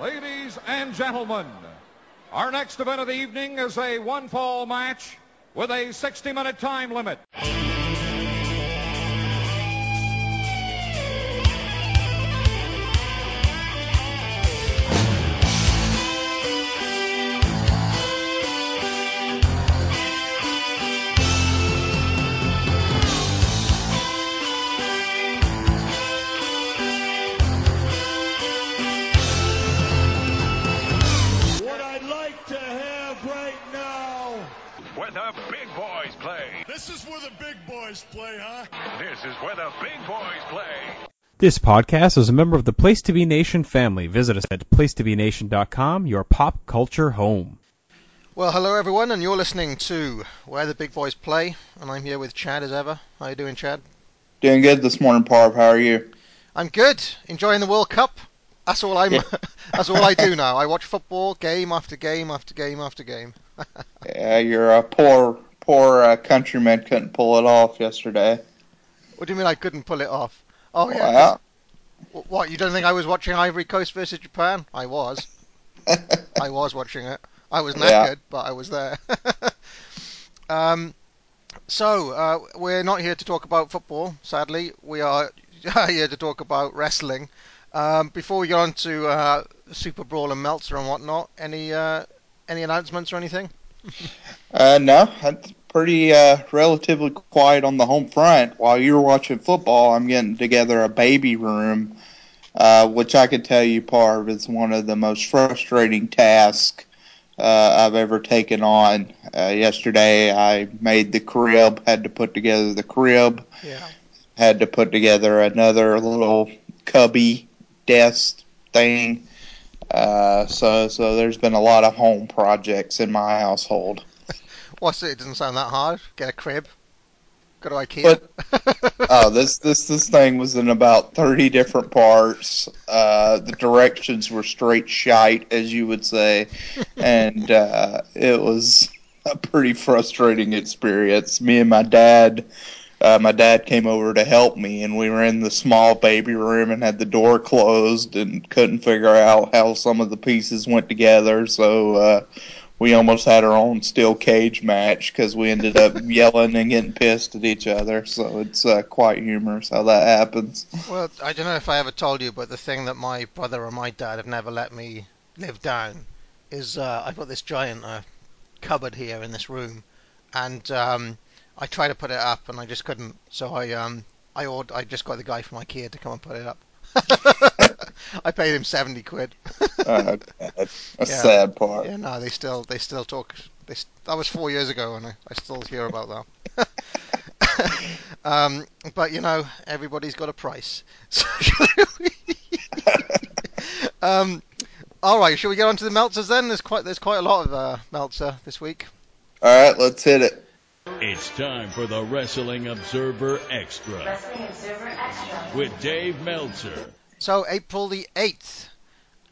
Ladies and gentlemen, our next event of the evening is a one fall match with a 60 minute time limit. This podcast is a member of the Place to Be Nation family. Visit us at placetobenation.com, your pop culture home. Well, hello everyone, and you're listening to Where the Big Boys Play, and I'm here with Chad as ever. How you doing, Chad? Doing good this morning, Parv. How are you? I'm good. Enjoying the World Cup. That's all I'm. Yeah. that's all I do now. I watch football, game after game after game after game. Yeah, your uh, poor, poor uh, countryman couldn't pull it off yesterday. What do you mean I couldn't pull it off? Oh yeah. Wow. What? You don't think I was watching Ivory Coast versus Japan? I was. I was watching it. I was Yeah. knackered, but I was there. um, so uh, we're not here to talk about football. Sadly, we are here to talk about wrestling. Um, before we get on to uh, Super Brawl and Meltzer and whatnot, any uh, any announcements or anything? Uh, no, pretty uh, relatively quiet on the home front. While you're watching football, I'm getting together a baby room, uh, which I can tell you, Parv, is one of the most frustrating tasks uh, I've ever taken on. Uh, yesterday, I made the crib, had to put together the crib, Yeah. had to put together another little cubby desk thing. Uh, so, so there's been a lot of home projects in my household. What's it? It doesn't sound that hard. Get a crib. Go to IKEA. Oh, this this this thing was in about thirty different parts. Uh, the directions were straight shite, as you would say, and uh, it was a pretty frustrating experience. Me and my dad, uh, my dad came over to help me, and we were in the small baby room and had the door closed and couldn't figure out how some of the pieces went together. So. Uh, we almost had our own steel cage match because we ended up yelling and getting pissed at each other. So it's uh, quite humorous how that happens. Well, I don't know if I ever told you, but the thing that my brother or my dad have never let me live down is uh, I've got this giant uh, cupboard here in this room, and um, I tried to put it up and I just couldn't. So I um I ordered, I just got the guy from IKEA to come and put it up. I paid him seventy quid. Uh, a Yeah. sad part. Yeah, no, they still they still talk. They, s- that was four years ago, and I, I still hear about that. um, but you know, everybody's got a price. So um, all right, shall we get on to the Meltzers then? There's quite there's quite a lot of uh, Meltzer this week. All right, let's hit it. It's time for the Wrestling Observer Extra Wrestling Observer Extra. with Dave Meltzer. So April the eighth,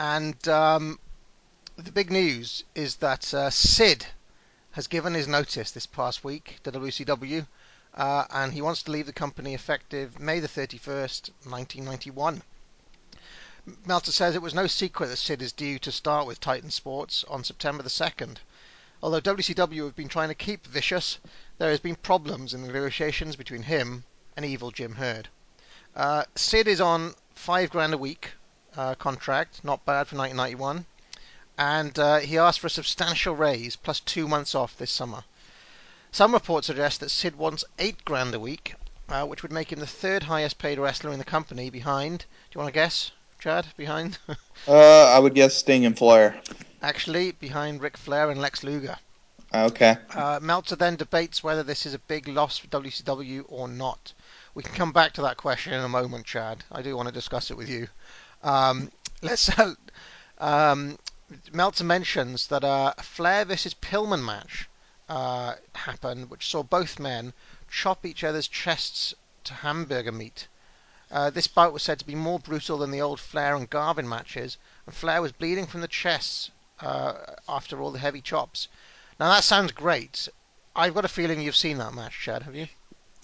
and um, the big news is that uh, Sid has given his notice this past week to WCW, uh, and he wants to leave the company effective May the thirty first, nineteen ninety one. Meltzer says it was no secret that Sid is due to start with Titan Sports on September the 2nd. Although WCW have been trying to keep Vicious, there has been problems in the negotiations between him and Evil Jim Herd. Uh, Sid is on five grand a week uh, contract, not bad for 1991, and uh, he asked for a substantial raise plus two months off this summer. Some reports suggest that Sid wants eight grand a week, uh, which would make him the third highest paid wrestler in the company behind. Do you want to guess, Chad? Behind? Uh, I would guess Sting and Flair. Actually, behind Ric Flair and Lex Luger. Okay. Uh, Meltzer then debates whether this is a big loss for WCW or not. We can come back to that question in a moment, Chad. I do want to discuss it with you. Um, let's. um, Meltzer mentions that uh, a Flair versus Pillman match uh, happened, which saw both men chop each other's chests to hamburger meat. Uh, this bout was said to be more brutal than the old Flair and Garvin matches, and Flair was bleeding from the chests uh, after all the heavy chops. Now that sounds great. I've got a feeling you've seen that match, Chad. Have you?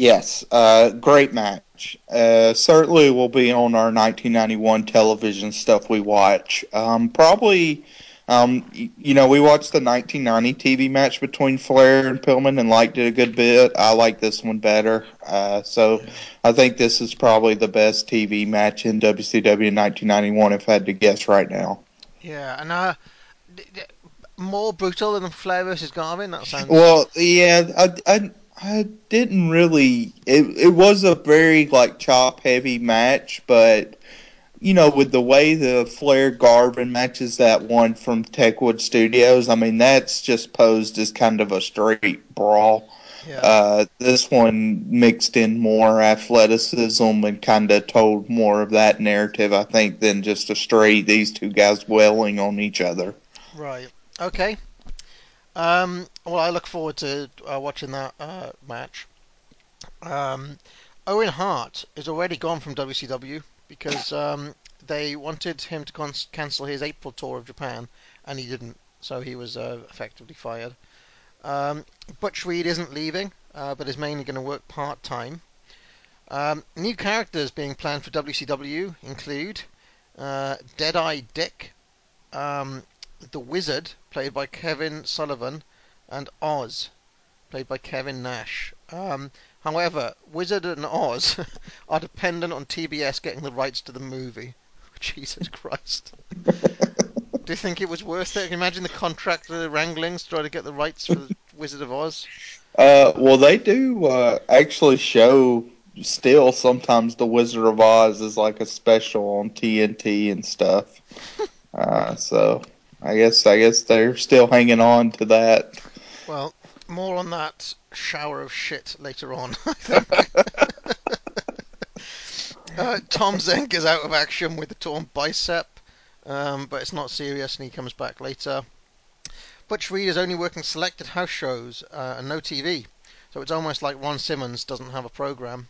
Yes, uh, great match. Uh, certainly will be on our 1991 television stuff we watch. Um, probably, um, you know, we watched the 1990 TV match between Flair and Pillman and liked it a good bit. I like this one better. Uh, so I think this is probably the best TV match in WCW in 1991 if I had to guess right now. Yeah, and uh, d- d- more brutal than Flair versus Garvin. That sounds. Well, yeah, I, I, I didn't really. It, it was a very like chop heavy match, but you know, with the way the Flair Garvin matches that one from Techwood Studios, I mean, that's just posed as kind of a straight brawl. yeah. Uh, this one mixed in more athleticism and kind of told more of that narrative, I think, than just a straight these two guys wailing on each other. Right. Okay. Um, well, I look forward to uh, watching that uh, match. Um, Owen Hart is already gone from WCW because um, they wanted him to cancel his April tour of Japan, and he didn't, so he was uh, effectively fired. Um, Butch Reed isn't leaving, uh, but is mainly going to work part time. Um, new characters being planned for WCW include uh, Deadeye Dick, um, the Wizard, played by Kevin Sullivan, and Oz, played by Kevin Nash. Um, however, Wizard and Oz are dependent on TBS getting the rights to the movie. Jesus Christ. Do you think it was worth it? Can you imagine the contract uh, wranglings to try to get the rights for the Wizard of Oz? Uh, well, they do uh, actually show still sometimes the Wizard of Oz is like a special on TNT and stuff. Uh, so I guess I guess they're still hanging on to that. Well, more on that shower of shit later on, I think. uh, Tom Zenk is out of action with a torn bicep, um, but it's not serious and he comes back later. Butch Reed is only working selected house shows uh, and no TV, so it's almost like Ron Simmons doesn't have a program.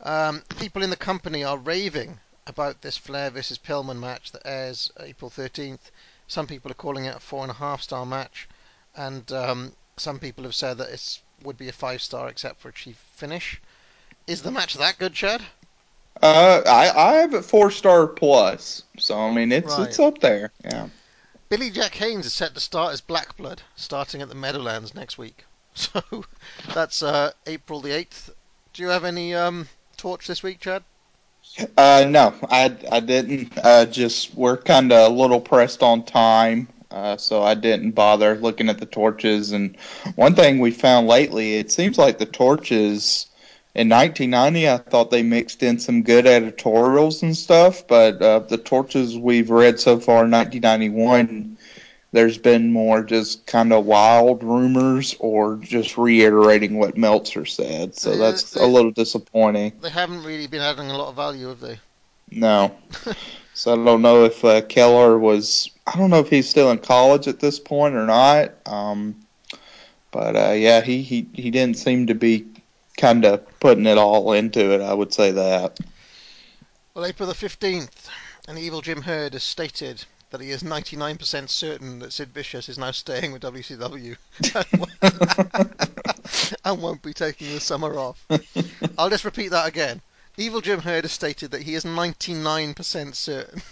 Um, people in the company are raving about this Flair versus Pillman match that airs April 13th. Some people are calling it a four and a half star match, and um, some people have said that it would be a five star except for a chief finish. Is the match that good, Chad? Uh, I I have it four star plus, so I mean it's Right. it's up there. Yeah. Billy Jack Haynes is set to start as Black Blood, starting at the Meadowlands next week. So that's uh, April the 8th. Do you have any um, torch this week, Chad? Uh, no, I I didn't. Uh, just we're kind of a little pressed on time, uh, so I didn't bother looking at the torches. And one thing we found lately, it seems like the torches in 1990, I thought they mixed in some good editorials and stuff, but uh, the torches we've read so far in 1991, there's been more just kind of wild rumors or just reiterating what Meltzer said. So that's uh, a little disappointing. They haven't really been adding a lot of value, have they? No. so I don't know if uh, Keller was. I don't know if he's still in college at this point or not. Um, but uh, yeah, he, he he didn't seem to be kind of putting it all into it. I would say that. Well, April the 15th, an evil Jim Herd has stated that he is 99% certain that Sid Vicious is now staying with WCW and won't be taking the summer off. I'll just repeat that again. Evil Jim Herd has stated that he is 99% certain.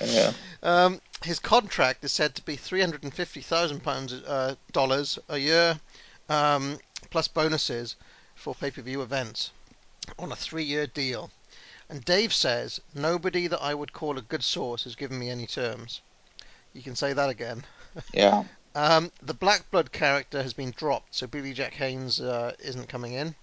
yeah. Um, his contract is said to be three hundred and fifty thousand pounds uh, dollars a year, um, plus bonuses for pay-per-view events, on a three-year deal. And Dave says nobody that I would call a good source has given me any terms. You can say that again. Yeah. Um, the Black Blood character has been dropped, so Billy Jack Haynes uh, isn't coming in.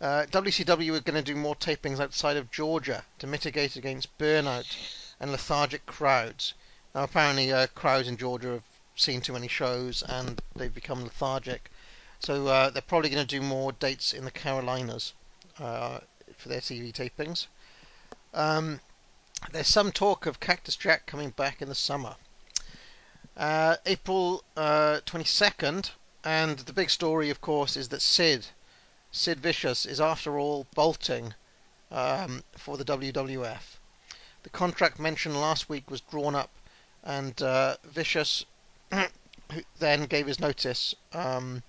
Uh, WCW are going to do more tapings outside of Georgia to mitigate against burnout and lethargic crowds. Now, apparently, uh, crowds in Georgia have seen too many shows and they've become lethargic. So uh, they're probably going to do more dates in the Carolinas uh, for their TV tapings. Um, there's some talk of Cactus Jack coming back in the summer. Uh, April uh, 22nd, and the big story, of course, is that Sid, Sid Vicious, is after all bolting um, for the WWF. The contract mentioned last week was drawn up, and uh, Vicious then gave his notice um,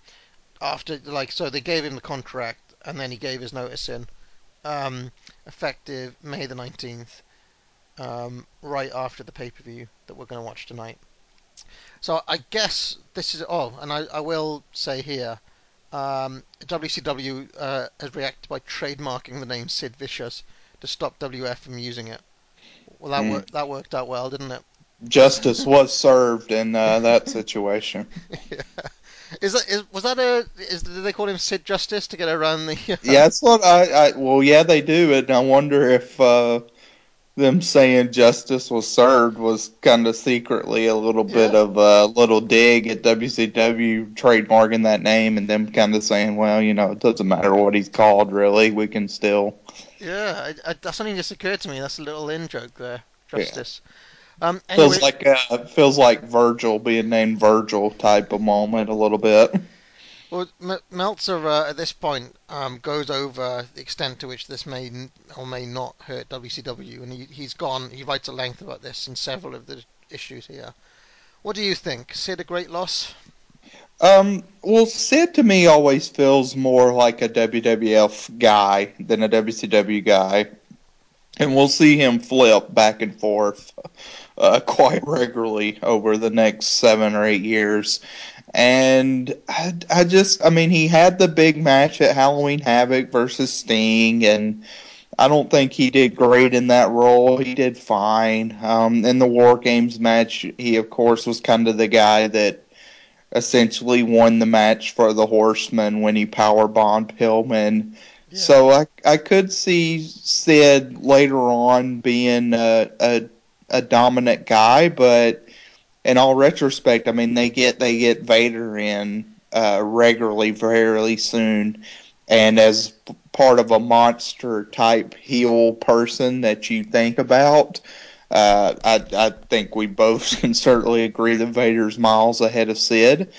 after like so they gave him the contract and then he gave his notice in, um, effective May the nineteenth, um, right after the pay per view that we're going to watch tonight. So I guess this is oh, and I, I will say here, um, WCW uh, has reacted by trademarking the name Sid Vicious to stop WF from using it. Well, that worked. That worked out well, didn't it? Justice was served in uh, that situation. Is that is was that a is did they call him Sid Justice to get around the? Yeah, that's what I, I. Well, yeah, they do, and I wonder if uh, them saying justice was served was kind of secretly a little bit of a little dig at WCW trademarking that name, and them kind of saying, well, you know, it doesn't matter what he's called, really. We can still. Yeah, I, I, that's something just occurred to me. That's a little in joke there. Yeah. Um. Anyway, Feels like uh, feels like Virgil being named Virgil type of moment a little bit. well, M- Meltzer uh, at this point um, goes over the extent to which this may n- or may not hurt WCW, and he, he's gone. He writes at length about this in several of the issues here. What do you think? Sid a great loss? Um, well, Sid to me always feels more like a WWF guy than a WCW guy, and we'll see him flip back and forth uh, quite regularly over the next seven or eight years. And I, I just, I mean, he had the big match at Halloween Havoc versus Sting, and I don't think he did great in that role. He did fine. Um, in the War Games match, he of course was kind of the guy that essentially won the match for the Horsemen when he power bombed Pillman. Yeah. So I I could see Sid later on being a, a a dominant guy, but in all retrospect, I mean they get they get Vader in uh, regularly fairly soon, and as part of a monster type heel person that you think about. Uh, I I think we both can certainly agree that Vader's miles ahead of Sid,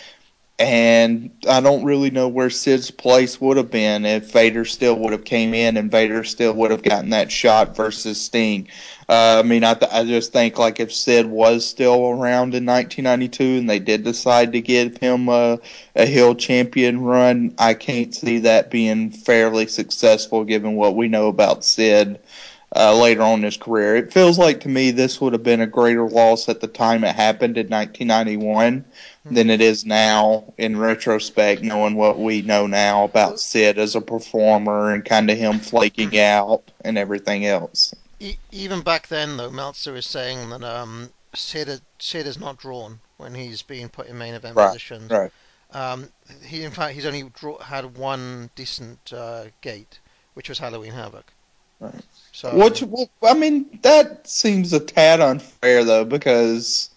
and I don't really know where Sid's place would have been if Vader still would have came in and Vader still would have gotten that shot versus Sting. Uh, I mean, I th- I just think like if Sid was still around in 1992 and they did decide to give him a a heel champion run, I can't see that being fairly successful given what we know about Sid uh, later on in his career. It feels like to me this would have been a greater loss at the time it happened in 1991 than it is now in retrospect, knowing what we know now about Sid as a performer and kind of him flaking out and everything else. E- even back then, though, Meltzer is saying that um, Sid Sid is not drawn when he's being put in main event Right, positions. right. Um, he in fact he's only draw- had one decent uh, gate, which was Halloween Havoc. Right. So Which, well, I mean, that seems a tad unfair though, because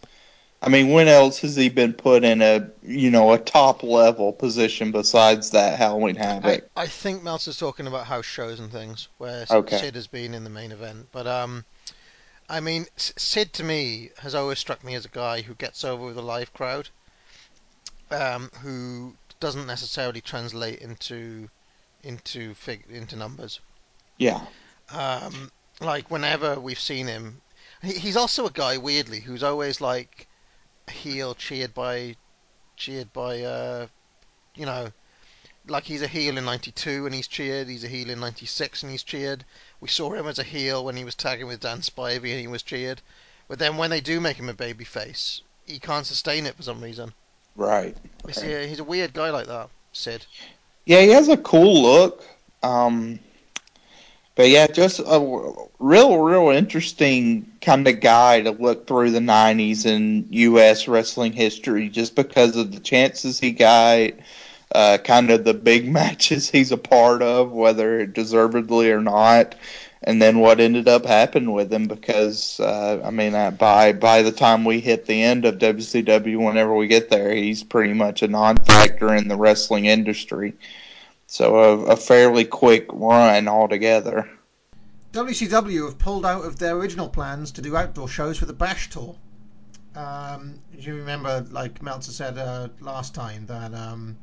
I mean, when else has he been put in a you know a top level position besides that Halloween I, Havoc? I think Meltzer's talking about house shows and things where Okay. Sid has been in the main event. But um, I mean, Sid to me has always struck me as a guy who gets over with a live crowd, um, who doesn't necessarily translate into into fig- into numbers. Yeah, Um, like whenever we've seen him, he, he's also a guy weirdly who's always like a heel cheered by cheered by uh, you know, like he's a heel in '92 and he's cheered. He's a heel in '96 and he's cheered. We saw him as a heel when he was tagging with Dan Spivey and he was cheered. But then when they do make him a baby face, he can't sustain it for some reason. right. He's, right. a, he's a weird guy like that, Sid. Yeah, he has a cool look. Um, but yeah, just a real, real interesting kind of guy to look through the '90s in U.S. wrestling history, just because of the chances he got, uh, kind of the big matches he's a part of, whether deservedly or not, and then what ended up happening with him. Because uh, I mean, uh, by by the time we hit the end of WCW, whenever we get there, he's pretty much a non-factor in the wrestling industry. So a, a fairly quick run altogether. WCW have pulled out of their original plans to do outdoor shows for the Bash Tour. Um, you remember, like Meltzer said uh, last time, that um,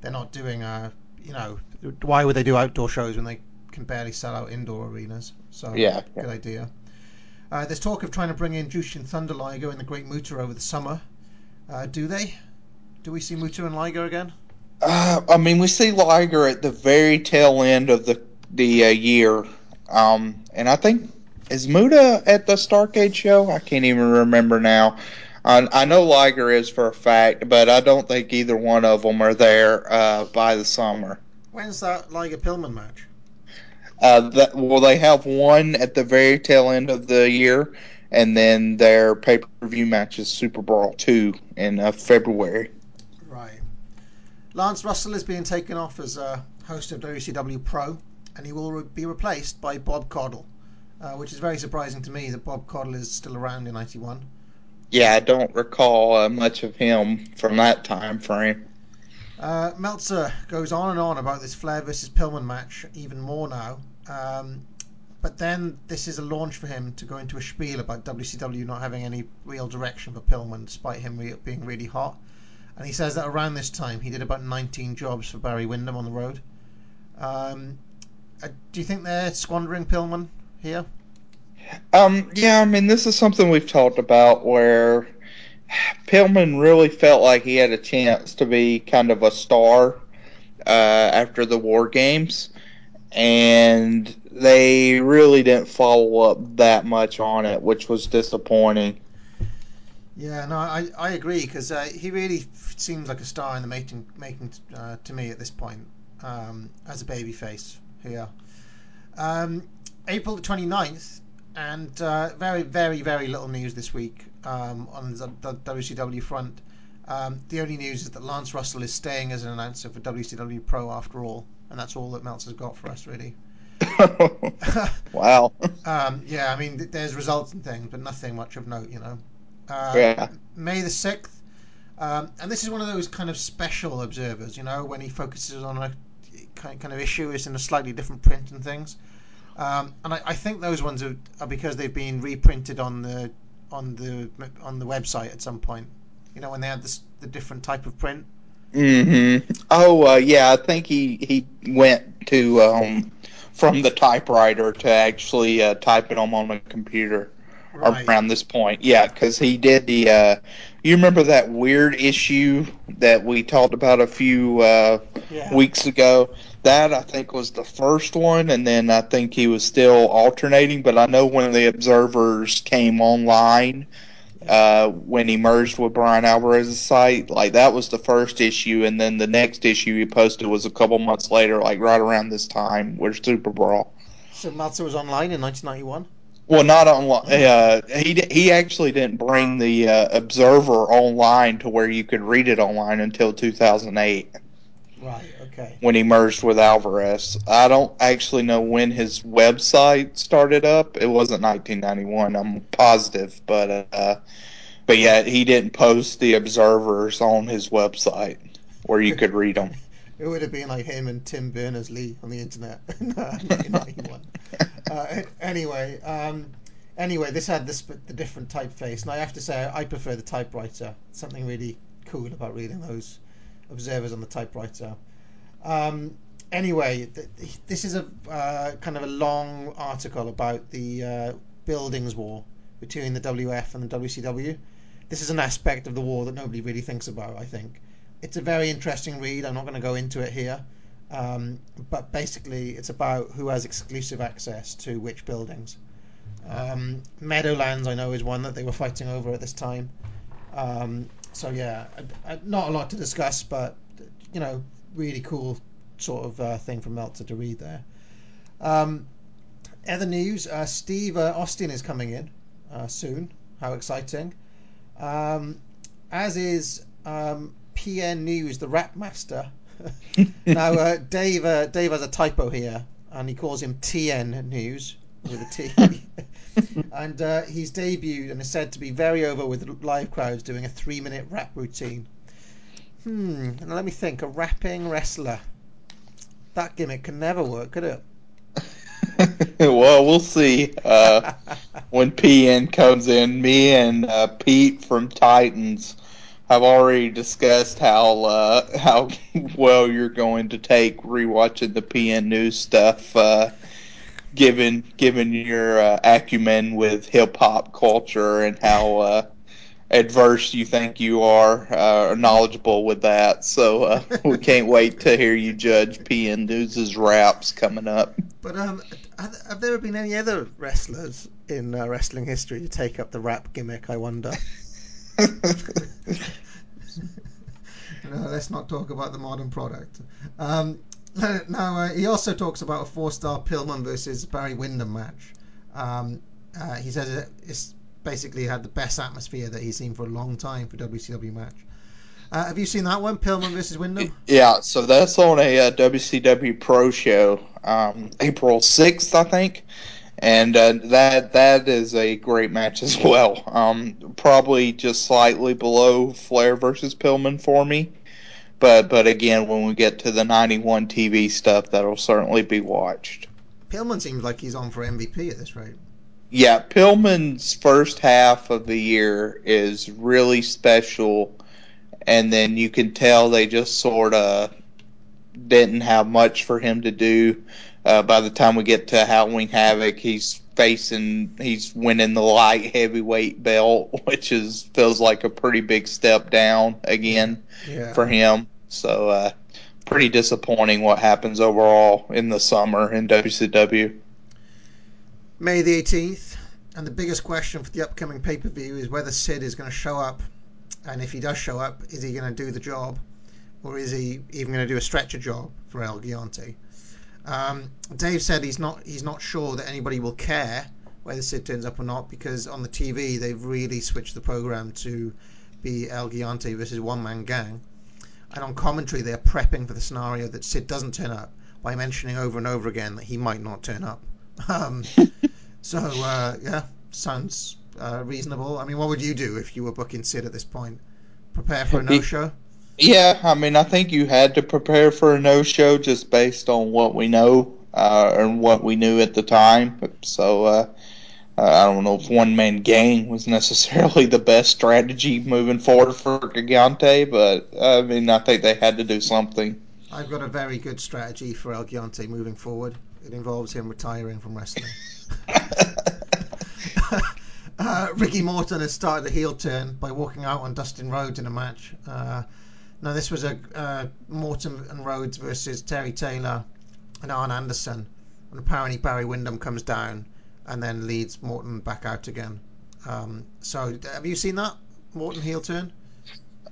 they're not doing a, you know, why would they do outdoor shows when they can barely sell out indoor arenas? So Yeah, good idea. Uh, there's talk of trying to bring in Jushin Thunder Liger and the Great Muta over the summer. Uh, do they? Do we see Muta and Liger again? Uh, I mean, we see Liger at the very tail end of the the uh, year, um, and I think is Muta at the Starcade show. I can't even remember now. I, I know Liger is for a fact, but I don't think either one of them are there uh, by the summer. When's that Liger Pillman match? Uh, that, well, they have one at the very tail end of the year, and then their pay per view match is Super Brawl two in uh, February. Lance Russell is being taken off as a host of WCW Pro, and he will re- be replaced by Bob Caudle, uh, which is very surprising to me that Bob Caudle is still around in '91. Yeah, I don't recall uh, much of him from that time frame. Uh, Meltzer goes on and on about this Flair versus Pillman match even more now. Um, but then this is a launch for him to go into a spiel about WCW not having any real direction for Pillman, despite him re- being really hot. And he says that around this time he did about 19 jobs for Barry Windham on the road. Um, uh, do you think they're squandering Pillman here? Um, yeah, I mean, this is something we've talked about where Pillman really felt like he had a chance to be kind of a star uh, after the War Games, and they really didn't follow up that much on it, which was disappointing. Yeah, no, I, I agree because uh, he really seems like a star in the making making uh, to me at this point um, as a babyface here. Um, April the 29th, and uh, very very very little news this week um, on the, the WCW front. Um, the only news is that Lance Russell is staying as an announcer for WCW Pro after all, and that's all that Meltzer's got for us really. wow. Um, yeah, I mean, th- there's results and things, but nothing much of note, you know. Uh, Yeah. May the 6th. Um, and this is one of those kind of special observers, you know, when he focuses on a kind kind of issue, it's in a slightly different print and things. Um, and I, I think those ones are, are because they've been reprinted on the on the on the website at some point. You know, when they had this the different type of print. hmm Oh, uh, yeah, I think he he went to um, from the typewriter to actually uh, type it on on a computer Right. around this point. Yeah, because he did the. Uh, you remember that weird issue that we talked about a few uh, Yeah. weeks ago? That I think was the first one, and then I think he was still alternating. But I know when the observers came online, uh, when he merged with Bryan Alvarez's site, like that was the first issue, and then the next issue he posted was a couple months later, like right around this time, with Super Brawl. So Meltzer was online in 1991. Well, not online. Uh, he he actually didn't bring the uh, Observer online to where you could read it online until 2008 Right. Okay. when he merged with Alvarez. I don't actually know when his website started up. It wasn't 1991. I'm positive, but uh, but yeah, he didn't post the Observers on his website where you could read them. It would have been like him and Tim Berners Lee on the internet in 1991. uh, anyway, um, anyway, this had this the different typeface, and I have to say I prefer the typewriter. Something really cool about reading those observers on the typewriter. Um, anyway, th- this is a uh, kind of a long article about the uh, buildings war between the WF and the WCW. This is an aspect of the war that nobody really thinks about. I think it's a very interesting read. I'm not going to go into it here, um, but basically it's about who has exclusive access to which buildings. Um, Meadowlands, I know, is one that they were fighting over at this time. Um, so yeah, I, I, not a lot to discuss, but you know, really cool sort of uh, thing from Meltzer to read there. Um, other news: uh, Steve uh, Austin is coming in uh, soon. How exciting! Um, as is um, PN News, the Rap Master. now, uh, Dave, uh, Dave has a typo here, and he calls him TN News with a T. and uh, he's debuted and is said to be very over with live crowds doing a three-minute rap routine. Hmm. And let me think. A rapping wrestler. That gimmick can never work, could it? well, we'll see uh, when PN comes in. Me and uh, Pete from Titans have already discussed how uh, how well you're going to take rewatching the PN news stuff, uh, given given your uh, acumen with hip hop culture and how uh, adverse you think you are uh, knowledgeable with that. So uh, we can't wait to hear you judge PN News's raps coming up. But um, have, have there been any other wrestlers in uh, wrestling history to take up the rap gimmick? I wonder. no, let's not talk about the modern product. Um, now uh, he also talks about a four-star Pillman versus Barry Windham match. Um, uh, he says it, it's basically had the best atmosphere that he's seen for a long time for WCW match. Uh, have you seen that one, Pillman versus Windham? Yeah, so that's on a uh, WCW Pro show, um, April sixth, I think, and uh, that that is a great match as well. Um, probably just slightly below Flair versus Pillman for me, but but again, when we get to the '91 TV stuff, that'll certainly be watched. Pillman seems like he's on for MVP at this rate. Yeah, Pillman's first half of the year is really special, and then you can tell they just sort of didn't have much for him to do. Uh, by the time we get to Halloween Havoc, he's facing, he's winning the light heavyweight belt, which is feels like a pretty big step down again Yeah. for him. So, uh, pretty disappointing what happens overall in the summer in WCW. May the 18th, and the biggest question for the upcoming pay per view is whether Sid is going to show up, and if he does show up, is he going to do the job, or is he even going to do a stretcher job for El Gigante? Um, Dave said he's not he's not sure that anybody will care whether Sid turns up or not because on the TV they've really switched the program to be El Gigante versus One Man Gang, and on commentary they're prepping for the scenario that Sid doesn't turn up by mentioning over and over again that he might not turn up. Um, so uh, yeah, sounds uh, reasonable. I mean, what would you do if you were booking Sid at this point? Prepare for a no-show. Yeah, I mean, I think you had to prepare for a no-show just based on what we know uh, and what we knew at the time. So uh, I don't know if one-man gang was necessarily the best strategy moving forward for Gigante, but I mean, I think they had to do something. I've got a very good strategy for El Gigante moving forward. It involves him retiring from wrestling. uh, Ricky Morton has started a heel turn by walking out on Dustin Rhodes in a match. Uh, now, this was a uh, Morton and Rhodes versus Terry Taylor and Arn Anderson. And apparently, Barry Windham comes down and then leads Morton back out again. Um, so, have you seen that Morton heel turn?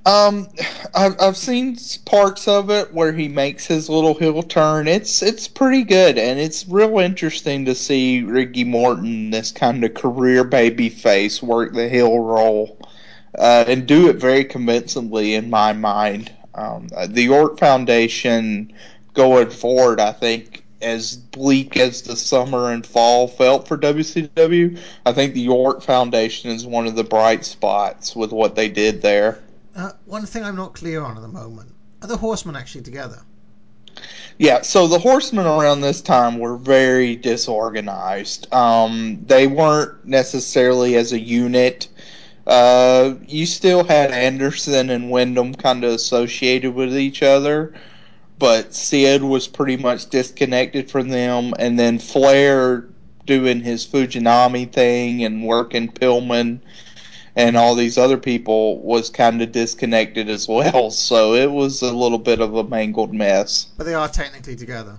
Um, I've I've seen parts of it where he makes his little heel turn. It's it's pretty good, and it's real interesting to see Ricky Morton, this kind of career baby face, work the heel role, uh, and do it very convincingly in my mind. Um, the York Foundation going forward, I think, as bleak as the summer and fall felt for WCW, I think the York Foundation is one of the bright spots with what they did there. Uh, one thing I'm not clear on at the moment are the Horsemen actually together? Yeah, so the Horsemen around this time were very disorganized. Um, they weren't necessarily as a unit. Uh, you still had Anderson and Windham kind of associated with each other, but Sid was pretty much disconnected from them, and then Flair doing his Fujinami thing and working Pillman and all these other people was kind of disconnected as well. So it was a little bit of a mangled mess. But they are technically together.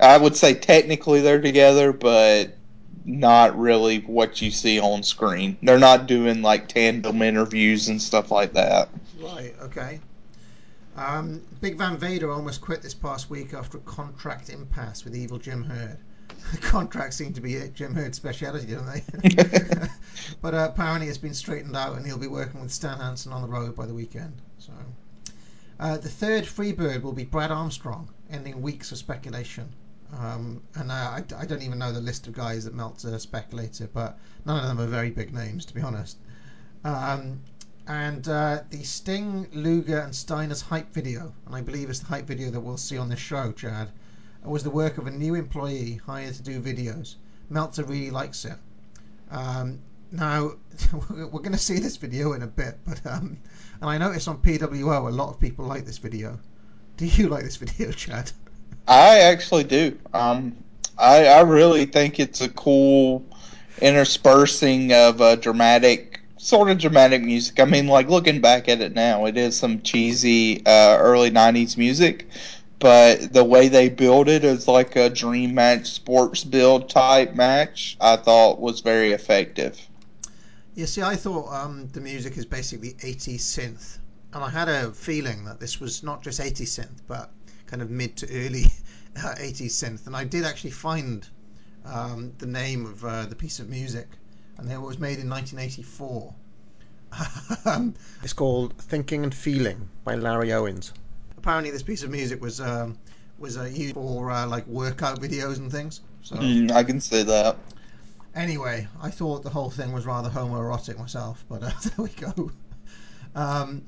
I would say technically they're together, but not really what you see on screen. They're not doing like tandem interviews and stuff like that. Right, okay. Um, Big Van Vader almost quit this past week after a contract impasse with Evil Jim Herd. Contracts seem to be Jim Herd's speciality, don't they? but uh, apparently it's been straightened out and he'll be working with Stan Hansen on the road by the weekend. So, uh, the third Freebird will be Brad Armstrong, ending weeks of speculation. Um, and I, I, don't even know the list of guys that Meltzer speculated, but none of them are very big names, to be honest. Um, and uh, the Sting, Luger, and Steiner's hype video, and I believe it's the hype video that we'll see on this show, Chad, was the work of a new employee hired to do videos. Meltzer really likes it. Um, now, we're going to see this video in a bit, but um, and I noticed on PWO a lot of people like this video. Do you like this video, Chad? I actually do. Um, I, I really think it's a cool interspersing of uh, dramatic sort of dramatic music. I mean, like looking back at it now, it is some cheesy uh, early '90s music, but the way they build it is like a dream match, sports build type match, I thought was very effective. You see, I thought um, the music is basically 80s synth, and I had a feeling that this was not just 80s synth, but kind of mid to early uh, 80s synth. And I did actually find um, the name of uh, the piece of music, and it was made in 1984. um, it's called "Thinking and Feeling" by Larry Owens. Apparently, this piece of music was um, was uh, used for uh, like workout videos and things. So Mm, I can see that. anyway, I thought the whole thing was rather homoerotic myself, but uh, there we go. Um,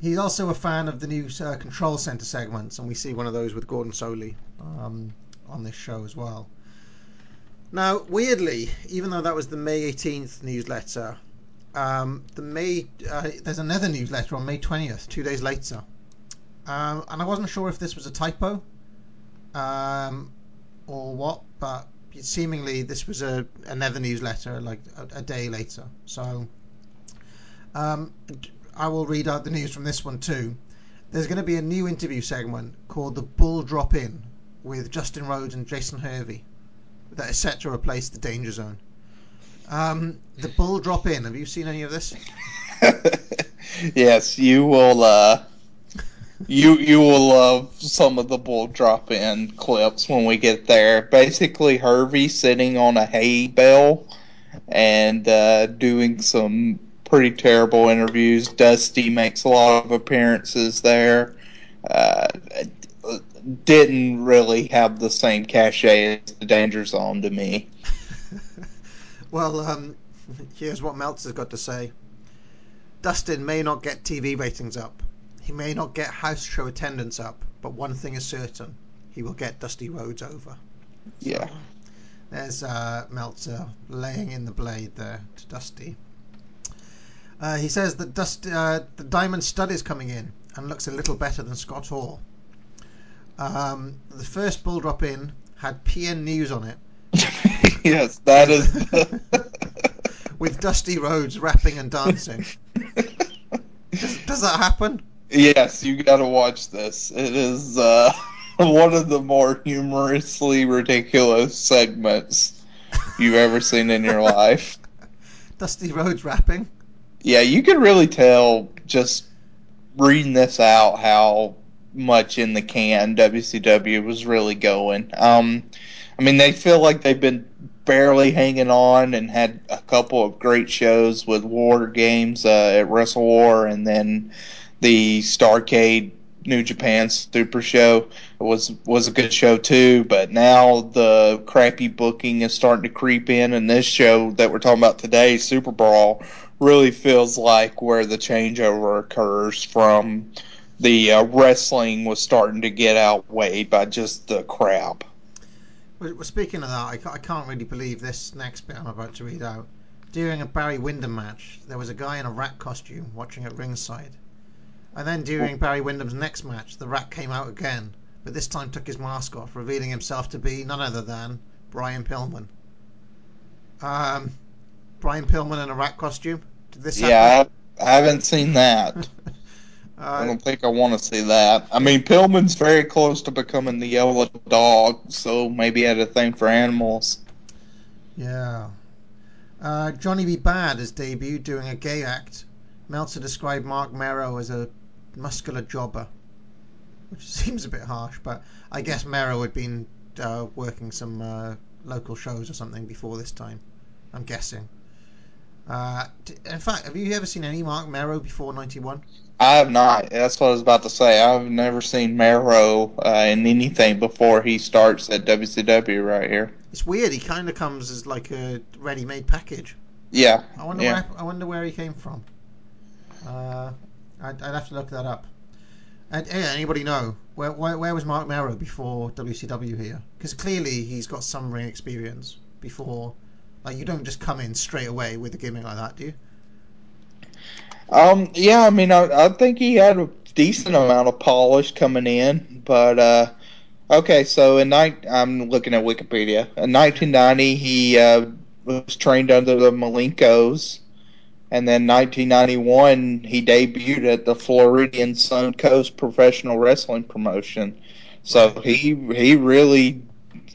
he's also a fan of the new uh, Control Center segments, and we see one of those with Gordon Solie um, on this show as well. Now, weirdly, even though that was the May 18th newsletter, um, the May uh, there's another newsletter on May 20th, two days later, um, and I wasn't sure if this was a typo um, or what, but seemingly this was a another newsletter like a, a day later. So um, I will read out the news from this one too. There's going to be a new interview segment called the Bull Drop Inn with Dustin Rhodes and Jason Hervey that is set to replace the Danger Zone. Um, the Bull Drop Inn. Have you seen any of this? yes, you will. Uh, you you will love some of the bull drop inn clips when we get there. Basically, Hervey sitting on a hay bale and uh, doing some pretty terrible interviews. Dusty makes a lot of appearances there. Uh, didn't really have the same cachet as the Danger Zone to me. Well, um, here's what Meltzer's got to say. Dustin may not get TV ratings up. He may not get house show attendance up, but one thing is certain: he will get Dusty Rhodes over. Yeah. There's uh, Meltzer laying in the blade there to Dusty. Uh, he says that Dust, uh, the Diamond Stud is coming in and looks a little better than Scott Hall. Um, the first bull drop inn had PN News on it yes, that is. with Dusty Rhodes rapping and dancing. Does, does that happen? yes, you got to watch this. It is uh, one of the more humorously ridiculous segments you've ever seen in your life. Dusty Rhodes rapping. Yeah, you can really tell just reading this out how much in the can WCW was really going. Um, I mean, they feel like they've been barely hanging on and had a couple of great shows with War Games uh, at Wrestle War and then the Starcade New Japan Super Show was was a good show too. But now the crappy booking is starting to creep in, and this show that we're talking about today, Super Brawl, really feels like where the changeover occurs from the uh, wrestling was starting to get outweighed by just the crap. Well, speaking of that, I, ca- I can't really believe this next bit I'm about to read out. During a Barry Windham match, there was a guy in a rat costume watching at ringside. And then during Barry Windham's next match, the rat came out again, but this time took his mask off, revealing himself to be none other than Brian Pillman. Um, Brian Pillman in a rat costume? This? Yeah, I, I haven't seen that. I don't think I want to see that. I mean, Pillman's very close to becoming the yellow dog, so maybe he had a thing for animals. Yeah. Uh, Johnny B. Badd has debuted doing a gay act. Meltzer described Marc Mero as a muscular jobber, which seems a bit harsh, but I guess Mero had been uh, working some uh, local shows or something before this time. I'm guessing. Uh, in fact, have you ever seen any Marc Mero before '91? I have not. That's what I was about to say. I've never seen Mero uh, in anything before he starts at WCW right here. It's weird. He kind of comes as like a ready-made package. Yeah. I wonder yeah. where I wonder where he came from. Uh, I'd, I'd have to look that up. And yeah, anybody know where, where where was Marc Mero before WCW here? Because clearly he's got some ring experience before. Like you don't just come in straight away with a gimmick like that, do you? Um. Yeah. I mean, I, I think he had a decent amount of polish coming in, but uh, okay. So in night, I'm looking at Wikipedia. In 1990, he uh, was trained under the Malenkos, And then 1991, he debuted at the Floridian Sun Coast Professional Wrestling Promotion. So he he really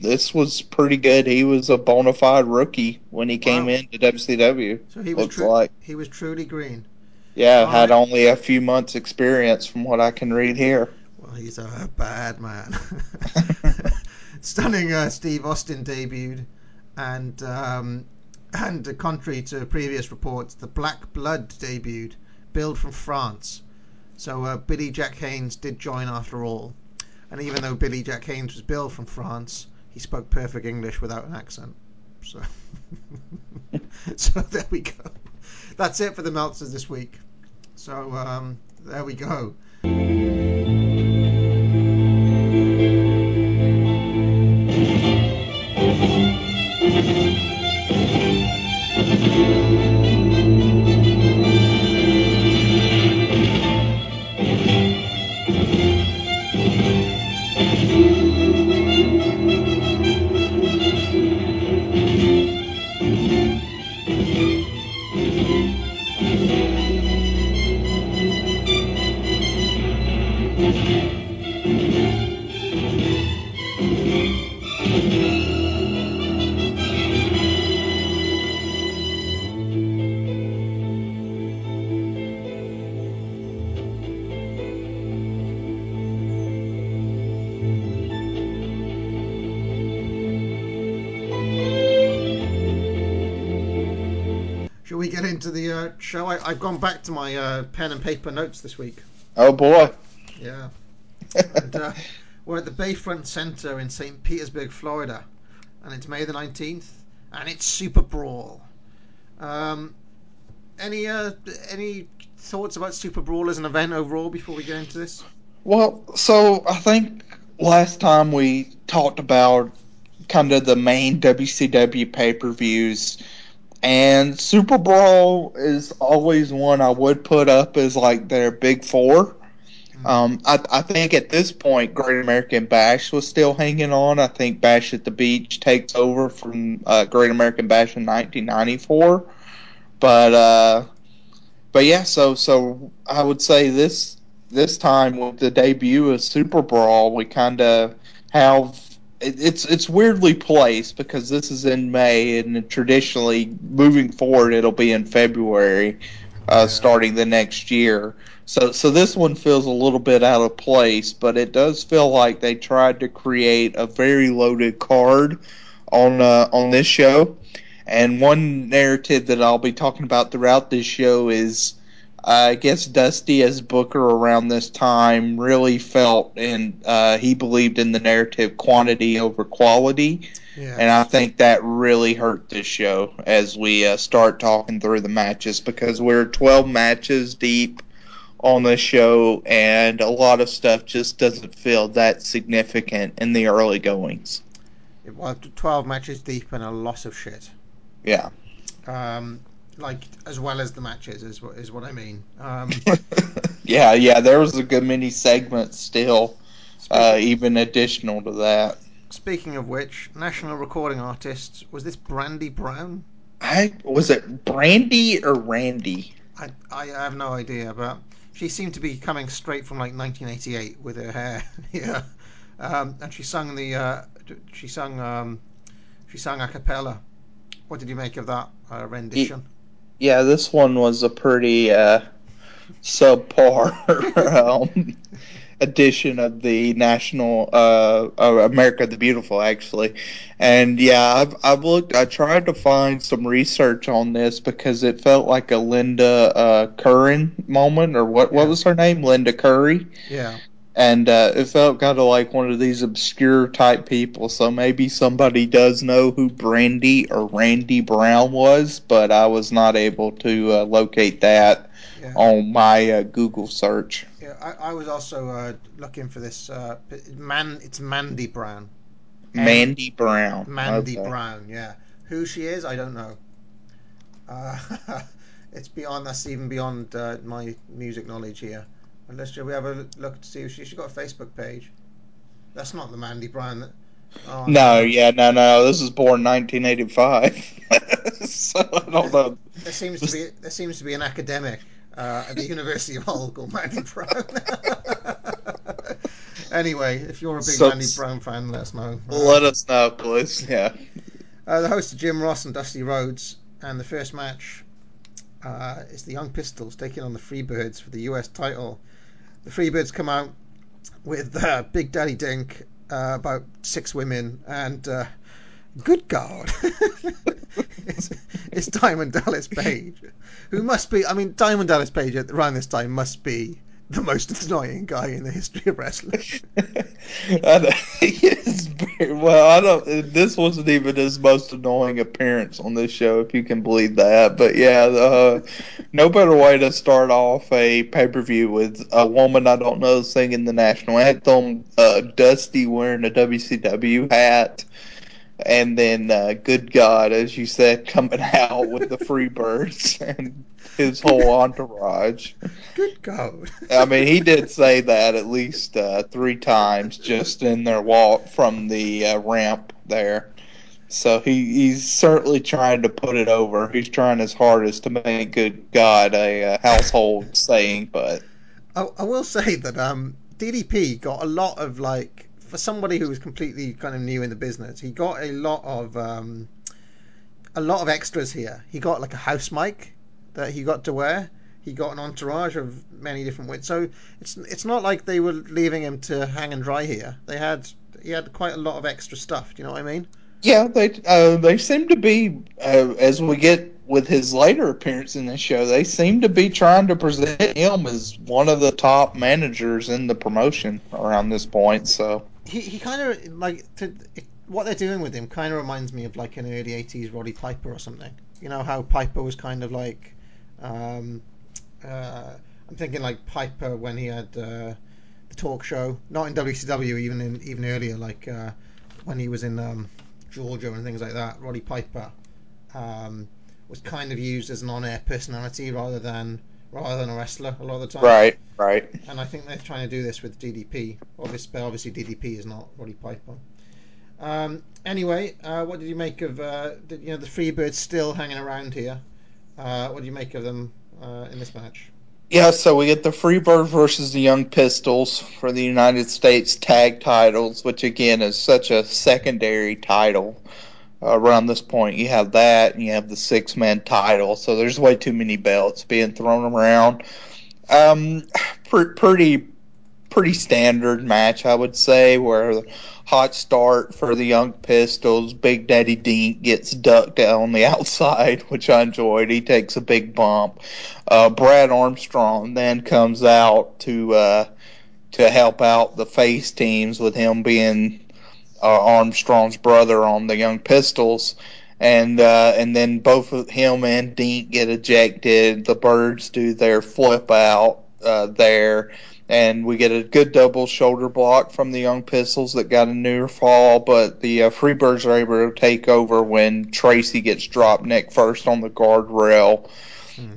this was pretty good. He was a bona fide rookie when he came Wow. into WCW. So he was tru- like he was truly green. yeah, had Alright. only a few months experience from what I can read here. Well, he's a bad man. Stunning uh, Steve Austin debuted, and um, and uh, contrary to previous reports, the Black Blood debuted, billed from France. So uh, Billy Jack Haynes did join after all, and even though Billy Jack Haynes was billed from France, he spoke perfect English without an accent. So, so there we go. That's it for the Meltzers this week. So um, there we go. Get into the uh, show? I, I've gone back to my uh, pen and paper notes this week. Oh boy. Yeah. and, uh, we're at the Bayfront Center in St. Petersburg, Florida, and it's May the 19th, and it's Super Brawl. Um, any uh, any thoughts about Super Brawl as an event overall before we get into this? Well, so I think last time we talked about kind of the main WCW pay per views, and Super Brawl is always one I would put up as like their big four. Um, I, I think at this point, Great American Bash was still hanging on. I think Bash at the Beach takes over from uh, Great American Bash in 1994. But uh, but yeah, so so I would say this this time with the debut of Super Brawl, we kind of have it's it's weirdly placed because this is in May and traditionally moving forward it'll be in February, uh, starting the next year. So so this one feels a little bit out of place, but it does feel like they tried to create a very loaded card on uh, on this show. And one narrative that I'll be talking about throughout this show is I guess Dusty as Booker around this time really felt and uh, he believed in the narrative quantity over quality. Yeah. And I think that really hurt this show as we uh, start talking through the matches because we're 12 matches deep on this show and a lot of stuff just doesn't feel that significant in the early goings. It was 12 matches deep and a lot of shit. Yeah. Um, like as well as the matches is what is what I mean. Um, yeah, yeah, there was a good many segments still, uh, even additional to that. speaking of which, national recording artist was this Brandy Brown? I was it Brandy or Randy? I I have no idea, but she seemed to be coming straight from like 1988 with her hair. yeah, um, and she sung the uh, she sung um, she sung a cappella. What did you make of that uh, rendition? Yeah, this one was a pretty uh, subpar um, edition of the national uh, America the Beautiful, actually. And yeah, I've I've looked. I tried to find some research on this because it felt like a Linda uh, Curran moment, or what? What was her name? Linda Curry. Yeah, and uh, it felt kind of like one of these obscure type people. So maybe somebody does know who Brandy or Randy Brown was, but I was not able to uh, locate that yeah. on my uh, Google search. yeah I, I was also uh, looking for this uh, man. It's Mandy Brown. M- Mandy Brown. Mandy Okay. Brown, yeah. Who she is, I don't know. Uh, it's beyond. That's even beyond uh, my music knowledge here. Unless we have a look to see if she, she got a Facebook page. That's not the Mandy Brown. That, oh, No, yeah, no, no. This is born 1985. so I don't know. There seems to be there seems to be an academic uh, at the University of Hull called Mandy Brown. anyway, if you're a big So- Mandy Brown fan, let us know. Let us know, please. Yeah. Uh, the hosts are Jim Ross and Dusty Rhodes, and the first match uh, is the Young Pistols taking on the Freebirds for the US title. The Freebirds come out with uh, Big Daddy Dink, uh, about six women, and uh, good God, it's, it's Diamond Dallas Page, who must be, I mean, Diamond Dallas Page around this time must be the most annoying guy in the history of wrestling. Very, well, I don't. This wasn't even his most annoying appearance on this show, if you can believe that. But yeah, uh, no better way to start off a pay per view with a woman I don't know singing the national anthem, uh, Dusty wearing a WCW hat, and then uh, Good God, as you said, coming out with the Freebirds and his whole entourage. Good God. I mean, he did say that at least uh, three times just in their walk from the uh, ramp there. So he, he's certainly trying to put it over. He's trying his hardest to make "Good God" a uh, household saying, but I, I will say that um, DDP got a lot of like for somebody who was completely kind of new in the business. He got a lot of um, a lot of extras here. He got like a house mic that he got to wear. He got an entourage of many different ways. So it's it's not like they were leaving him to hang and dry here. They had he had quite a lot of extra stuff. Do you know what I mean? yeah, they uh, they seem to be uh, as we get with his later appearance in the show. They seem to be trying to present him as one of the top managers in the promotion around this point. So. He, he kind of like to, it, what they're doing with him kind of reminds me of like an early 80s Roddy Piper or something. You know how Piper was kind of like um, uh, I'm thinking like Piper when he had uh, the talk show not in WCW even in even earlier like uh, when he was in um, Georgia and things like that Roddy Piper um, was kind of used as an on-air personality rather than rather than a wrestler a lot of the time Right, right. and I think they're trying to do this with DDP. Obviously, but obviously DDP is not Roddy Piper. Um, anyway, uh, what did you make of uh, the, you know the Freebirds still hanging around here? Uh, what do you make of them uh, in this match? Yeah, so we get the Freebird versus the Young Pistols for the United States tag titles, which again is such a secondary title. Around this point, you have that, and you have the six man title, so there's way too many belts being thrown around. Um, pr- pretty, pretty standard match, I would say, where the hot start for the Young Pistols, Big Daddy Dink gets ducked on the outside, which I enjoyed. He takes a big bump. Uh, Brad Armstrong then comes out to uh, to help out the face teams with him being Armstrong's brother on the Young Pistols. And uh, and then both of him and Dink get ejected. The Birds do their flip out uh, there, and we get a good double shoulder block from the Young Pistols that got a near fall. But the uh, Freebirds are able to take over when Tracy gets dropped neck first on the guardrail.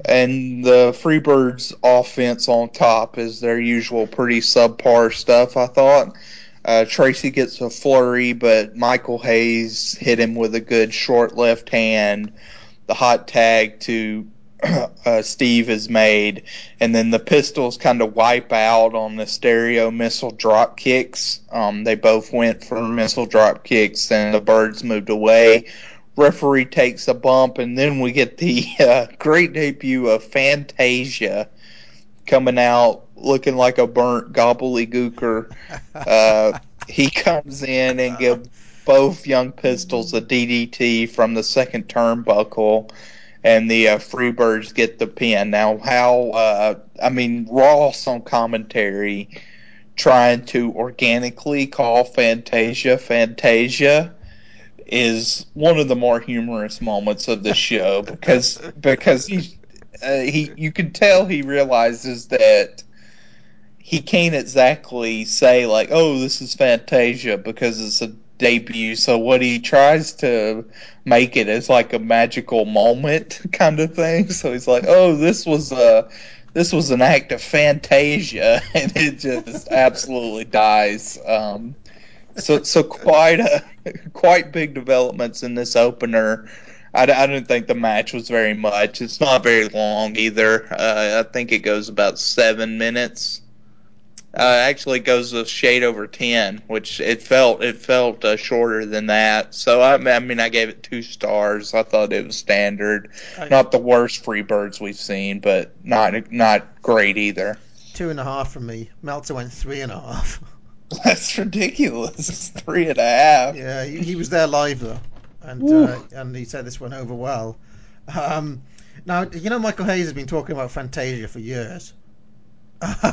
And the Freebirds offense on top is their usual pretty subpar stuff, I thought. Uh, Tracy gets a flurry, but Michael Hayes hit him with a good short left hand. The hot tag to uh, Steve is made, and then the Pistols kind of wipe out on the stereo missile drop kicks. Um, they both went for missile drop kicks, and the Birds moved away. Referee takes a bump, and then we get the uh, great debut of Fantasia coming out looking like a burnt Gobbledy Gooker. Uh, he comes in and gives both young pistols a DDT from the second turnbuckle, and the uh, Freebirds get the pin. Now, how? Uh, I mean, Ross on commentary trying to organically call Fantasia Fantasia is one of the more humorous moments of the show because because he uh, he you can tell he realizes that he can't exactly say like oh this is Fantasia because it's a debut so what he tries to make it is like a magical moment kind of thing so he's like oh this was a this was an act of fantasia and it just absolutely dies um, so so quite a, quite big developments in this opener I, I didn't think the match was very much. It's not very long either. Uh, I think it goes about seven minutes. Uh, actually, goes a shade over ten, which it felt it felt uh, shorter than that. So I, I mean, I gave it two stars. I thought it was standard, I- not the worst Freebirds we've seen, but not not great either. Two and a half from me. Meltzer went three and a half. That's ridiculous. It's three and a half. Yeah, he, he was there live though, and uh, and he said this went over well. Um, now you know Michael Hayes has been talking about Fantasia for years.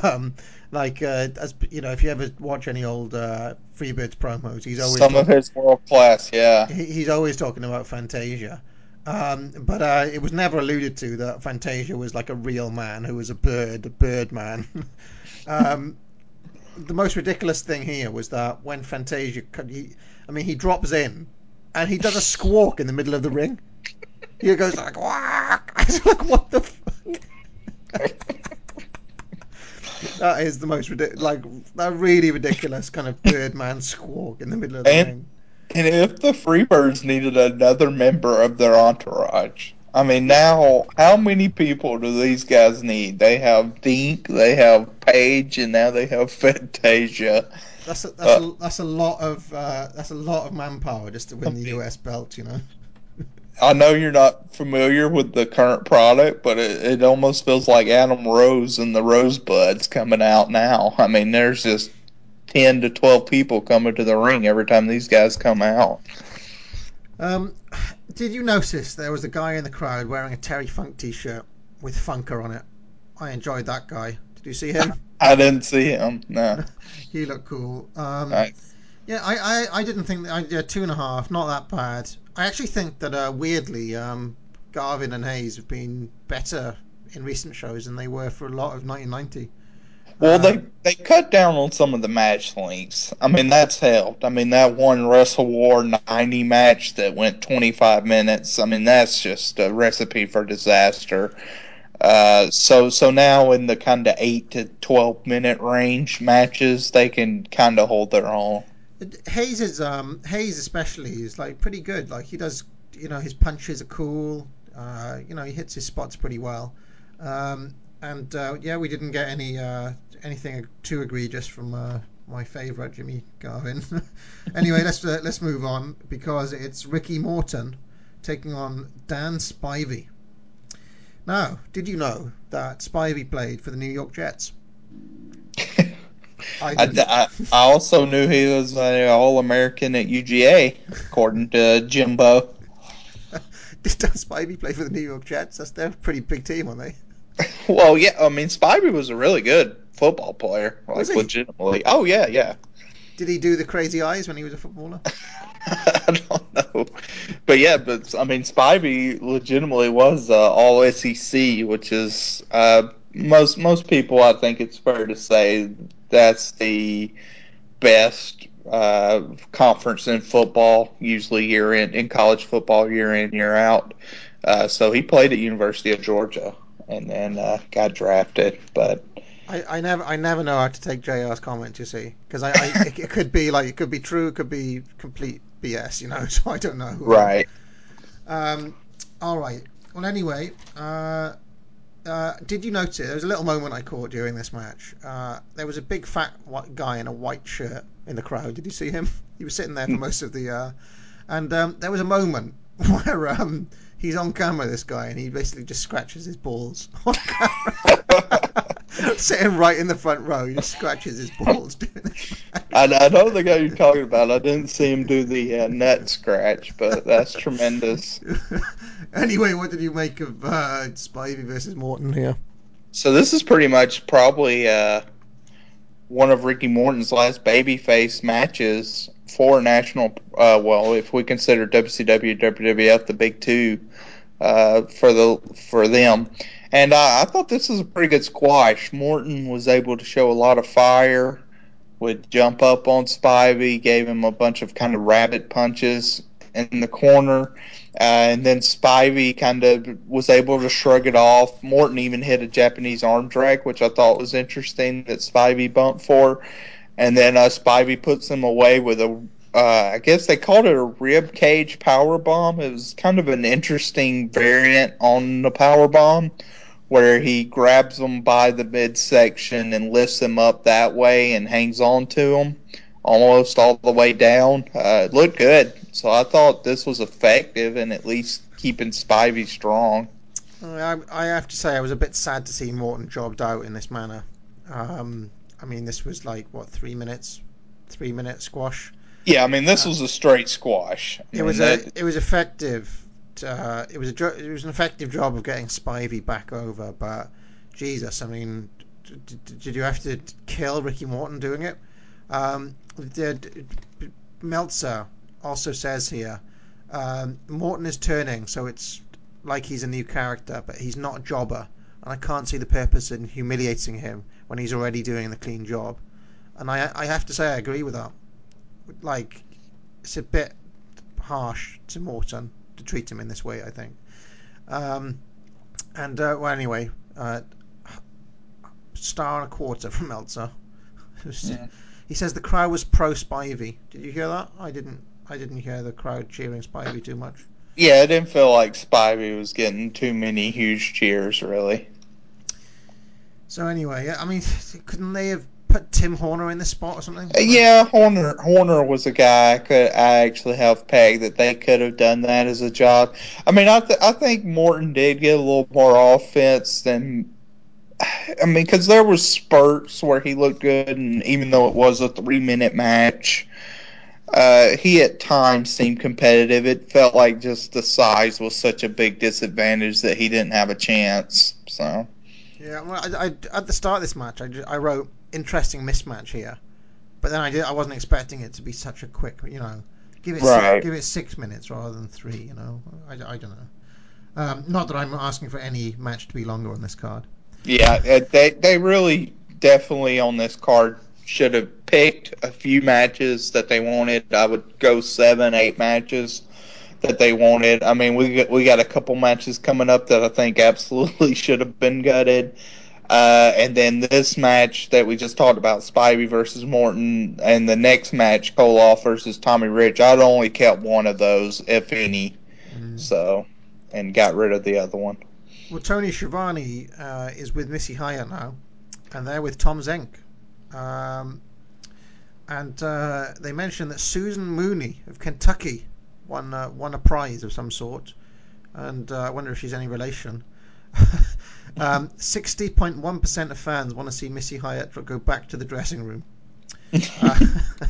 Um, like uh, as you know, if you ever watch any old uh, Freebirds promos, he's always Some of his world class, yeah. he- he's always talking about Fantasia. Um, but uh, it was never alluded to that Fantasia was like a real man who was a bird, a bird man. um, the most ridiculous thing here was that when Fantasia, he, I mean, he drops in and he does a squawk in the middle of the ring. He goes like, "Whack!" It's like, what the fuck? that is the most ridiculous, like, that really ridiculous kind of birdman squawk in the middle of the And- ring. And if the Freebirds needed another member of their entourage, I mean, now how many people do these guys need? They have Dink, they have Page, and now they have Fantasia. That's a, that's, a, that's a lot of uh, that's a lot of manpower just to win the US belt, you know. I know you're not familiar with the current product, but it, it almost feels like Adam Rose and the Rosebuds coming out now. I mean, there's just ten to twelve people coming to the ring every time these guys come out. Um, did you notice there was a guy in the crowd wearing a Terry Funk T-shirt with Funker on it? I enjoyed that guy. Did you see him? I didn't see him. No. he looked cool. Um, Nice. Yeah, I, I, I didn't think that I, yeah, two and a half, not that bad. I actually think that uh, weirdly, um, Garvin and Hayes have been better in recent shows than they were for a lot of 1990. Well, they they cut down on some of the match lengths. I mean, that's helped. I mean, that one Wrestle War 90 match that went 25 minutes. I mean, that's just a recipe for disaster. Uh, so so now in the kind of eight to 12 minute range matches, they can kind of hold their own. Hayes is um Hayes especially is like pretty good. Like he does, you know, his punches are cool. Uh, you know, he hits his spots pretty well. Um, and uh, yeah, we didn't get any uh, anything too egregious from uh, my favourite Jimmy Garvin. anyway, let's uh, let's move on because it's Ricky Morton taking on Dan Spivey. Now, did you know that Spivey played for the New York Jets? I I. I, also knew he was an All American at UGA, according to Jimbo. Did Dan Spivey play for the New York Jets? That's they're a pretty big team, aren't they? Well, yeah, I mean, Spivey was a really good football player, like Was he? legitimately. Oh yeah, yeah. Did he do the crazy eyes when he was a footballer? I don't know, but yeah, but I mean, Spivey legitimately was uh, all SEC, which is uh, most most people. I think it's fair to say that's the best uh, conference in football, usually year in in college football, year in year out. Uh, so he played at University of Georgia and then uh, got drafted, but. I, I never I never know how to take JR's comment. You see, because I, I it, it could be like it could be true, it could be complete BS. You know, so I don't know. Right. Um. All right. Well, anyway, uh, uh, did you notice there was a little moment I caught during this match? Uh, there was a big fat white guy in a white shirt in the crowd. Did you see him? He was sitting there for most of the. Uh, and um, there was a moment where um, he's on camera, this guy, and he basically just scratches his balls on camera. Sitting right in the front row, he just scratches his balls doing. I, I know the guy you're talking about. I didn't see him do the uh, nut scratch, but that's tremendous. Anyway, what did you make of uh, Spivey versus Morton here? So this is pretty much probably uh, one of Ricky Morton's last babyface matches for national. Uh, well, if we consider WCW, WWF the big two uh, for the for them, and I, I thought this was a pretty good squash. Morton was able to show a lot of fire. Would jump up on Spivey, gave him a bunch of kind of rabbit punches in the corner. Uh, and then Spivey kind of was able to shrug it off. Morton even hit a Japanese arm drag, which I thought was interesting that Spivey bumped for. And then uh, Spivey puts him away with a uh, I guess they called it a rib cage power bomb. It was kind of an interesting variant on the power bomb, where he grabs them by the midsection and lifts them up that way and hangs on to them almost all the way down. Uh, it looked good, so I thought this was effective and at least keeping Spivey strong. I, I have to say, I was a bit sad to see Morton jobbed out in this manner. Um, I mean, this was like what three minutes, three minute squash. Yeah, I mean this was a straight squash. I It mean, was that- a, it was effective. Uh, it was a it was an effective job of getting Spivey back over, but Jesus, I mean, d- d- did you have to kill Ricky Morton doing it? Um, did, Meltzer also says here, um, Morton is turning, so it's like he's a new character, but he's not a jobber, and I can't see the purpose in humiliating him when he's already doing the clean job. And I I have to say I agree with that. Like, it's a bit harsh to Morton to treat him in this way. I think. Um, and uh, well, anyway, uh, star and a quarter from Meltzer. Yeah. He says the crowd was pro Spivey. Did you hear that? I didn't. I didn't hear the crowd cheering Spivey too much. yeah, I didn't feel like Spivey was getting too many huge cheers, really. So anyway, yeah, I mean, couldn't they have put Tim Horner in the spot or something? Uh, Yeah, Horner Horner was a guy I could I actually have pegged that they could have done that as a job. I mean, I th- I think Morton did get a little more offense than. I mean, because there was spurts where he looked good, and even though it was a three minute match, uh, he at times seemed competitive. It felt like just the size was such a big disadvantage that he didn't have a chance. So Yeah, well, I, I, at the start of this match, I, I wrote interesting mismatch here, but then I did I wasn't expecting it to be such a quick, you know, give it Right. six, give it six minutes rather than three. You know, I, I don't know. Um, not that I'm asking for any match to be longer on this card. Yeah, uh, they they really definitely on this card should have picked a few matches that they wanted. I would go seven, eight matches that they wanted. I mean, we got, we got a couple matches coming up that I think absolutely should have been gutted. Uh, and then this match that we just talked about, Spivey versus Morton, and the next match, Koloff versus Tommy Rich. I'd only kept one of those, if any. So, and got rid of the other one. Well, Tony Schiavone uh, is with Missy Hyatt now, and they're with Tom Zenk. Um, and uh, they mentioned that Susan Mooney of Kentucky won uh, won a prize of some sort, and uh, I wonder if she's any relation. um, 60.1% of fans want to see Missy Hyatt go back to the dressing room. Uh,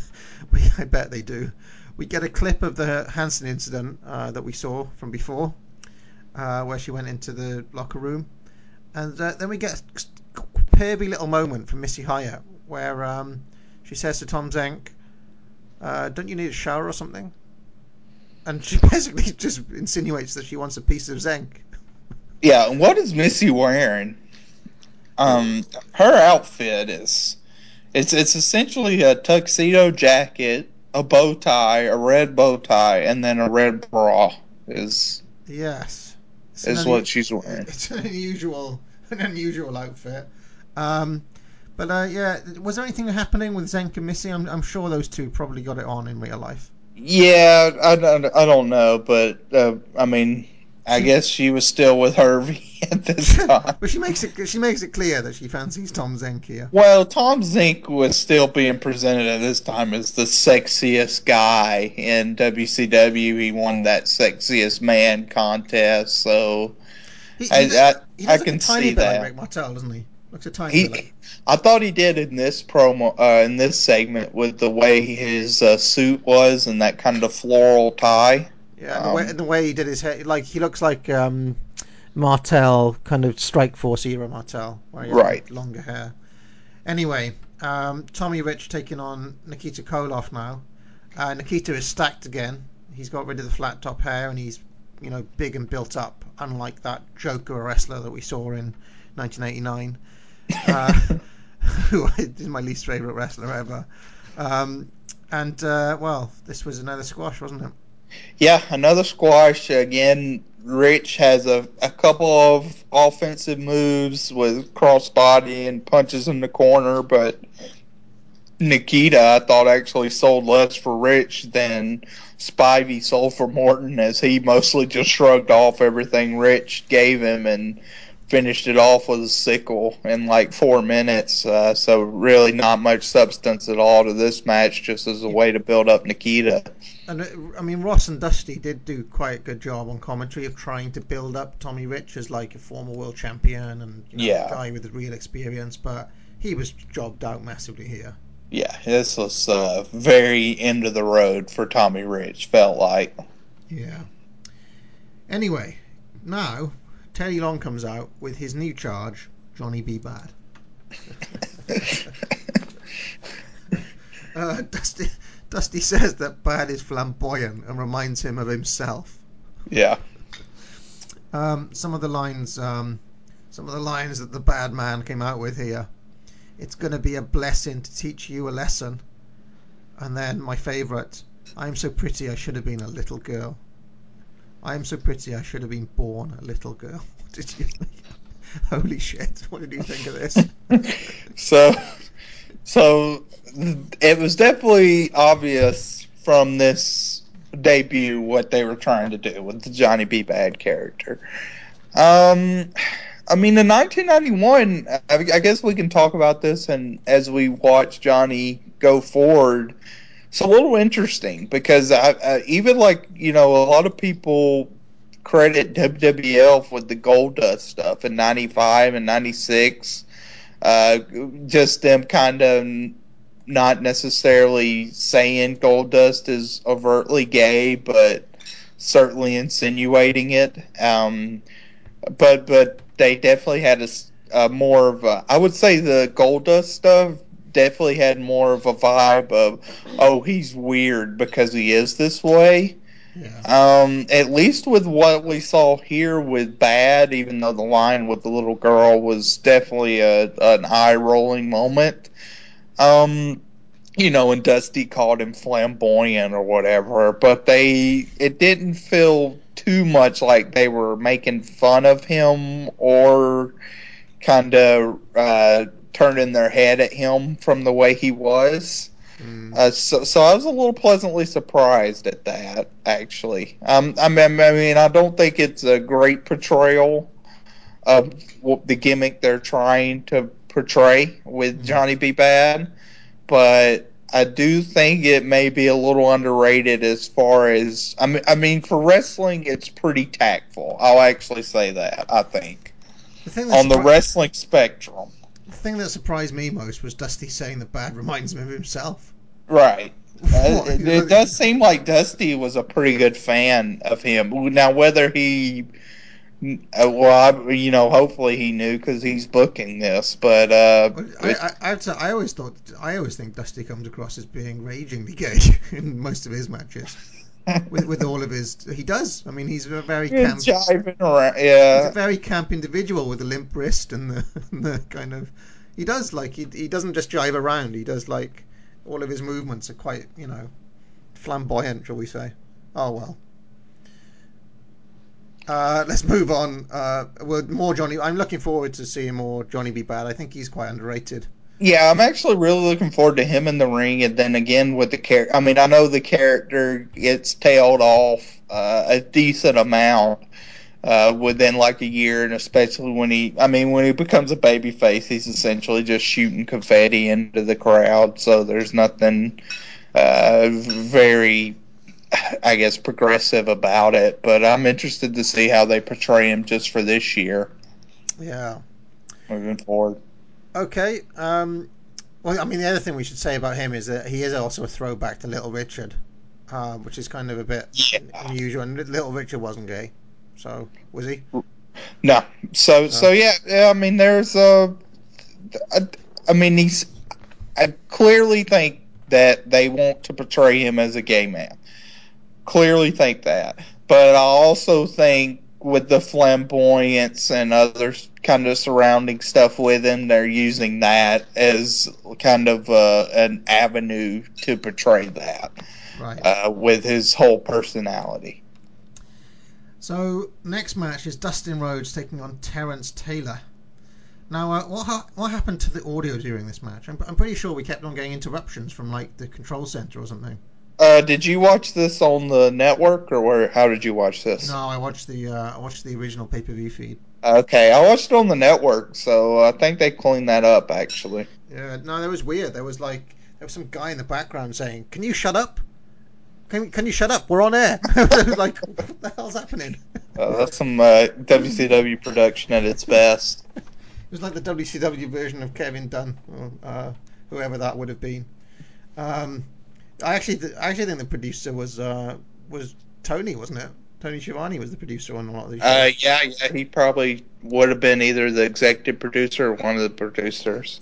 we, I bet they do. We get a clip of the Hanson incident uh, that we saw from before uh, where she went into the locker room, and uh, then we get a pervy little moment from Missy Hyatt where um, she says to Tom Zenk, uh, "Don't you need a shower or something?" And she basically just insinuates that she wants a piece of Zenk. Yeah, and what is Missy wearing? Um, her outfit is it's it's essentially a tuxedo jacket, a bow tie, a red bow tie, and then a red bra is Yes, It's is an what she's wearing. It's an unusual, an unusual outfit. Um, but uh, yeah, was there anything happening with Zenk and Missy? I'm, I'm sure those two probably got it on in real life. Yeah, I, don't- I don't know, but uh, I mean, I guess she was still with Hervey at this time. But she makes it she makes it clear that she fancies Tom Zenk here. Well, Tom Zenk was still being presented at this time as the sexiest guy in WCW. He won that sexiest man contest, so He, he I, I, he I can see that. like Rick Martel, doesn't he? Looks a tiny He. I thought he did in this promo, uh, in this segment, with the way his uh, suit was and that kind of floral tie. Yeah, and the, way, Um, and the way he did his hair, like he looks like um, Martel, kind of Strike Force era Martel, where he had Right. longer hair. Anyway, um, Tommy Rich taking on Nikita Koloff now. Uh, Nikita is stacked again. He's got rid of the flat top hair and he's, you know, big and built up, unlike that Joker wrestler that we saw in 1989. Uh, who is my least favorite wrestler ever. Um, and uh, well, this was another squash, wasn't it? Yeah, another squash again. Rich has a, a couple of offensive moves with crossbody and punches in the corner, but Nikita, I thought actually sold less for Rich than Spivey sold for Morton, as he mostly just shrugged off everything Rich gave him and finished it off with a sickle in like four minutes. Uh, so really not much substance at all to this match, just as a way to build up Nikita. And uh, I mean, Ross and Dusty did do quite a good job on commentary of trying to build up Tommy Rich as like a former world champion and you know, Yeah. a guy with real experience, but he was jobbed out massively here. Yeah, this was uh, very end of the road for Tommy Rich. Felt like. Yeah. Anyway, now Teddy Long comes out with his new charge, Johnny B. Badd. uh, Dusty, Dusty says that Badd is flamboyant and reminds him of himself. Yeah. Um, some of the lines, um, some of the lines that the bad man came out with here. It's going to be a blessing to teach you a lesson. And then my favourite. I'm so pretty, I should have been a little girl. I am so pretty, I should have been born a little girl. Did you? Holy shit! What did you think of this? So, so it was definitely obvious from this debut what they were trying to do with the Johnny B. Badd character. Um, I mean, in 1991, I, I guess we can talk about this, and as we watch Johnny go forward, it's a little interesting because I, I, even like you know a lot of people credit WWF with the Gold Dust stuff in '95 and '96 uh, just them kind of not necessarily saying Gold Dust is overtly gay, but certainly insinuating it. Um, but but they definitely had a, more of a, I would say the Gold Dust stuff definitely had more of a vibe of oh he's weird because he is this way. Yeah. Um, at least with what we saw here with Badd, even though the line with the little girl was definitely a an eye rolling moment. Um, you know, and Dusty called him flamboyant or whatever, but they it didn't feel too much like they were making fun of him or kind of uh, turning their head at him from the way he was. Mm. Uh, so, so I was a little pleasantly surprised at that, actually. Um, I mean, I mean, I don't think it's a great portrayal of the gimmick they're trying to portray with Johnny B. Badd, but I do think it may be a little underrated as far as I mean. I mean, for wrestling, it's pretty tactful. I'll actually say that. I think The on the wrestling spectrum, thing that surprised me most was Dusty saying that Badd reminds him of himself. right? Uh, it, it does seem like Dusty was a pretty good fan of him. Now, whether he, uh, well, I, you know, hopefully he knew because he's booking this. But uh, I, I, I, have to- I always thought, I always think Dusty comes across as being ragingly gay in most of his matches. With, with all of his, he does. I mean, he's a very camp. he's jiving around. He's Yeah, a very camp individual with a limp wrist and the, and the kind of. He does like he he doesn't just jive around. He does like all of his movements are quite you know flamboyant, shall we say? Oh well. Uh, let's move on. Uh, with more Johnny. I'm looking forward to seeing more Johnny B. Badd. I think he's quite underrated. yeah. I'm actually really looking forward to him in the ring, and then again with the character. I mean, I know the character gets tailed off uh, a decent amount. Uh, within like a year, and especially when he, I mean, when he becomes a baby face, he's essentially just shooting confetti into the crowd. So there's nothing uh, very, I guess, progressive about it. But I'm interested to see how they portray him just for this year Yeah. moving forward. Okay. Um, well, I mean, the other thing we should say about him is that he is also a throwback to Little Richard, uh, which is kind of a bit Yeah. unusual. And Little Richard wasn't gay, so was he? No. So so yeah, yeah, I mean there's uh I, I mean he's I clearly think that they want to portray him as a gay man. Clearly think that. But I also think with the flamboyance and other kind of surrounding stuff with him, they're using that as kind of uh, an avenue to portray that Right. uh, with his whole personality. So next match is Dustin Rhodes taking on Terrence Taylor. Now, uh, what ha- what happened to the audio during this match? I'm, I'm pretty sure we kept on getting interruptions from like the control center or something. Uh, did you watch this on the network, or where? How did you watch this? No, I watched the uh, I watched the original pay per view feed. Okay, I watched it on the network, so I think they cleaned that up actually. Yeah, no, that was weird. There was like there was some guy in the background saying, "Can you shut up? Can, can you shut up? We're on air." Like, "What the hell's happening?" Uh, that's some uh, WCW production at its best. It was like the WCW version of Kevin Dunn, or uh, whoever that would have been. Um, I actually, th- I actually think the producer was uh, was Tony, wasn't it? Tony Schiavone was the producer on a lot of these. Uh, yeah, yeah, he probably would have been either the executive producer or one of the producers.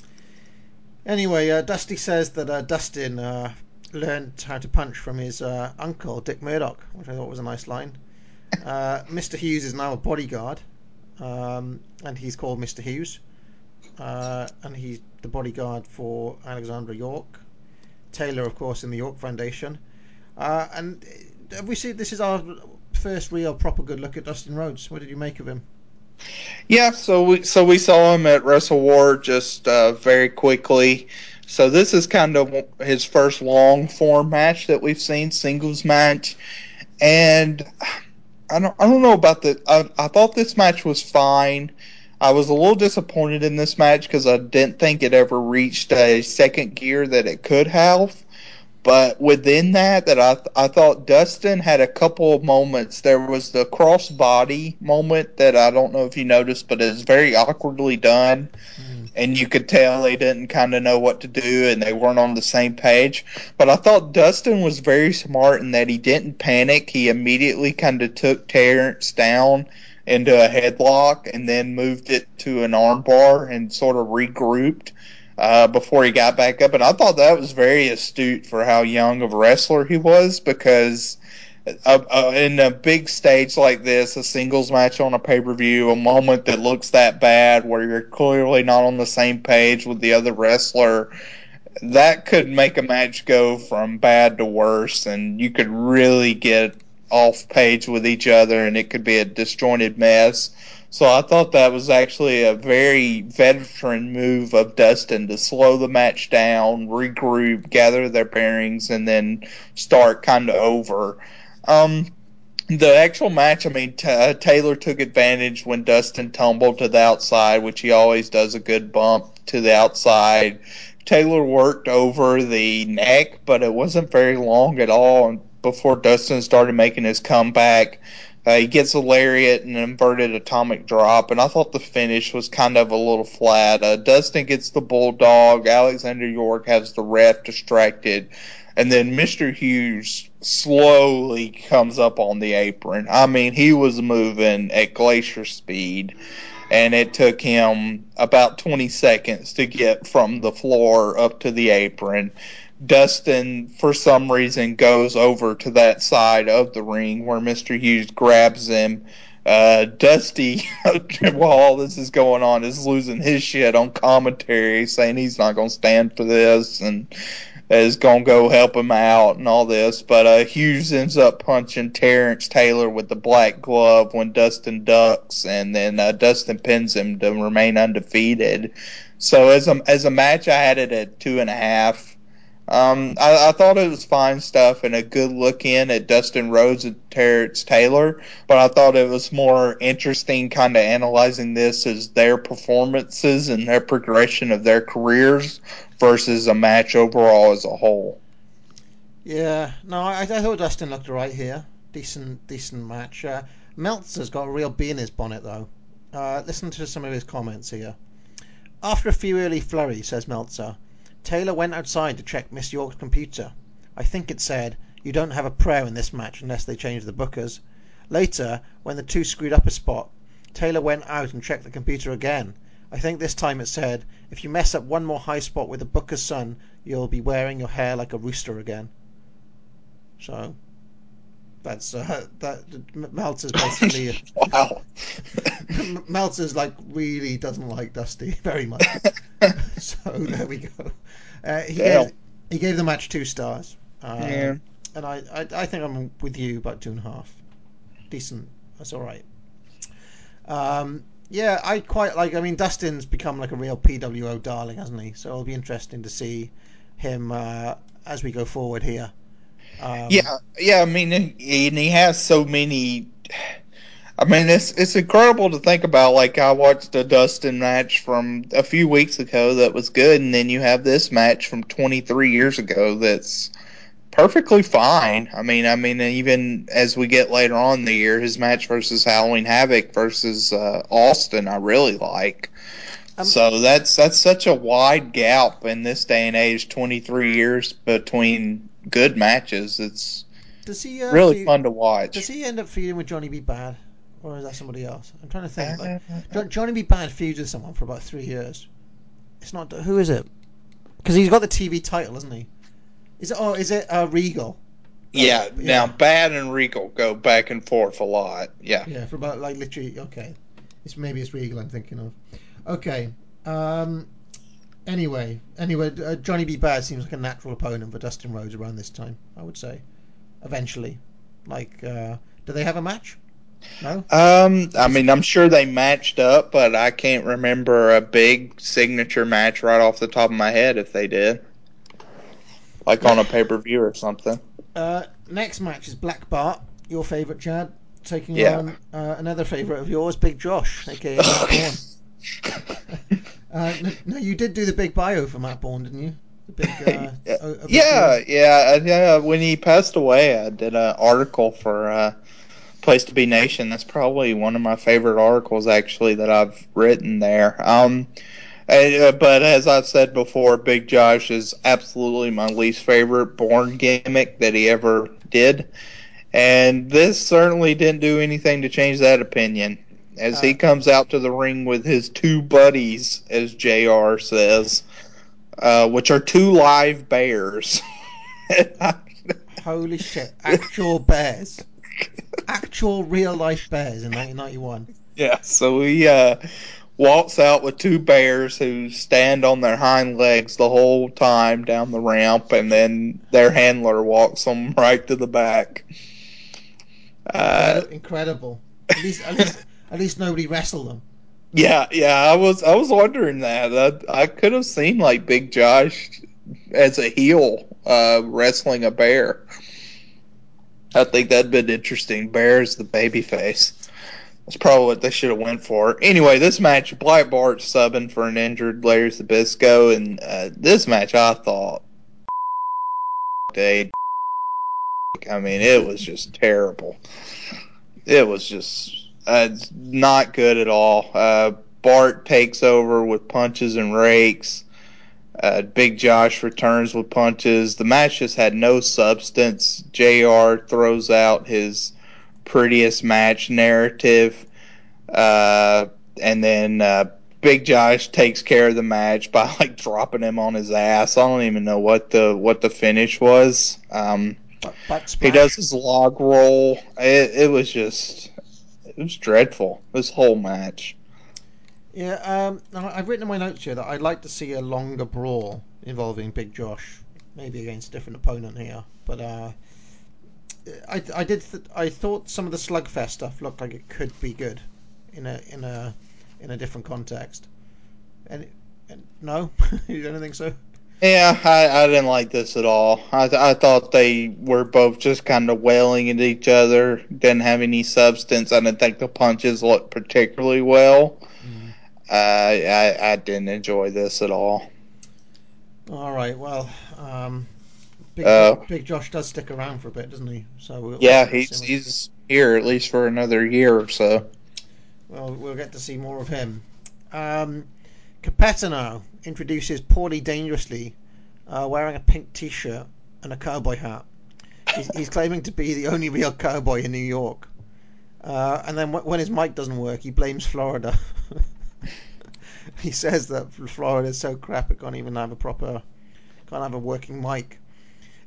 Anyway, uh, Dusty says that uh, Dustin uh, learned how to punch from his uh, uncle, Dick Murdoch, which I thought was a nice line. Uh, Mr. Hughes is now a bodyguard, um, and he's called Mr. Hughes. Uh, and he's the bodyguard for Alexandra York. Taylor, of course, in the York Foundation. Uh, and uh, have we seen this is our first real proper good look at Dustin Rhodes. What did you make of him? Yeah, so we so we saw him at Wrestle War just uh, very quickly. So this is kind of his first long form match that we've seen, singles match, and I don't I don't know about the. I, I thought this match was fine. I was a little disappointed in this match because I didn't think it ever reached a second gear that it could have. But within that, that I I thought Dustin had a couple of moments. There was the cross body moment that I don't know if you noticed, but it's very awkwardly done, mm-hmm. And you could tell they didn't kind of know what to do and they weren't on the same page. But I thought Dustin was very smart in that he didn't panic. He immediately kind of took Terrence down into a headlock and then moved it to an armbar and sort of regrouped uh, before he got back up. And I thought that was very astute for how young of a wrestler he was because uh, in a big stage like this, a singles match on a pay per view, a moment that looks that bad where you're clearly not on the same page with the other wrestler. That could make a match go from bad to worse, and you could really get off page with each other, and it could be a disjointed mess. So I thought that was actually a very veteran move of Dustin to slow the match down, regroup, gather their bearings, and then start kind of over. Um, the actual match, I mean, t- uh, Taylor took advantage when Dustin tumbled to the outside, which he always does a good bump to the outside. Taylor worked over the neck, but it wasn't very long at all before Dustin started making his comeback. Uh, he gets a lariat and an inverted atomic drop, and I thought the finish was kind of a little flat. Uh, Dustin gets the bulldog. Alexander York has the ref distracted, and then Mr. Hughes slowly comes up on the apron. I mean, he was moving at glacier speed, and it took him about 20 seconds to get from the floor up to the apron. Dustin, for some reason, goes over to that side of the ring where Mr. Hughes grabs him. Uh, Dusty, while all this is going on, is losing his shit on commentary, saying he's not going to stand for this and is to go help him out and all this. But uh, Hughes ends up punching Terrence Taylor with the black glove when Dustin ducks, and then uh, Dustin pins him to remain undefeated. So as a as a match, I had it at two and a half. Um, I, I thought it was fine stuff and a good look in at Dustin Rhodes and Terrence Taylor, but I thought it was more interesting kind of analyzing this as their performances and their progression of their careers versus a match overall as a whole. Yeah, no, I, I thought Dustin looked alright here. Decent, decent match. Uh, Meltzer's got a real bee in his bonnet though. Uh, listen to some of his comments here. After a few early flurries, says Meltzer, Taylor went outside to check Miss York's computer. I think it said, You don't have a prayer in this match unless they change the bookers. Later, when the two screwed up a spot, Taylor went out and checked the computer again. I think this time it said, If you mess up one more high spot with the booker's son, you'll be wearing your hair like a rooster again. So, that's uh, that. Meltzer's basically wow. Meltzer's like really doesn't like Dusty very much. so there we go. Uh, he Damn. gave he gave the match two stars. Uh, Yeah. And I, I I think I'm with you about two and a half. Decent. That's all right. Um, Yeah, I quite like. I mean, Dustin's become like a real PWO darling, hasn't he? So it'll be interesting to see him uh, as we go forward here. Um, Yeah, yeah. I mean, and he has so many. I mean, it's it's incredible to think about. Like, I watched a Dustin match from a few weeks ago that was good, and then you have this match from 23 years ago that's perfectly fine. I mean, I mean, even as we get later on in the year, his match versus Halloween Havoc versus uh, Austin, I really like. Um, so that's that's such a wide gap in this day and age. 23 years between good matches. It's Does he uh, really feud- fun to watch. Does he end up feuding with Johnny B. Badd, or is that somebody else? I'm trying to think. Like, Uh, Johnny B. Badd feuds with someone for about three years. It's not who is it? Because he's got the TV title, isn't he? Is it? Oh, is it uh, Regal? Yeah, Yeah. now Badd and Regal go back and forth a lot. Yeah. Yeah, for about like literally. Okay, it's maybe it's Regal I'm thinking of. Okay. Um. Anyway, anyway, uh, Johnny B. Badd seems like a natural opponent for Dustin Rhodes around this time. I would say, eventually. Like, uh, do they have a match? No. Um, I mean, I'm sure they matched up, but I can't remember a big signature match right off the top of my head if they did. Like on a pay per view or something. Uh, next match is Black Bart, your favourite, Chad, taking Yeah. on uh, another favourite of yours, Big Josh, aka. Uh, no, you did do the big bio for Matt Bourne, didn't you? Big. Uh, Yeah, o- obituary? yeah, yeah, uh, yeah. When he passed away, I did an article for uh, Place to Be Nation. That's probably one of my favorite articles, actually, that I've written there. Um, uh, but as I've said before, Big Josh is absolutely my least favorite Bourne gimmick that he ever did, and this certainly didn't do anything to change that opinion. As he Uh, comes out to the ring with his two buddies, as Jr. says, uh, which are two live bears. Holy shit! Actual bears, actual real life bears in 1991. yeah, so he uh, walks out with two bears who stand on their hind legs the whole time down the ramp, and then their handler walks them right to the back. Uh, Incredible. At least, at least, at least nobody wrestled them. yeah, yeah, I was I was wondering that. I, I could have seen like Big Josh as a heel uh, wrestling a bear. I think that'd been interesting. Bear's the baby face. That's probably what they should have went for. Anyway, this match, Black Bart subbing for an injured Larry Zbyszko, and uh, this match I thought, I mean, it was just terrible. It was just uh, not good at all. Uh, Bart takes over with punches and rakes. Uh, Big Josh returns with punches. The match just had no substance. JR throws out his prettiest match narrative. Uh, and then uh, Big Josh takes care of the match by like dropping him on his ass. I don't even know what the what the finish was. Um, he does his log roll. It, it was just it was dreadful. This whole match. Yeah, um, I've written in my notes here that I'd like to see a longer brawl involving Big Josh, maybe against a different opponent here. But uh, I, I did th- I thought some of the slugfest stuff looked like it could be good in a in a in a different context. And, and no, you don't think so? Yeah, I, I didn't like this at all. I, I thought they were both just kind of wailing at each other. Didn't have any substance. I didn't think the punches looked particularly well. Uh, I, I didn't enjoy this at all. All right, well, um, Big, Uh, Big Josh does stick around for a bit, doesn't he? So we'll, Yeah, he's he's here at least for another year or so. Well, we'll get to see more of him. Um, Capetano introduces Paulie dangerously, uh, wearing a pink T-shirt and a cowboy hat. He's, he's claiming to be the only real cowboy in New York. Uh, and then wh- when his mic doesn't work, he blames Florida. he says that Florida is so crap it can't even have a proper, can't have a working mic.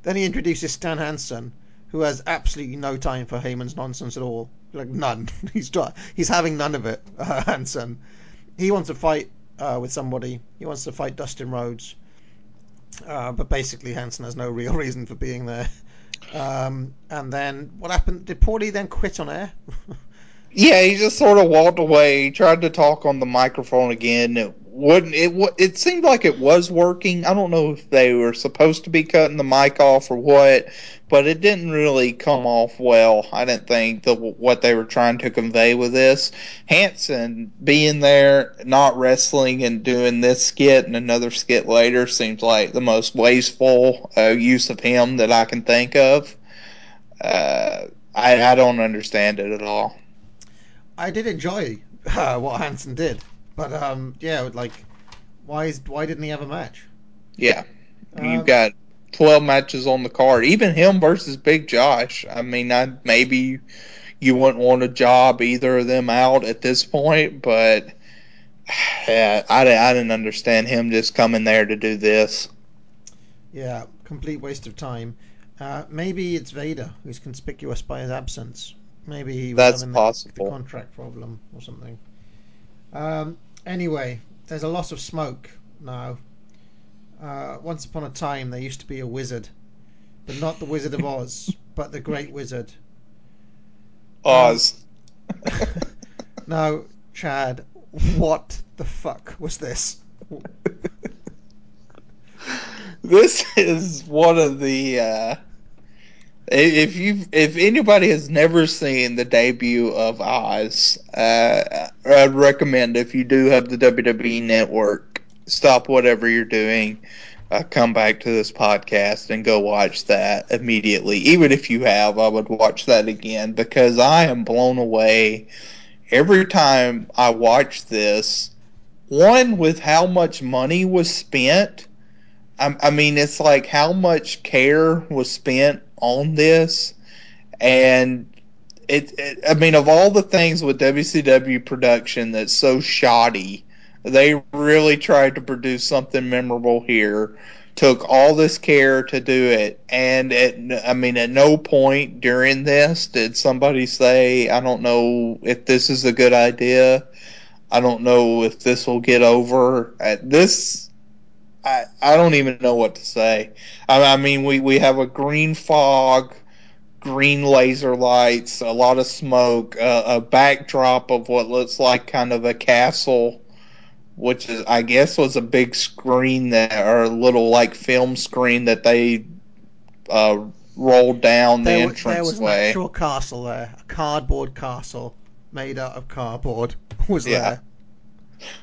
Then he introduces Stan Hansen, who has absolutely no time for Heyman's nonsense at all. Like none. he's try- he's having none of it. Uh, Hansen. He wants to fight uh, with somebody. He wants to fight Dustin Rhodes. Uh, but basically, Hansen has no real reason for being there. Um, and then what happened? Did Paulie then quit on air? Yeah, he just sort of walked away. He tried to talk on the microphone again. It wouldn't. It it seemed like it was working. I don't know if they were supposed to be cutting the mic off or what, but it didn't really come off well. I didn't think the what they were trying to convey with this. Hansen being there, not wrestling, and doing this skit and another skit later seems like the most wasteful uh, use of him that I can think of. Uh, I, I don't understand it at all. I did enjoy uh, what Hansen did, but um, yeah, like, why is why didn't he have a match? Yeah. Um, You've got 12 matches on the card. Even him versus Big Josh. I mean, I, maybe you wouldn't want to job either of them out at this point, but yeah, I, I didn't understand him just coming there to do this. Yeah, complete waste of time. Uh, maybe it's Vader who's conspicuous by his absence. Maybe he was That's having the- possible. The, contract problem or something. Um, anyway, there's a lot of smoke now. Uh, once upon a time, there used to be a wizard, but not the Wizard of Oz, but the Great Wizard. Oz. Now, Chad, what the fuck was this? this is one of the uh, if you if anybody has never seen the debut of Oz, uh, I'd recommend if you do have the WWE Network, stop whatever you're doing, uh, come back to this podcast and go watch that immediately. Even if you have, I would watch that again because I am blown away every time I watch this. One with how much money was spent. I, I mean, it's like how much care was spent on this, and it, it. I mean, of all the things with WCW production that's so shoddy, they really tried to produce something memorable here. Took all this care to do it, and at, I mean, at no point during this did somebody say, "I don't know if this is a good idea." I don't know if this will get over. At this, I I don't even know what to say. I, I mean, we we have a green fog, green laser lights, a lot of smoke, uh, a backdrop of what looks like kind of a castle, which is I guess was a big screen that or a little like film screen that they uh, rolled down the There, wa- there was an actual castle there, a cardboard castle made out of cardboard was Yeah. there.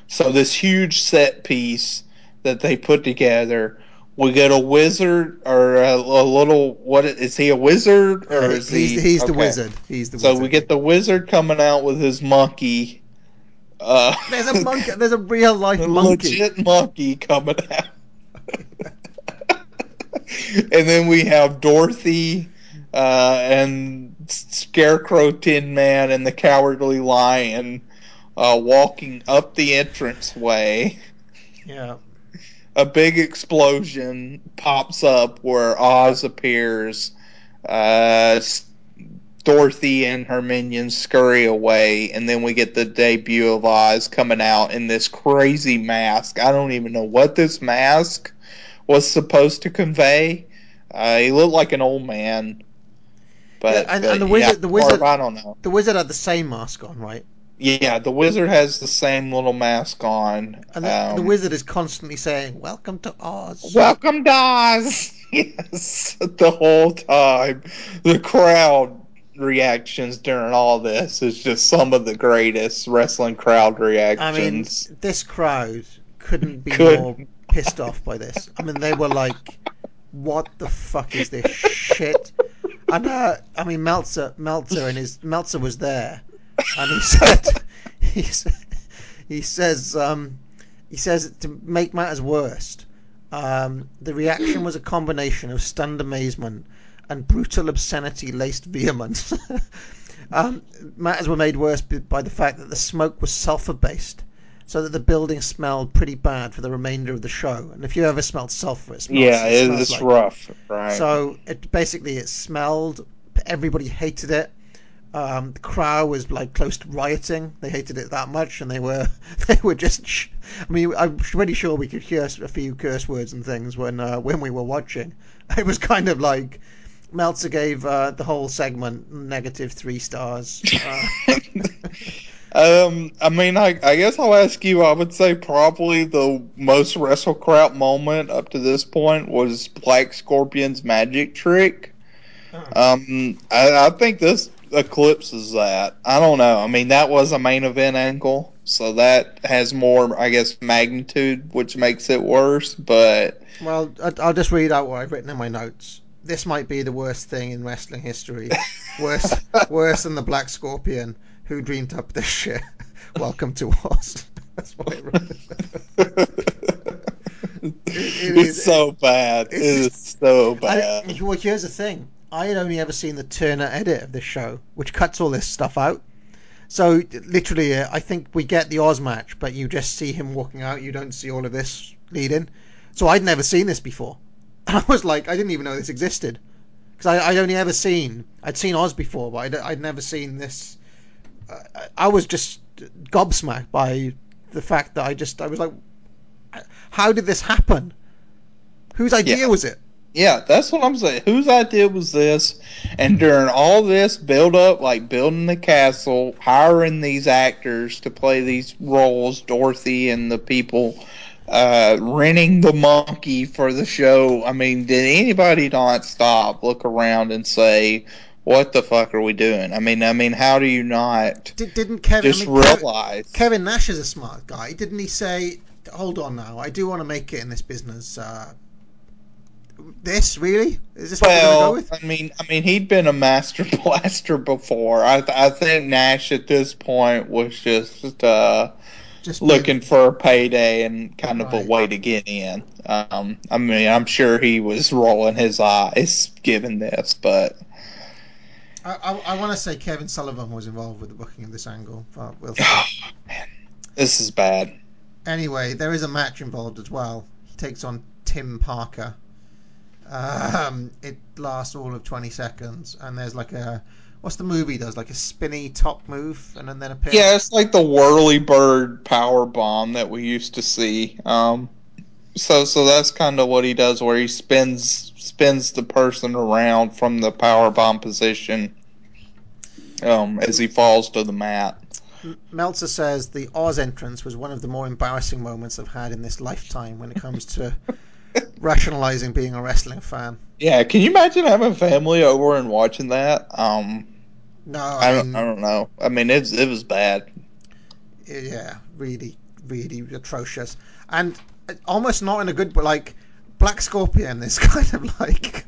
So this huge set piece that they put together, we get a wizard or a, a little. What is he? A wizard or is he's he? he's the wizard. He's the So wizard. we get the wizard coming out with his monkey. Uh, There's a monkey. There's a real life a monkey. legit monkey coming out. and then we have Dorothy uh, and Scarecrow Tin Man and the Cowardly Lion uh, walking up the entranceway. Yeah. A big explosion pops up where Oz appears. Uh, Dorothy and her minions scurry away, and then we get the debut of Oz coming out in this crazy mask. I don't even know what this mask was supposed to convey. Uh, he looked like an old man, but, Yeah, and- but and the wizard- yeah, the wizard- I don't know. The wizard had the same mask on, right? Yeah, the wizard has the same little mask on. And the, the Um, wizard is constantly saying, "Welcome to Oz." Welcome to Oz. Yes, the whole time. The crowd reactions during all this is just some of the greatest wrestling crowd reactions. I mean, this crowd couldn't be Couldn't. more pissed off by this. I mean, they were like, "What the fuck is this shit?" And uh, I mean, Meltzer, Meltzer, and his Meltzer was there, and he said, he, he says, um, he says to make matters worse, um, the reaction was a combination of stunned amazement and brutal obscenity laced vehemence. um, matters were made worse by the fact that the smoke was sulfur based, so that the building smelled pretty bad for the remainder of the show. And if you ever smelled sulfur, it smells. yeah, it it, it's like rough, right? so it basically it smelled. Everybody hated it. Um, the crowd was like close to rioting. They hated it that much, and they were they were just. Sh- I mean, I'm pretty sure we could hear a few curse words and things when uh, when we were watching. It was kind of like Meltzer gave uh, the whole segment negative three stars. Uh, Um, I mean, I, I guess I'll ask you. I would say probably the most wrestle crap moment up to this point was Black Scorpion's magic trick. Um, I, I think this eclipses that. I don't know. I mean, that was a main event angle, so that has more, I guess, magnitude, which makes it worse. But well, I- I'll just read out what I've written in my notes. This might be the worst thing in wrestling history. worse, worse than the Black Scorpion, who dreamed up this shit. Welcome to Oz. That's what I wrote. it it's is- so bad. It is so I, bad. well, here's the thing. I had only ever seen the Turner edit of this show, which cuts all this stuff out. So literally, uh, I think we get the Oz match, but you just see him walking out. You don't see all of this leading. So I'd never seen this before. And I was like, I didn't even know this existed because I'd only ever seen I'd seen Oz before, but I'd, I'd never seen this. Uh, I was just gobsmacked by the fact that I just I was like, how did this happen? Whose idea Yeah. was it? Yeah, that's what I'm saying. Whose idea was this? And during all this build up, like building the castle, hiring these actors to play these roles, Dorothy and the people, uh, renting the monkey for the show. I mean, did anybody not stop, look around, and say, "What the fuck are we doing?" I mean, I mean, how do you not Did, didn't Kevin? just I mean, realize? Kevin Nash is a smart guy. Didn't he say, "Hold on now, I do want to make it in this business"? Uh, this really is this what we're Well, going go with? I mean, I mean, he'd been a master blaster before. I, I think Nash at this point was just uh, Just looking for a payday and kind of a way to get in. Um, I mean, I'm sure he was rolling his eyes given this, but I, I, I want to say Kevin Sullivan was involved with the booking of this angle, but we'll see. this is bad. anyway, there is a match involved as well. He takes on Tim Parker. Um, it lasts all of 20 seconds, and there's like a what's the movie does? Like a spinny top move, and then, a pin. Yeah, it's like the whirly bird power bomb that we used to see. Um, so so that's kind of what he does, where he spins spins the person around from the power bomb position um, as he falls to the mat. Meltzer says the Oz entrance was one of the more embarrassing moments I've had in this lifetime when it comes to rationalizing being a wrestling fan. Yeah, can you imagine having family over and watching that? Um, No, I I don't, mean, I don't know. I mean, it's it was bad. yeah, really, really atrocious, and uh, almost not in a good, but like Black Scorpion is kind of like.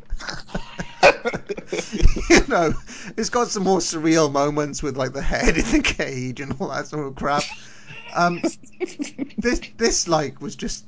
you know, it's got some more surreal moments with like the head in the cage and all that sort of crap. Um, this this like was just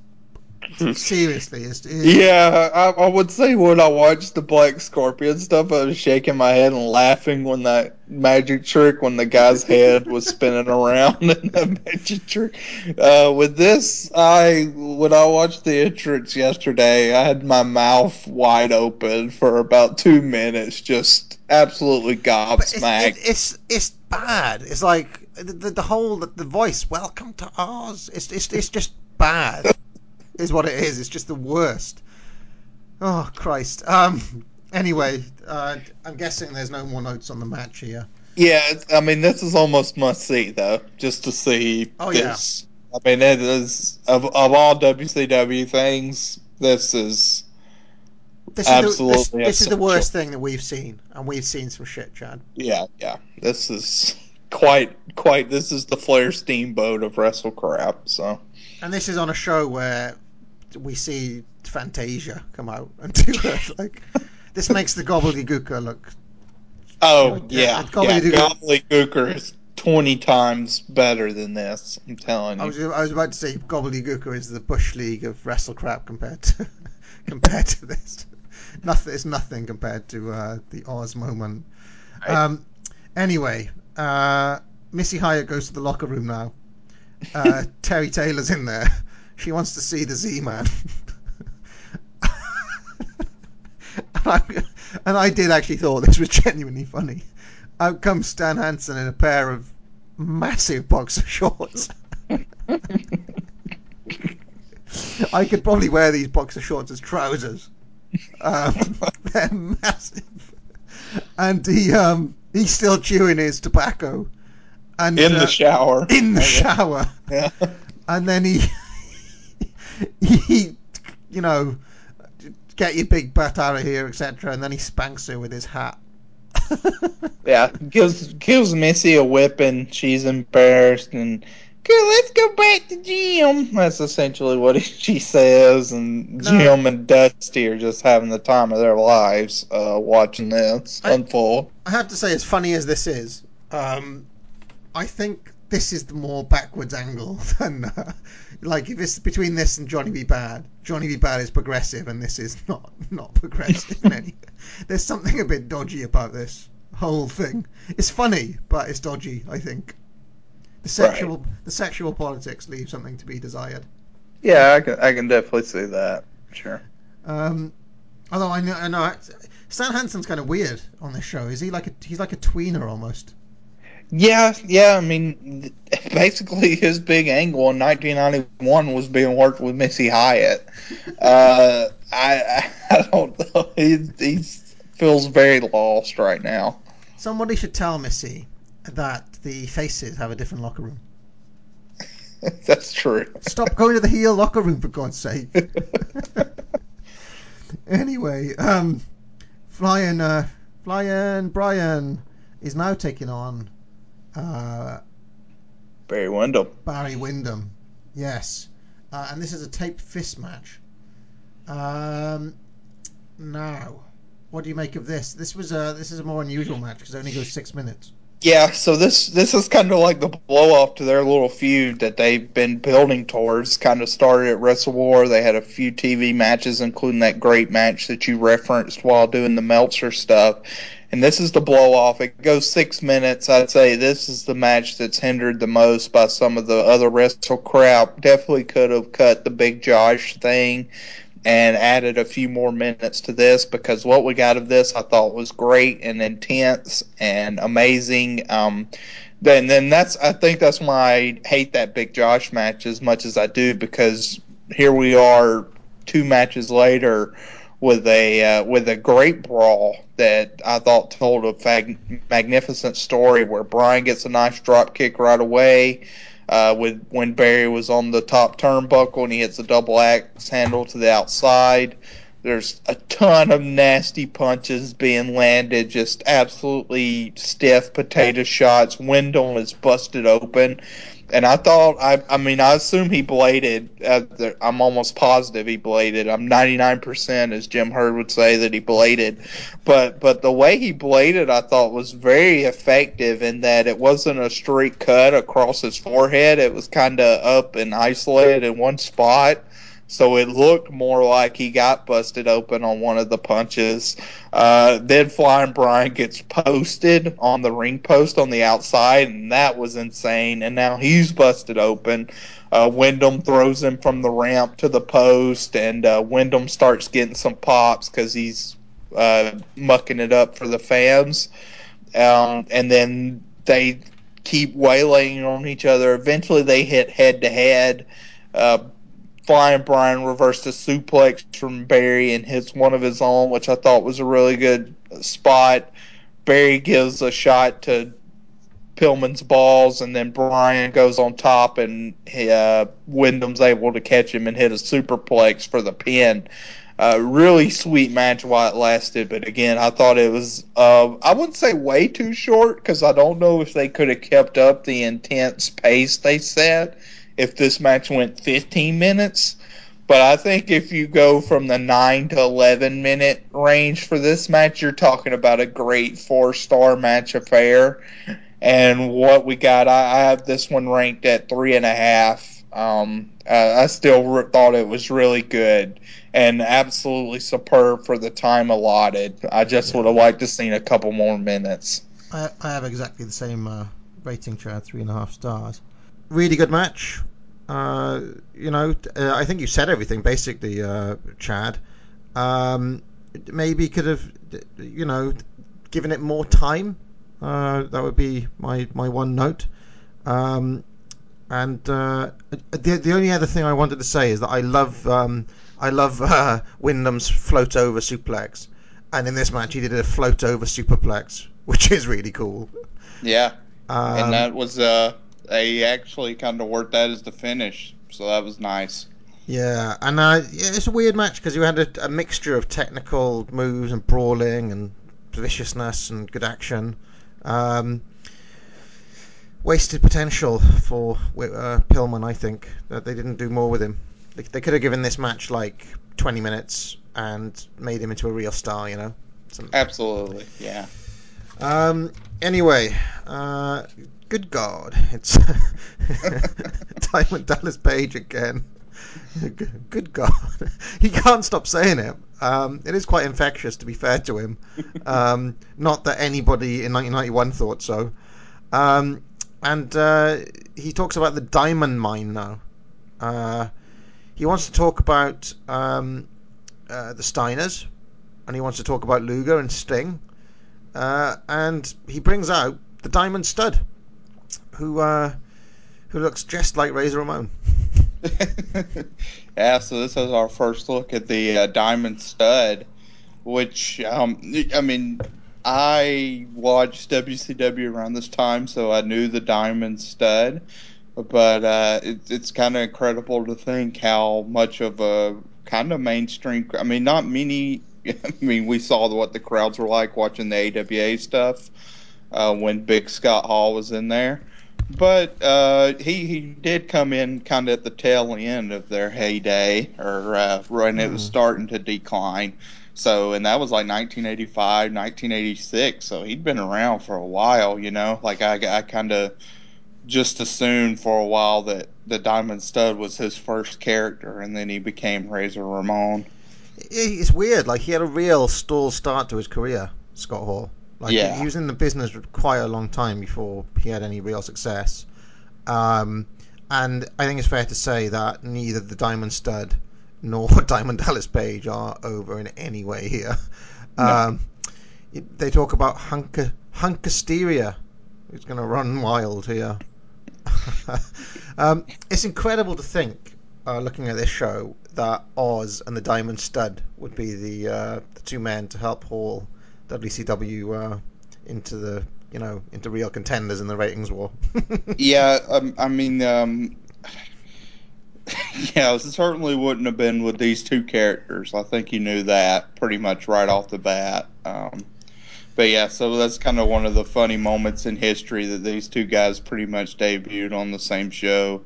seriously is Yeah, I, I would say when I watched the Black Scorpion stuff, I was shaking my head and laughing when that magic trick, when the guy's head was spinning around in that magic trick. Uh, with this, I when I watched the entrance yesterday, I had my mouth wide open for about two minutes, just absolutely it's, gobsmacked. it, it's it's bad. It's like the, the, the whole the, the voice. Welcome to Oz. It's it's it's just bad. Is what it is. It's just the worst. Oh Christ. Um. Anyway, uh, I'm guessing there's no more notes on the match here. Yeah, I mean, this is almost must see though, just to see Oh, yeah. this. I mean, it is of of all WCW things, this is This is the, this, Absolutely this is the worst thing that we've seen, and we've seen some shit, Chad. yeah, yeah. This is quite quite. This is the Flair Steamboat of wrestle crap. So And this is on a show where we see Fantasia come out and do it. Like this makes the gobbledygooker look oh Like, yeah, yeah, yeah, Gobbledygooker- Gobbledygooker is twenty times better than this. I'm telling I you. was I was about to say Gobbledygooker is the Bush League of wrestle crap compared to compared to this. Nothing it's nothing compared to uh, the Oz moment. Right. Um, anyway, uh, Missy Hyatt goes to the locker room now. Uh, Terry Taylor's in there. She wants to see the Z-Man. and, I, and I did actually thought this was genuinely funny. Out comes Stan Hansen in a pair of massive boxer shorts. I could probably wear these boxer shorts as trousers. Um, they're massive, and he um, he's still chewing his tobacco, and In uh, the shower. in the shower, Yeah. and then he he you know get your big butt out of here, etc. And then he spanks her with his hat. Yeah, gives gives Missy a whipping. She's embarrassed and. Let's go back to Jim. That's essentially what he, she says. And No. Jim and Dusty are just having the time of their lives uh, watching this I- unfold. I have to say, as funny as this is, um, I think this is the more backwards angle than uh, like if it's between this and Johnny B. Badd. Johnny B. Badd is progressive, and this is not not progressive in any. There's something a bit dodgy about this whole thing. It's funny, but it's dodgy. I think the sexual the sexual politics leave something to be desired. Yeah, I can I can definitely see that. Sure. Um, although I know, I know Stan Hansen's kind of weird on this show. Is he like a he's like a tweener almost? Yeah, yeah. I mean, basically, his big angle in 1991 was being worked with Missy Hyatt. Uh, I, I don't know. He, he feels very lost right now. Somebody should tell Missy that the faces have a different locker room. That's true. Stop going to the heel locker room for God's sake. anyway, um, flying, uh, flying Brian is now taking on uh, Barry Windham. Barry Windham. Yes, uh, and this is a taped fist match. Um, now, what do you make of this? This was a this is a more unusual match because it only goes six minutes. Yeah, so this this is kind of like the blow off to their little feud that they've been building towards. Kind of started at Wrestle War. They had a few TV matches, including that great match that you referenced while doing the Meltzer stuff. And this is the blow off. It goes six minutes. I'd say this is the match that's hindered the most by some of the other wrestle crap. Definitely could have cut the Big Josh thing and added a few more minutes to this because what we got of this I thought was great and intense and amazing. Um, then then that's I think that's why I hate that Big Josh match as much as I do because here we are two matches later with a uh, with a great brawl that I thought told a fag- magnificent story where Brian gets a nice drop kick right away uh, with when Barry was on the top turnbuckle and he hits a double axe handle to the outside. There's a ton of nasty punches being landed, just absolutely stiff potato shots. Windham is busted open. And I thought, I, I mean, I assume he bladed. There- I'm almost positive he bladed. I'm 99%, as Jim Herd would say, that he bladed. But but the way he bladed, I thought was very effective in that it wasn't a straight cut across his forehead. It was kind of up and isolated in one spot. So it looked more like he got busted open on one of the punches. Uh, then Flying Brian gets posted on the ring post on the outside, and that was insane. And now he's busted open. Uh, Windham throws him from the ramp to the post, and uh, Windham starts getting some pops because he's uh, mucking it up for the fans. Um, and then they keep waylaying on each other. Eventually, they hit head to head. Flying Brian reversed a suplex from Barry and hits one of his own, which I thought was a really good spot. Barry gives a shot to Pillman's balls, and then Brian goes on top, and uh, Windham's able to catch him and hit a superplex for the pin. Uh, really sweet match while it lasted, but again, I thought it was, uh, I wouldn't say way too short because I don't know if they could have kept up the intense pace they set if this match went 15 minutes. But I think if you go from the 9 to 11 minute range for this match, you're talking about a great four star match affair. And what we got, I, I have this one ranked at three and a half. Um, uh, I still re- thought it was really good and absolutely superb for the time allotted. I just would have liked to seen a couple more minutes. I, I have exactly the same uh, rating, Chad, three and a half stars. Really good match. Uh, you know, uh, I think you said everything basically, uh, Chad. Um, maybe could have, you know, given it more time. Uh, that would be my, my one note. Um, and uh, the the only other thing I wanted to say is that I love um, I love uh, Windham's float over suplex, and in this match he did a float over superplex, which is really cool. Yeah, Um, and that was uh, they actually kind of worked that as the finish, so that was nice. Yeah, and uh, yeah, it's a weird match because you had a, a mixture of technical moves and brawling and viciousness and good action. Um, wasted potential for uh, Pillman, I think, that they didn't do more with him. They, they could have given this match like 20 minutes and made him into a real star, you know. Some- Absolutely, yeah. um. Anyway, uh, good God, it's Diamond Dallas Page again. Good- God, he can't stop saying it. Um, it is quite infectious, to be fair to him. Um, not that anybody in 1991 thought so. Um, and uh, he talks about the diamond mine now. Uh, he wants to talk about um, uh, the Steiners, and he wants to talk about Luger and Sting. Uh, and he brings out the Diamond Stud, who uh, who looks just like Razor Ramon. yeah, so this is our first look at the uh, Diamond Stud, which um, I mean, I watched WCW around this time, so I knew the Diamond Stud. But uh, it, it's kind of incredible to think how much of a kind of mainstream. I mean, not many. I mean, we saw what the crowds were like watching the AWA stuff uh, when Big Scott Hall was in there. But uh, he he did come in kind of at the tail end of their heyday, or uh, when it was Hmm. starting to decline. So, and that was like 1985, 1986. So he'd been around for a while, you know. Like I, I kind of just assumed for a while that the Diamond Stud was his first character, and then he became Razor Ramon. It's weird. Like he had a real stall start to his career, Scott Hall. Like Yeah. he was in the business for quite a long time before he had any real success. Um, and I think it's fair to say that neither the Diamond Stud nor Diamond Dallas Page are over in any way here. Um, they talk about hunker hunkasteria. It's going to run wild here. um, it's incredible to think, uh, looking at this show, that Oz and the Diamond Stud would be the uh, the two men to help haul WCW uh, into the you know into real contenders in the ratings war. Yeah, um, I mean, um, yeah, it certainly wouldn't have been with these two characters. I think you knew that pretty much right off the bat. Um, but yeah, so that's kind of one of the funny moments in history that these two guys pretty much debuted on the same show.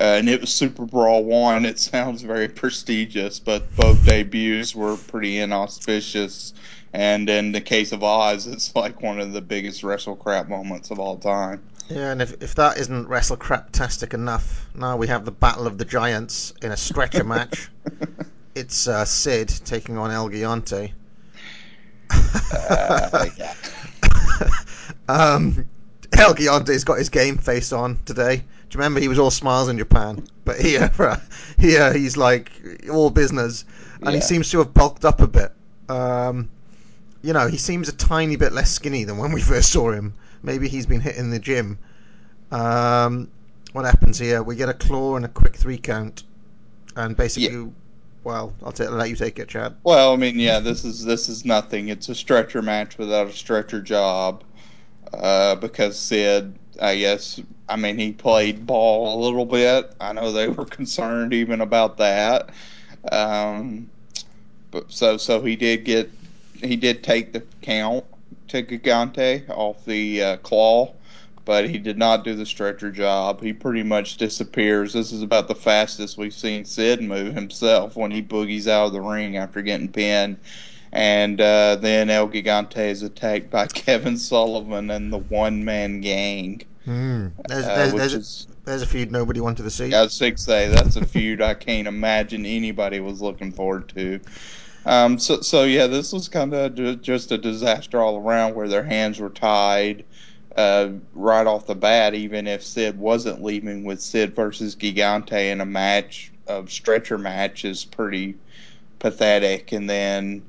Uh, and it was Superbrawl 1. It sounds very prestigious, but both debuts were pretty inauspicious. And in the case of Oz, it's like one of the biggest wrestle crap moments of all time. Yeah, and if, if that isn't wrestle crap-tastic enough, now we have the Battle of the Giants in a stretcher match. It's uh, Sid taking on El Gigante. Uh, yeah. um, El Gigante's got his game face on today. Do you remember he was all smiles in Japan, but here, uh, here he's like all business, and he seems to have bulked up a bit. Um, you know, he seems a tiny bit less skinny than when we first saw him. Maybe he's been hitting the gym. Um, what happens here? We get a claw and a quick three count, and basically, well, I'll, t- I'll let you take it, Chad. Well, I mean, yeah, this is this is nothing. It's a stretcher match without a stretcher job. Uh, because Sid, I guess, I mean, he played ball a little bit. I know they were concerned even about that. Um, but so so he did get he did take the count to Gigante off the uh, claw, but he did not do the stretcher job. He pretty much disappears. This is about the fastest we've seen Sid move himself when he boogies out of the ring after getting pinned. And uh, then El Gigante is attacked by Kevin Sullivan and the One Man Gang, Hmm. There's, uh, there's, which there's, is there's a feud nobody wanted to see. I was sick to that's a feud I can't imagine anybody was looking forward to. Um, so, so yeah, this was kind of ju- just a disaster all around, where their hands were tied uh, right off the bat. Even if Sid wasn't leaving with Sid versus Gigante in a match of stretcher match is pretty pathetic. And then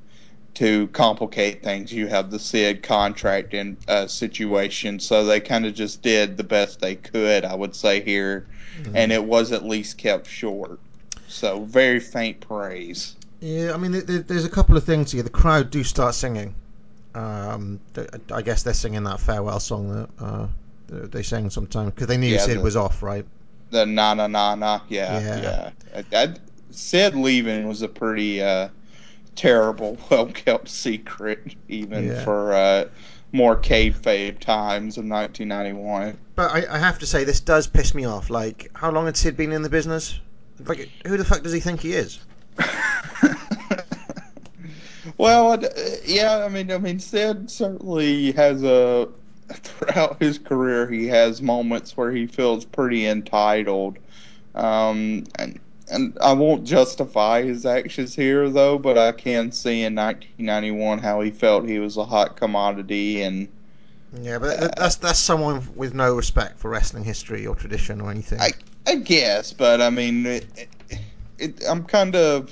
to complicate things, you have the Sid contract in uh, situation. So they kind of just did the best they could, I would say here, and it was at least kept short. So very faint praise. Yeah, I mean, there's a couple of things here. The crowd do start singing. Um, I guess they're singing that farewell song that uh, they sang sometime because they knew Yeah, Sid the- was off, right? The na na na na, yeah, Yeah. yeah. That Sid leaving was a pretty uh, terrible, well kept secret, even Yeah. for uh, more kayfabe times of 1991. But I, I have to say, this does piss me off. Like, how long had Sid been in the business? Like, who the fuck does he think he is? Well, yeah, I mean, I mean, Sid certainly has a throughout his career he has moments where he feels pretty entitled, um, and and I won't justify his actions here though, but I can see in 1991 how he felt he was a hot commodity and. Yeah, but that's that's someone with no respect for wrestling history or tradition or anything. I I guess, but I mean, it, it, it, I'm kind of,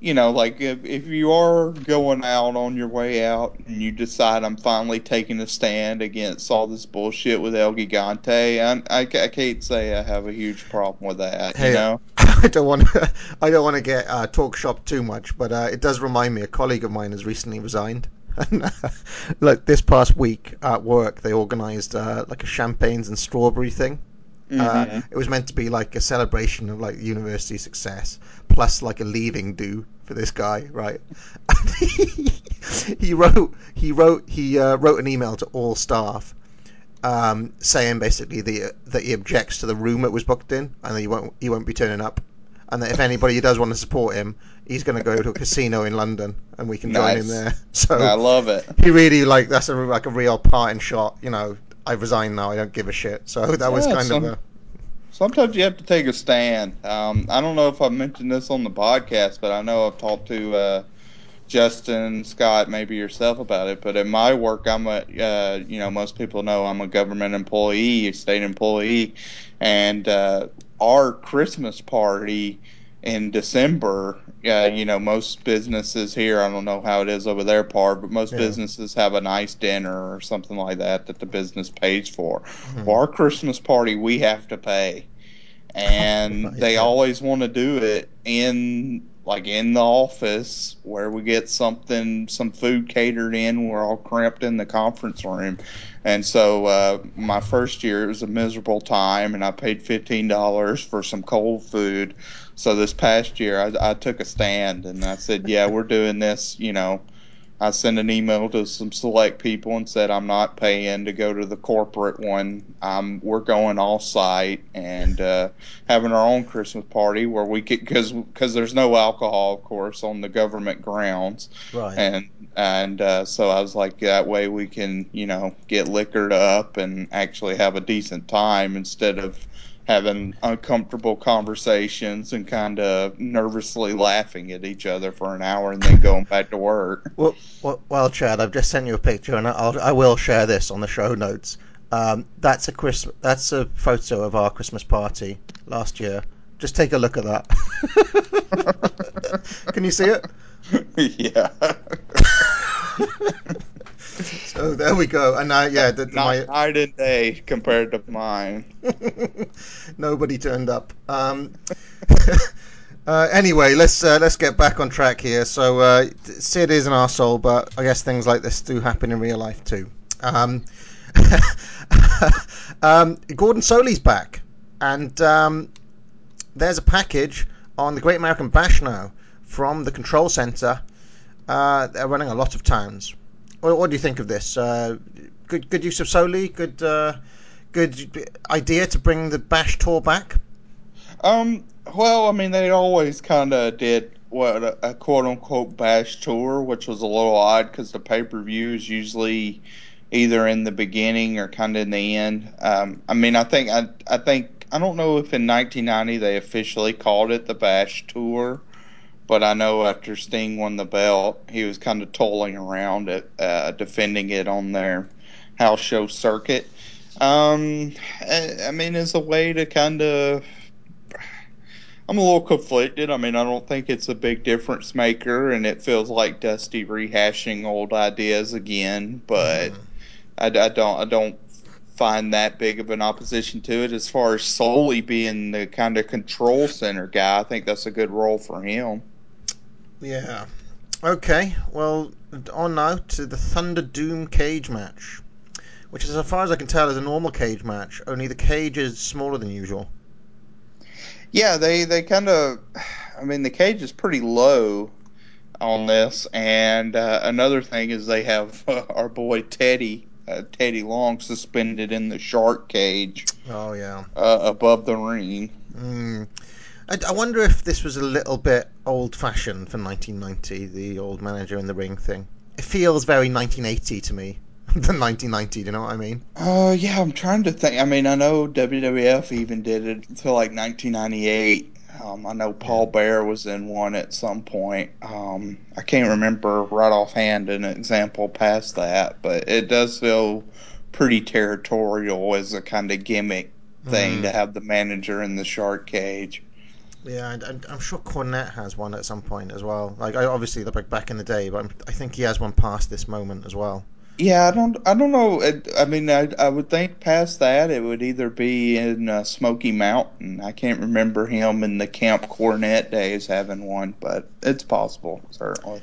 you know, like if, if you are going out on your way out and you decide I'm finally taking a stand against all this bullshit with El Gigante, I, I, I can't say I have a huge problem with that. Hey, you know, I don't want to, I don't want to get uh, talk shop too much, but uh, it does remind me. A colleague of mine has recently resigned. And, like this past week at work, they organised uh, like a champagnes and strawberry thing. Uh, Mhm. it was meant to be like a celebration of like university success, plus like a leaving do for this guy, right? He, he wrote he wrote he uh, wrote an email to all staff um, saying basically the, that he objects to the room it was booked in, and that he won't he won't be turning up, and that if anybody does want to support him, he's going to go to a casino in London, and we can join him there. So I love it. he really like that's a like a real parting shot. You know, I resign now. I don't give a shit. So that was kind some- of a Sometimes you have to take a stand. Um, I don't know if I've mentioned this on the podcast, but I know I've talked to uh, Justin, Scott, maybe yourself about it. But in my work, I'm a, uh, you know, most people know I'm a government employee, a state employee, and uh, our Christmas party in December, uh, you know, most businesses here, I don't know how it is over their part, but most Yeah. businesses have a nice dinner or something like that that the business pays for. Hmm. For our Christmas party, we have to pay, and they always want to do it in like in the office where we get something, some food catered in. We're all cramped in the conference room, and so uh, my first year it was a miserable time, and I paid fifteen dollars for some cold food. So this past year, I, I took a stand and I said, "Yeah, we're doing this. You know, I sent an email to some select people and said I'm not paying to go to the corporate one. Um, we're going off site and uh, having our own Christmas party where we could because because there's no alcohol, of course, on the government grounds. right. And and uh, so I was like, that way we can you know get liquored up and actually have a decent time instead of having uncomfortable conversations and kind of nervously laughing at each other for an hour and then going back to work. Well, well, well, Chad, I've just sent you a picture, and I'll, I will share this on the show notes. Um, that's a Christmas. That's a photo of our Christmas party last year. Just take a look at that. Can you see it? yeah. So there we go. And uh, yeah, Night, my, night and day compared to mine. nobody turned up. Um, uh, anyway, let's uh, let's get back on track here. So uh, Sid is an arsehole, but I guess things like this do happen in real life too. Um, um, Gordon Solie's back, and um, there's a package on the Great American Bash now from the Control Center. Uh, they're running a lot of towns. What, what do you think of this? Uh, good good use of Solie. Good. Uh, good idea to bring the Bash tour back. Um, well, I mean, they always kind of did what a, a quote unquote bash tour, which was a little odd because the pay per view is usually either in the beginning or kind of in the end. Um, I mean, I think I, I think I don't know if in 1990 they officially called it the Bash Tour, but I know after Sting won the belt, he was kind of tolling around it, uh, defending it on their house show circuit. Um, I, I mean, as a way to kind of I'm a little conflicted. I mean, I don't think it's a big difference maker, and it feels like Dusty rehashing old ideas again. But I, I don't, I don't find that big of an opposition to it. As far as Solie being the kind of control center guy, I think that's a good role for him. Yeah. Okay. Well, on now to the Thunderdome cage match, which, is, as far as I can tell, is a normal cage match. Only the cage is smaller than usual. Yeah, they they kind of. I mean, the cage is pretty low on this, and uh, another thing is they have uh, our boy Teddy. Uh, Teddy Long suspended in the shark cage Oh yeah. uh, above the ring. Mm. I, I wonder if this was a little bit old-fashioned for 1990, the old manager in the ring thing. It feels very 1980 to me than 1990. Do you know what I mean? Uh, yeah, I'm trying to think. I mean, I know WWF even did it until like 1998. Um, I know Paul Bear was in one at some point. Um, I can't remember right offhand an example past that, but it does feel pretty territorial as a kind of gimmick thing Mm. to have the manager in the shark cage. Yeah, and, and I'm sure Cornette has one at some point as well. Like, I, obviously, they're back back in the day, but I'm, I think he has one past this moment as well. Yeah, I don't, I don't know. I mean, I, I would think past that it would either be in uh, Smoky Mountain. I can't remember him in the Camp Cornette days having one, but it's possible, certainly.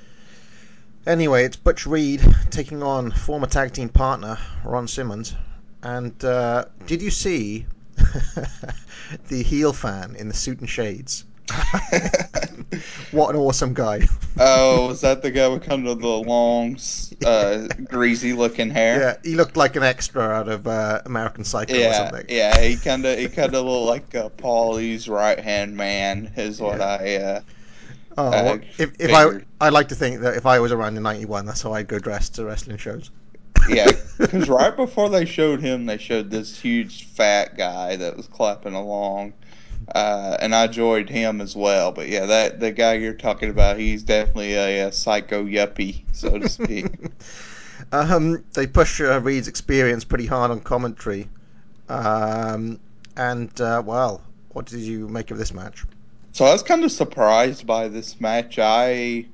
Anyway, it's Butch Reed taking on former tag team partner Ron Simmons. And uh, did you see the heel fan in the suit and shades? what an awesome guy! oh, was that the guy with kind of the long, uh, greasy-looking hair? Yeah, he looked like an extra out of uh, American Psycho or Yeah, something. yeah, he kind of he kind of looked like uh, Paulie's right hand man is what Yeah. I uh, Oh, if, if I. I'd like to think that if I was around in '91, that's how I'd go dressed to wrestling shows. Yeah because right before they showed him they showed this huge fat guy that was clapping along uh, and I enjoyed him as well but yeah that the guy you're talking about he's definitely a, a psycho yuppie so to speak um, they push uh, Reed's experience pretty hard on commentary. Um, and uh, well, what did you make of this match? So I was kind of surprised by this match. I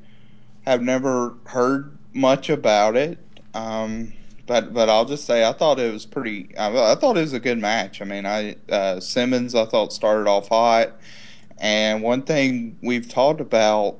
have never heard much about it, um, but but I'll just say I thought it was pretty. I, I thought it was a good match. I mean, I uh, Simmons I thought started off hot, and one thing we've talked about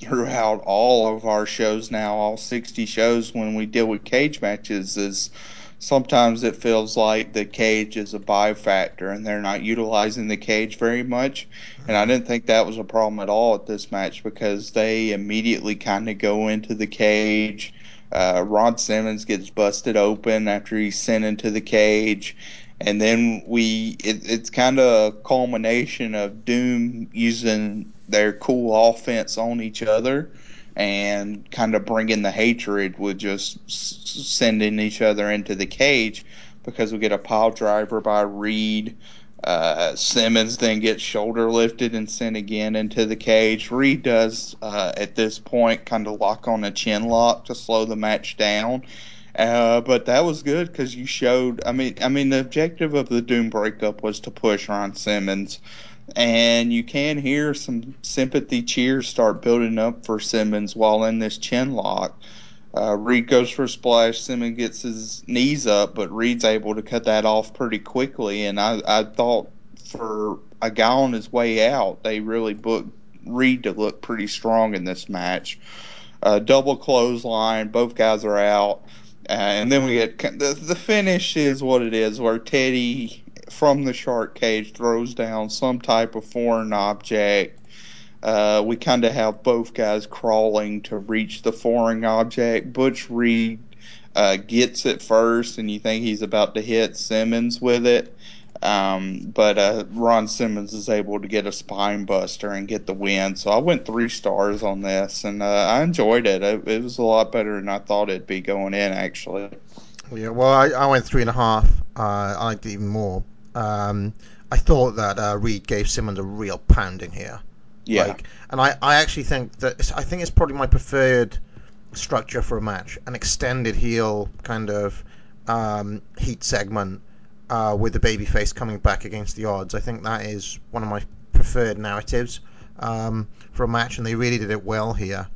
throughout all of our shows now, all sixty shows when we deal with cage matches, is sometimes it feels like the cage is a buy factor and they're not utilizing the cage very much. And I didn't think that was a problem at all at this match because they immediately kind of go into the cage. Uh, Simmons gets busted open after he's sent into the cage. And then we, it, it's kind of a culmination of Doom using their cool offense on each other and kind of bringing the hatred with just sending each other into the cage because we get a pile driver by Reed. Uh, Simmons then gets shoulder lifted and sent again into the cage. Reed does uh, at this point kind of lock on a chin lock to slow the match down. Uh, but that was good because you showed. I mean, I mean, the objective of the Doom breakup was to push Ron Simmons, and you can hear some sympathy cheers start building up for Simmons while in this chin lock. Uh, Reed goes for a splash. Simmons gets his knees up, but Reed's able to cut that off pretty quickly. And I, I thought for a guy on his way out, they really booked Reed to look pretty strong in this match. Uh, double clothesline, both guys are out. Uh, and then we get the, the finish is what it is, where Teddy from the shark cage throws down some type of foreign object. Uh, we kind of have both guys crawling to reach the foreign object. Butch Reed uh, gets it first, and you think he's about to hit Simmons with it. Um, but uh, Ron Simmons is able to get a spine buster and get the win. So I went three stars on this, and uh, I enjoyed it. it. It was a lot better than I thought it'd be going in, actually. Yeah, well, I, I went three and a half. Uh, I liked it even more. Um, I thought that uh, Reed gave Simmons a real pounding here. Yeah. Like, and I, I actually think that I think it's probably my preferred structure for a match, an extended heel kind of um, heat segment uh, with the babyface coming back against the odds. I think that is one of my preferred narratives um, for a match, and they really did it well here.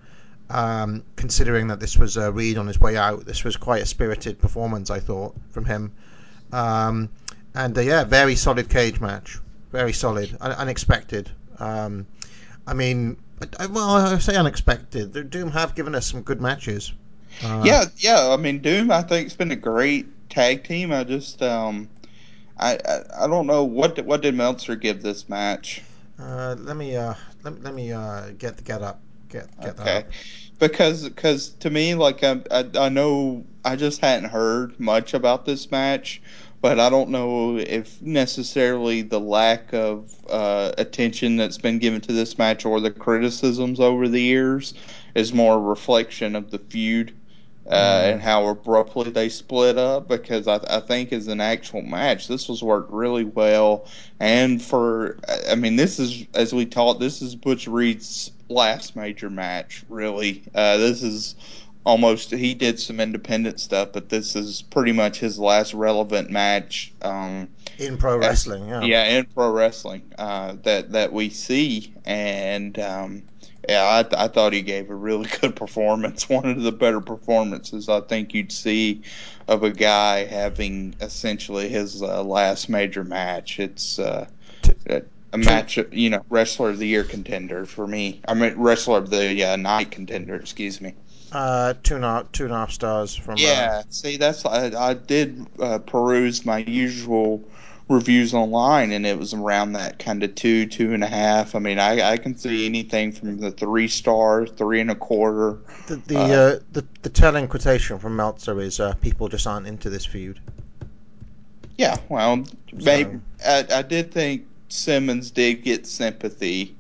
Um, considering that this was uh, Reed on his way out, this was quite a spirited performance, I thought, from him. Um, and uh, yeah, very solid cage match. Very solid, un- unexpected. Um, I mean, well, I say unexpected. The Doom have given us some good matches. Uh, yeah, yeah. I mean, Doom. I think it's been a great tag team. I just, um, I, I, I don't know what did, what did Meltzer give this match. Uh, let me uh, let, let me uh, get get up get get Okay, up. because because to me, like I, I I know I just hadn't heard much about this match, but I don't know if necessarily the lack of uh, attention that's been given to this match or the criticisms over the years is more a reflection of the feud. Uh, Mm. and how abruptly they split up because I, I think as an actual match this was worked really well and for I mean this is as we talked this is Butch Reed's last major match really uh, this is almost he did some independent stuff but this is pretty much his last relevant match um, in pro as- wrestling. Yeah. yeah in pro wrestling uh, that that we see and um, yeah I, th- I thought he gave a really good performance one of the better performances I think you'd see of a guy having essentially his uh, last major match it's uh, a match you know wrestler of the year contender for me I mean wrestler of the uh, night contender excuse me Uh, two and a half, two and a half stars from. uh, yeah, see, that's I, I did uh, peruse my usual reviews online, and it was around that kind of two, two and a half. I mean, I, I can see anything from the three stars, three and a quarter. the the, Uh, uh, the the telling quotation from Meltzer is uh, people just aren't into this feud. Yeah, well, maybe I, I did think Simmons did get sympathy,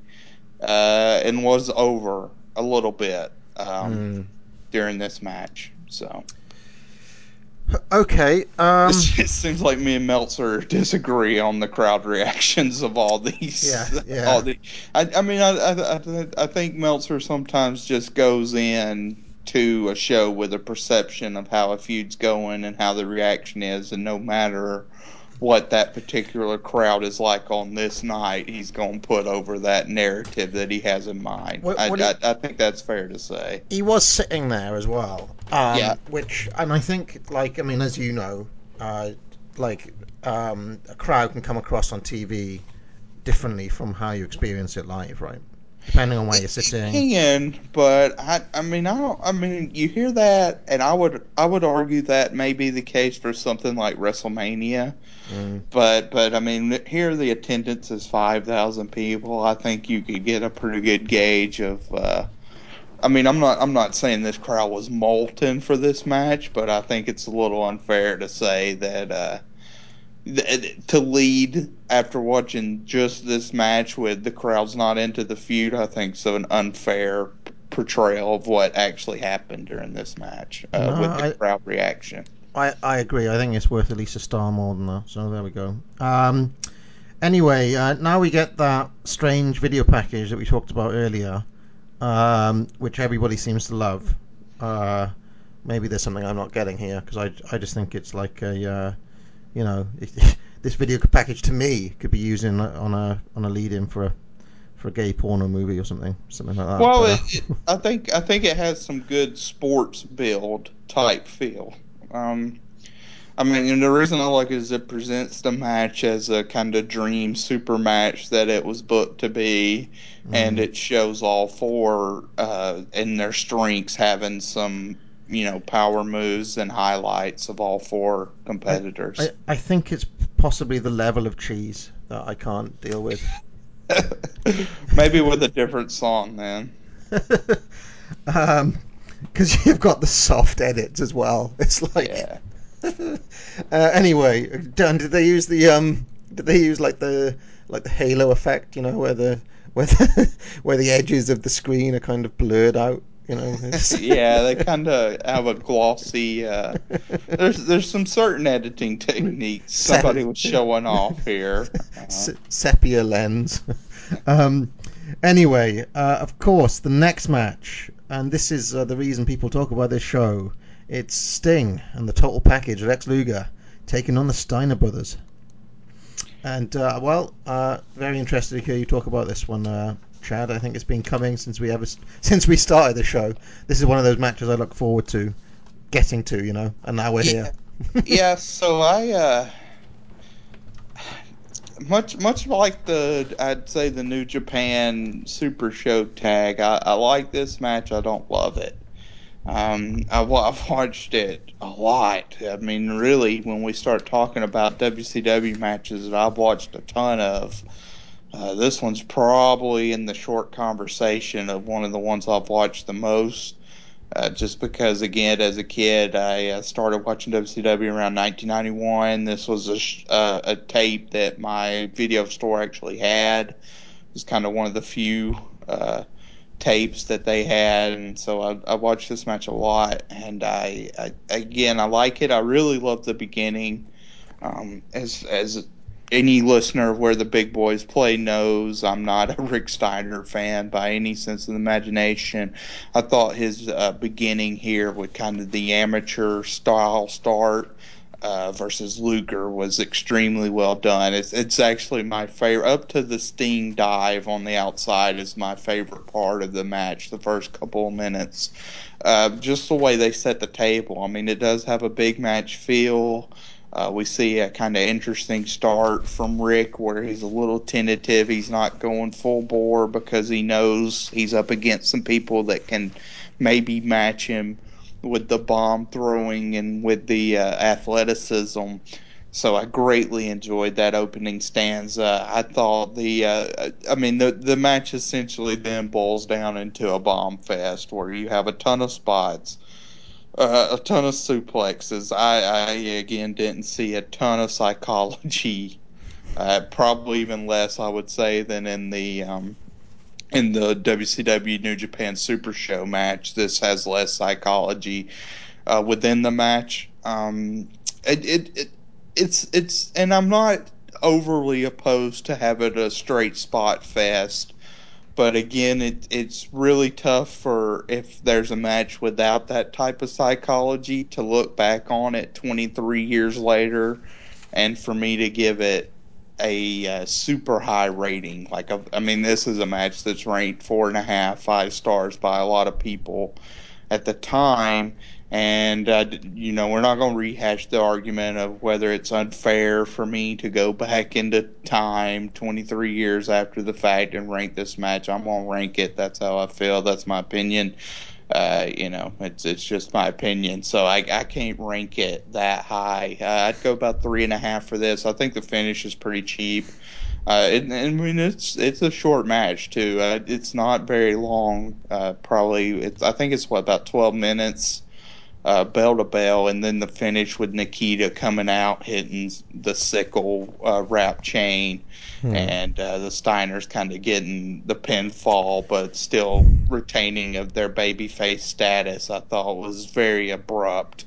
uh, and was over a little bit um, Mm. During this match. So Okay. Um, it seems like me and Meltzer disagree on the crowd reactions of all these. Yeah, yeah. All the, I, I mean, I, I, I, I think Meltzer sometimes just goes in to a show with a perception of how a feud's going and how the reaction is, and no matter what that particular crowd is like on this night, he's going to put over that narrative that he has in mind. What- I, what do you- I, I think that's fair to say. he was sitting there as well. Um, Yeah. Which, and I think, like, I mean, as you know, uh, like, um, a crowd can come across on TV differently from how you experience it live, right? Depending on where you're sitting. can, but I, I mean, I don't. I mean, you hear that, and I would, I would argue that may be the case for something like WrestleMania. Mm. But, but I mean, here the attendance is five thousand people. I think you could get a pretty good gauge of. Uh, I mean, I'm not, I'm not saying this crowd was molten for this match, but I think it's a little unfair to say that. Uh, th- to lead after watching just this match with the crowd's not into the feud, I think so an unfair portrayal of what actually happened during this match uh, No, with the I- crowd reaction. I, I agree. I think it's worth at least a star more than that. So there we go. Um, anyway, uh, now we get that strange video package that we talked about earlier, um, which everybody seems to love. Uh, maybe there's something I'm not getting here because I, I just think it's like a, uh, you know, this video package to me could be used in, on a on a lead-in for a for a gay porno movie or something, something like that. Well, it, it, I think I think it has some good sports build type feel. Um, I mean, and the reason I like it is it presents the match as a kind of dream super match that it was booked to be, and mm. it shows all four uh, in their strengths having some you know power moves and highlights of all four competitors. I, I think it's possibly the level of cheese that I can't deal with. Maybe with a different song then. um, because you've got the soft edits as well. It's like, Yeah. uh, anyway, Dan, did they use the um, did they use like the like the halo effect? You know, where the where the, where the edges of the screen are kind of blurred out. You know. Yeah, they kind of have a glossy. Uh, there's there's some certain editing techniques somebody was showing off here. Uh, Se- sepia lens. um, anyway, uh, of course, the next match, and this is uh, the reason people talk about this show. It's Sting and the total package, Lex Luger, taking on the Steiner brothers. And uh, well, uh, very interested to hear you talk about this one, uh, Chad. I think it's been coming since we ever since we started the show. This is one of those matches I look forward to getting to, you know. And now we're here. yeah, so I uh much much like the I'd say the New Japan Super Show tag. I, I like this match. I don't love it. Um, I, I've watched it a lot. I mean, really, when we start talking about WCW matches that I've watched a ton of, uh, this one's probably in the short conversation of one of the ones I've watched the most. Uh, just because, again, as a kid, I uh, started watching WCW around 1991. This was a, sh- uh, a tape that my video store actually had. It was kind of one of the few uh, tapes that they had, and so I, I watched this match a lot. And I, I, again, I like it. I really love the beginning. Um, as as any listener of where the big boys play knows, I'm not a Rick Steiner fan by any sense of the imagination. I thought his uh, beginning here with kind of the amateur style start uh, versus Luger was extremely well done. It's it's actually my favorite. Up to the Sting dive on the outside is my favorite part of the match. The first couple of minutes, uh, just the way they set the table. I mean, it does have a big match feel. Uh, we see a kind of interesting start from Rick where he's a little tentative. He's not going full bore because he knows he's up against some people that can maybe match him with the bomb throwing and with the uh, athleticism. So I greatly enjoyed that opening stanza. I thought the, uh, I mean, the the match essentially then boils down into a bomb fest where you have a ton of spots uh, a ton of suplexes. I, I again didn't see a ton of psychology. Uh, probably even less, I would say, than in the um, in the WCW New Japan Super Show match. This has less psychology uh, within the match. Um, it, it, it it's it's and I'm not overly opposed to having a straight spot fest but again, it, it's really tough for if there's a match without that type of psychology to look back on it 23 years later, and for me to give it a uh, super high rating. Like, a, I mean, this is a match that's ranked four and a half, five stars by a lot of people at the time. And, uh, you know, we're not going to rehash the argument of whether it's unfair for me to go back into time 23 years after the fact and rank this match. I'm going to rank it. That's how I feel. That's my opinion. Uh, you know, it's it's just my opinion. So I, I can't rank it that high. Uh, I'd go about three and a half for this. I think the finish is pretty cheap. Uh, I mean, it's it's a short match too. Uh, it's not very long. Uh, probably, I think it's what about twelve minutes, uh, bell to bell, and then the finish with Nikita coming out hitting the sickle uh, wrap chain, Hmm. and uh, the Steiners kind of getting the pinfall, but still retaining of their babyface status. I thought was very abrupt.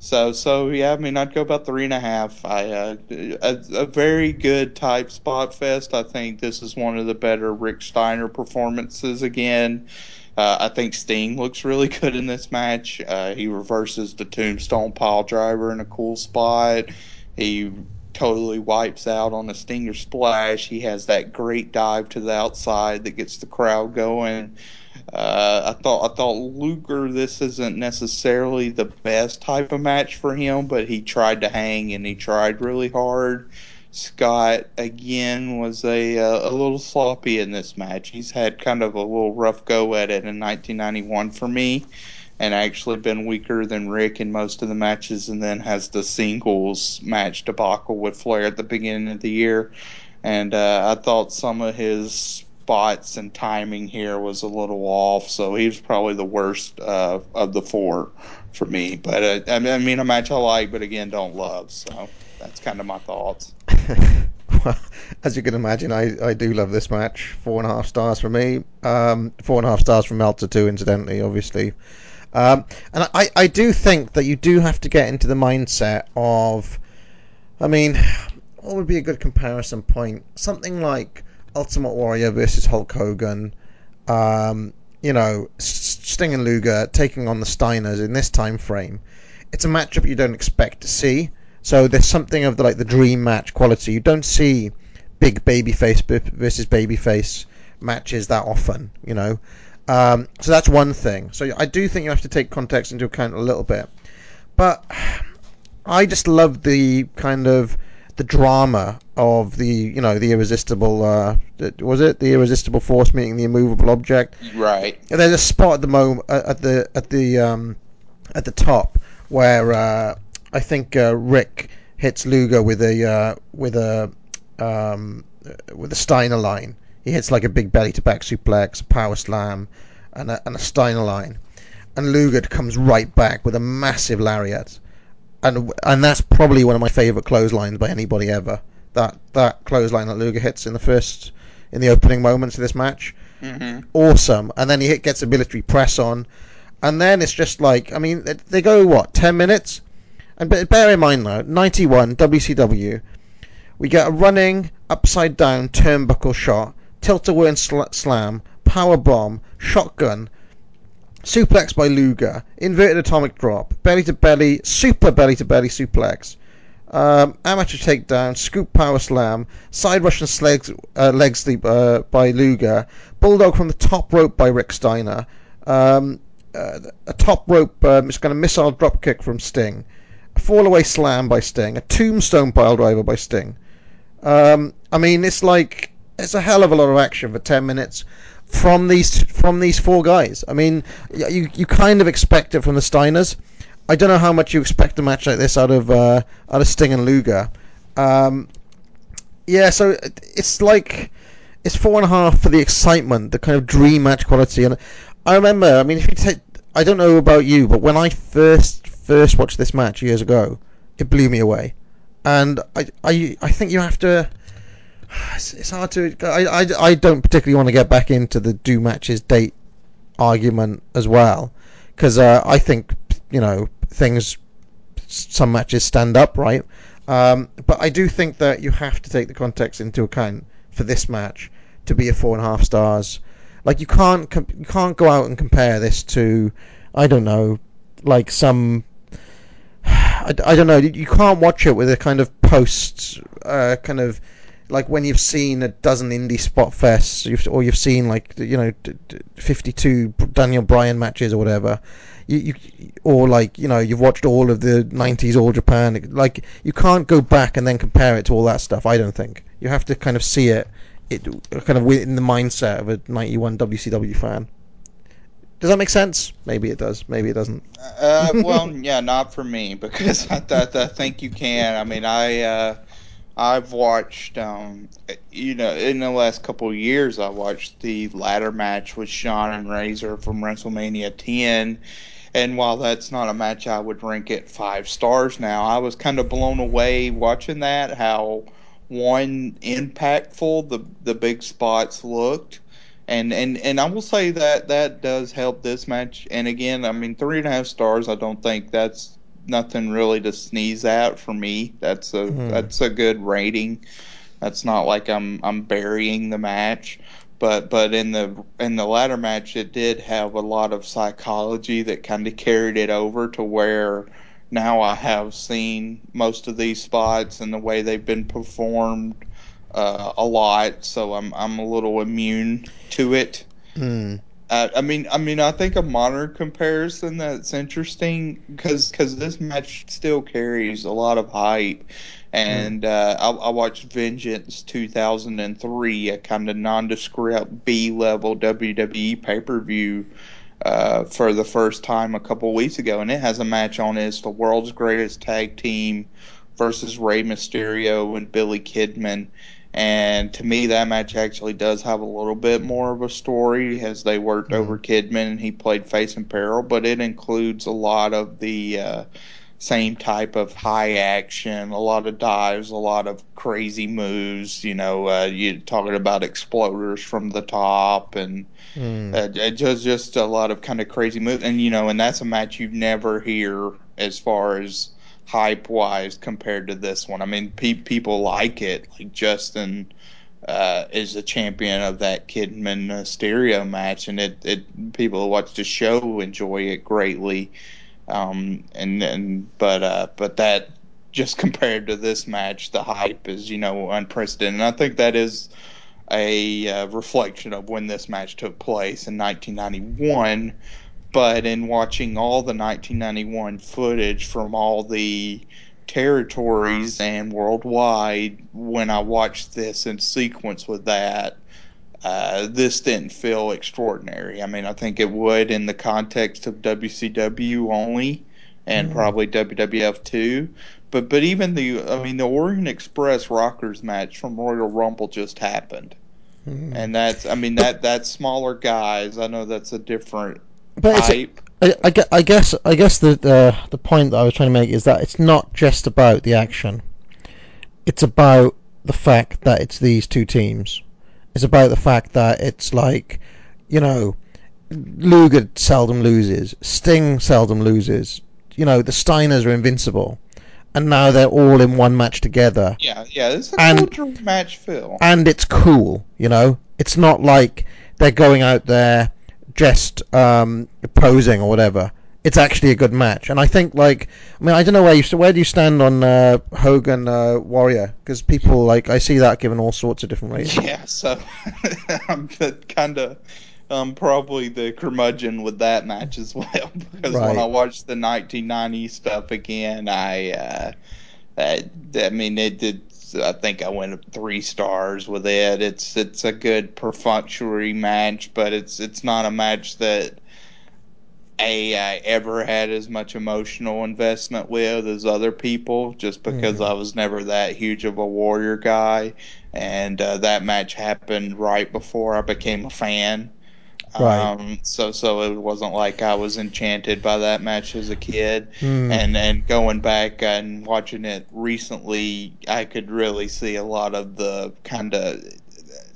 So, so yeah, I mean, I'd go about three and a half. I uh, a, a very good type spot fest. I think this is one of the better Rick Steiner performances again. Uh, I think Sting looks really good in this match. Uh, he reverses the Tombstone pile driver in a cool spot. He totally wipes out on a Stinger splash. He has that great dive to the outside that gets the crowd going. Uh, I thought I thought Luger this isn't necessarily the best type of match for him, but he tried to hang and he tried really hard. Scott again was a uh, a little sloppy in this match. He's had kind of a little rough go at it in 1991 for me, and actually been weaker than Rick in most of the matches, and then has the singles match debacle with Flair at the beginning of the year. And uh, I thought some of his spots and timing here was a little off, so he was probably the worst uh, of the four for me. But uh, I mean, I mean, a match I like, but again, don't love. So that's kind of my thoughts. well, as you can imagine, I, I do love this match. Four and a half stars for me. Um, four and a half stars from Meltzer too, incidentally, obviously. Um, and I, I do think that you do have to get into the mindset of, I mean, what would be a good comparison point? Something like Ultimate Warrior versus Hulk Hogan. Um, you know, Sting and Luger taking on the Steiners in this time frame. It's a matchup you don't expect to see. So there's something of the like the dream match quality. You don't see big babyface versus babyface matches that often, you know. Um, so that's one thing. So I do think you have to take context into account a little bit. But I just love the kind of the drama of the you know the irresistible uh, was it the irresistible force meeting the immovable object. Right. There's a spot at the moment at the at the um, at the top where uh, I think uh, Rick hits Luger with a uh, with a um, with a Steiner line. He hits like a big belly to back suplex, power slam, and a, and a Steiner line, and Luger comes right back with a massive lariat, and and that's probably one of my favourite clotheslines by anybody ever. That that clothesline that Luger hits in the first in the opening moments of this match, hmm awesome. And then he hit, gets a military press on, and then it's just like I mean they go what ten minutes, and bear in mind though, ninety one WCW, we get a running upside down turnbuckle shot, tilt a whirl sl- slam, power bomb, shotgun, suplex by Luger, inverted atomic drop, belly to belly, super belly to belly suplex. Um, amateur takedown, scoop power slam, side Russian legs, uh, leg sweep uh, by Luger, bulldog from the top rope by Rick Steiner, um, uh, a top rope uh, kind of missile drop kick from Sting, a fall away slam by Sting, a tombstone pile driver by Sting. Um, I mean, it's like it's a hell of a lot of action for ten minutes from these from these four guys. I mean, you you kind of expect it from the Steiners. I don't know how much you expect a match like this out of uh, out of Sting and Luger. Um, yeah, so it's like it's four and a half for the excitement, the kind of dream match quality. And I remember, I mean, if you take, I don't know about you, but when I first first watched this match years ago, it blew me away. And I I I think you have to. It's, it's hard to. I, I, I don't particularly want to get back into the do matches date argument as well, because uh, I think you know things. Some matches stand up, right? Um, but I do think that you have to take the context into account for this match to be a four and a half stars. Like you can't you can't go out and compare this to I don't know like some I, I don't know. You can't watch it with a kind of post uh, kind of like when you've seen a dozen indie spot fests you've, or you've seen like you know 52 Daniel Bryan matches or whatever. You, you or like you know you've watched all of the 90s all Japan. Like you can't go back and then compare it to all that stuff I don't think. You have to kind of see it it kind of within the mindset of a 91 WCW fan does that make sense maybe it does maybe it doesn't Uh, well, yeah, not for me because I, I, I think you can. I mean, I uh, I've watched, um, you know, in the last couple of years, I watched the ladder match with Shawn and Razor from WrestleMania 10. And while that's not a match I would rank it five stars now, I was kind of blown away watching that. How one impactful the the big spots looked, and and and I will say that that does help this match. And again, I mean, three and a half stars. I don't think that's nothing really to sneeze at for me. That's a Hmm. that's a good rating. That's not like I'm I'm burying the match, but but in the in the latter match, it did have a lot of psychology that kind of carried it over to where now I have seen most of these spots and the way they've been performed uh, a lot, so I'm I'm a little immune to it. Hmm. Uh, I mean, I mean, I think a modern comparison that's interesting because because this match still carries a lot of hype, and uh, I, I watched Vengeance 2003, a kind of nondescript B level WWE pay per view. Uh, for the first time a couple weeks ago, and it has a match on it. It's the world's greatest tag team versus Rey Mysterio and Billy Kidman. And to me, that match actually does have a little bit more of a story as they worked over Kidman and he played face and peril, but it includes a lot of the uh, same type of high action, a lot of dives, a lot of crazy moves. You know, uh, you talking about exploders from the top and Hmm. uh, it just just a lot of kind of crazy moves, and you know, and that's a match you never hear as far as hype wise compared to this one. I mean, pe- people like it. Like Justin uh, is a champion of that Kidman stereo match, and it, it people who watch the show enjoy it greatly. Um, and and but uh, but that just compared to this match, the hype is you know unprecedented. And I think that is a uh, reflection of when this match took place in 1991. But in watching all the 1991 footage from all the territories uh-huh. and worldwide, when I watched this in sequence with that, uh, this didn't feel extraordinary. I mean, I think it would in the context of WCW only, and mm-hmm. probably WWF too. But but even the I mean the Orient Express Rockers match from Royal Rumble just happened, mm-hmm. and that's I mean that that's smaller guys. I know that's a different But it's. I, I, gue- I guess I guess the, the the point that I was trying to make is that it's not just about the action. It's about the fact that it's these two teams. It's about the fact that it's like, you know, Luger seldom loses, Sting seldom loses. You know, the Steiners are invincible, and now they're all in one match together Yeah, yeah, it's a And- cultural match feel. and it's cool. You know, it's not like they're going out there just um, posing or whatever. It's actually a good match, and I think like I mean I don't know where you st- where do you stand on uh, Hogan uh, Warrior because people like I see that given all sorts of different ratings. Yeah, so I'm kind of um, probably the curmudgeon with that match as well because Right. when I watched the 1990 stuff again, I, uh, I, I mean, it did. I think I went three stars with it. It's it's a good perfunctory match, but it's it's not a match that a I ever had as much emotional investment with as other people, just because I was never that huge of a warrior guy, and uh, that match happened right before I became a fan. Right. Um, so so it wasn't like I was enchanted by that match as a kid, Hmm. and and going back and watching it recently, I could really see a lot of the kind of.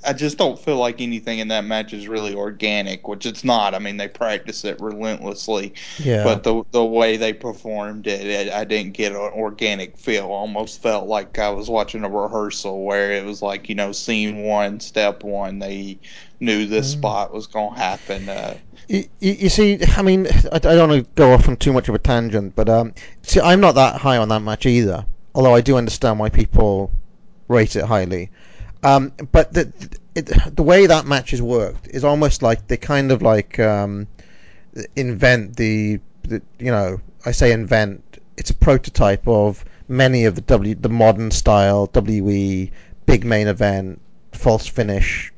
I just don't feel like anything in that match is really organic, which it's not. I mean, they practice it relentlessly, Yeah. but the the way they performed it, it, I didn't get an organic feel. Almost felt like I was watching a rehearsal where it was like you know, scene one, step one. They knew this spot was gonna happen. Uh, You, you you see, I mean, I, I don't want to go off on too much of a tangent, but um, see, I'm not that high on that match either. Although I do understand why people rate it highly. Um, but the it, the way that match has worked is almost like they kind of like um, invent the, the you know I say invent. It's a prototype of many of the W the modern style WE big main event false finish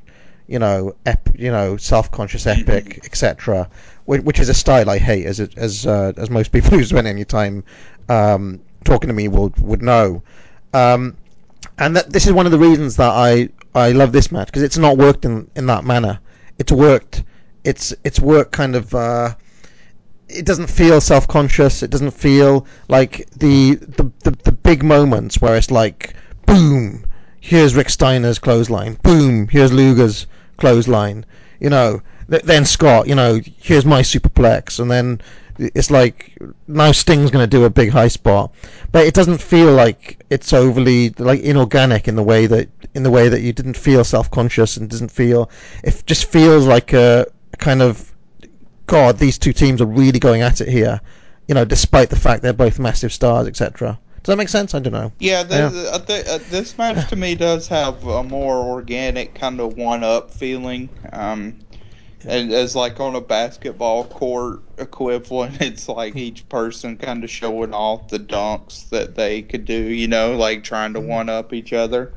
you know, ep, you know, self-conscious epic, etc., which, which is a style I hate, as it, as uh, as most people who spend any time um, talking to me will would know. Um, and that this is one of the reasons that I I love this match because it's not worked in in that manner. It's worked. It's it's worked kind of. Uh, it doesn't feel self-conscious. It doesn't feel like the the, the, the big moments where it's like boom, here's Rick Steiner's clothesline. Boom, here's Luger's clothesline. You know, th- then Scott. You know, here's my superplex, and then it's like now Sting's going to do a big high spot, but it doesn't feel like it's overly like inorganic in the way that in the way that you didn't feel self-conscious and doesn't feel. It just feels like a, a kind of God, these two teams are really going at it here. You know, despite the fact they're both massive stars, etc. Does that make sense? I don't know. Yeah, the, Yeah. thi- uh, this match to me does have a more organic kind of one-up feeling. Um, and as like on a basketball court equivalent, it's like each person kind of showing off the dunks that they could do. You know, like trying to one-up each other.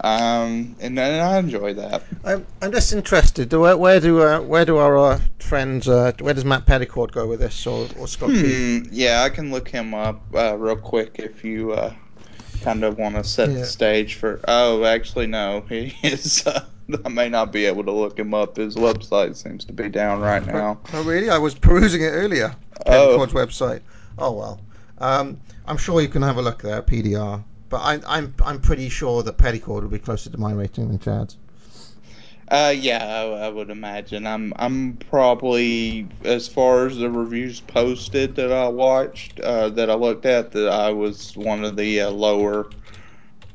Um, and, and I enjoy that. I'm, I'm just interested. Where, where do uh, where do our uh, friends? Uh, where does Matt Petticourt go with this, or, or Scott? Hmm, yeah, I can look him up uh, real quick if you uh, kind of want to set Yeah. the stage for. Oh, actually, no. He is. Uh, I may not be able to look him up. His website seems to be down right now. Oh, really? I was perusing it earlier. Oh. Petticourt's website. Oh well. Um, I'm sure you can have a look there, PDR. But I'm I'm I'm pretty sure that Petticourt will be closer to my rating than Chad's. Uh, yeah, I, I would imagine. I'm I'm probably as far as the reviews posted that I watched, uh, that I looked at, that I was one of the uh, lower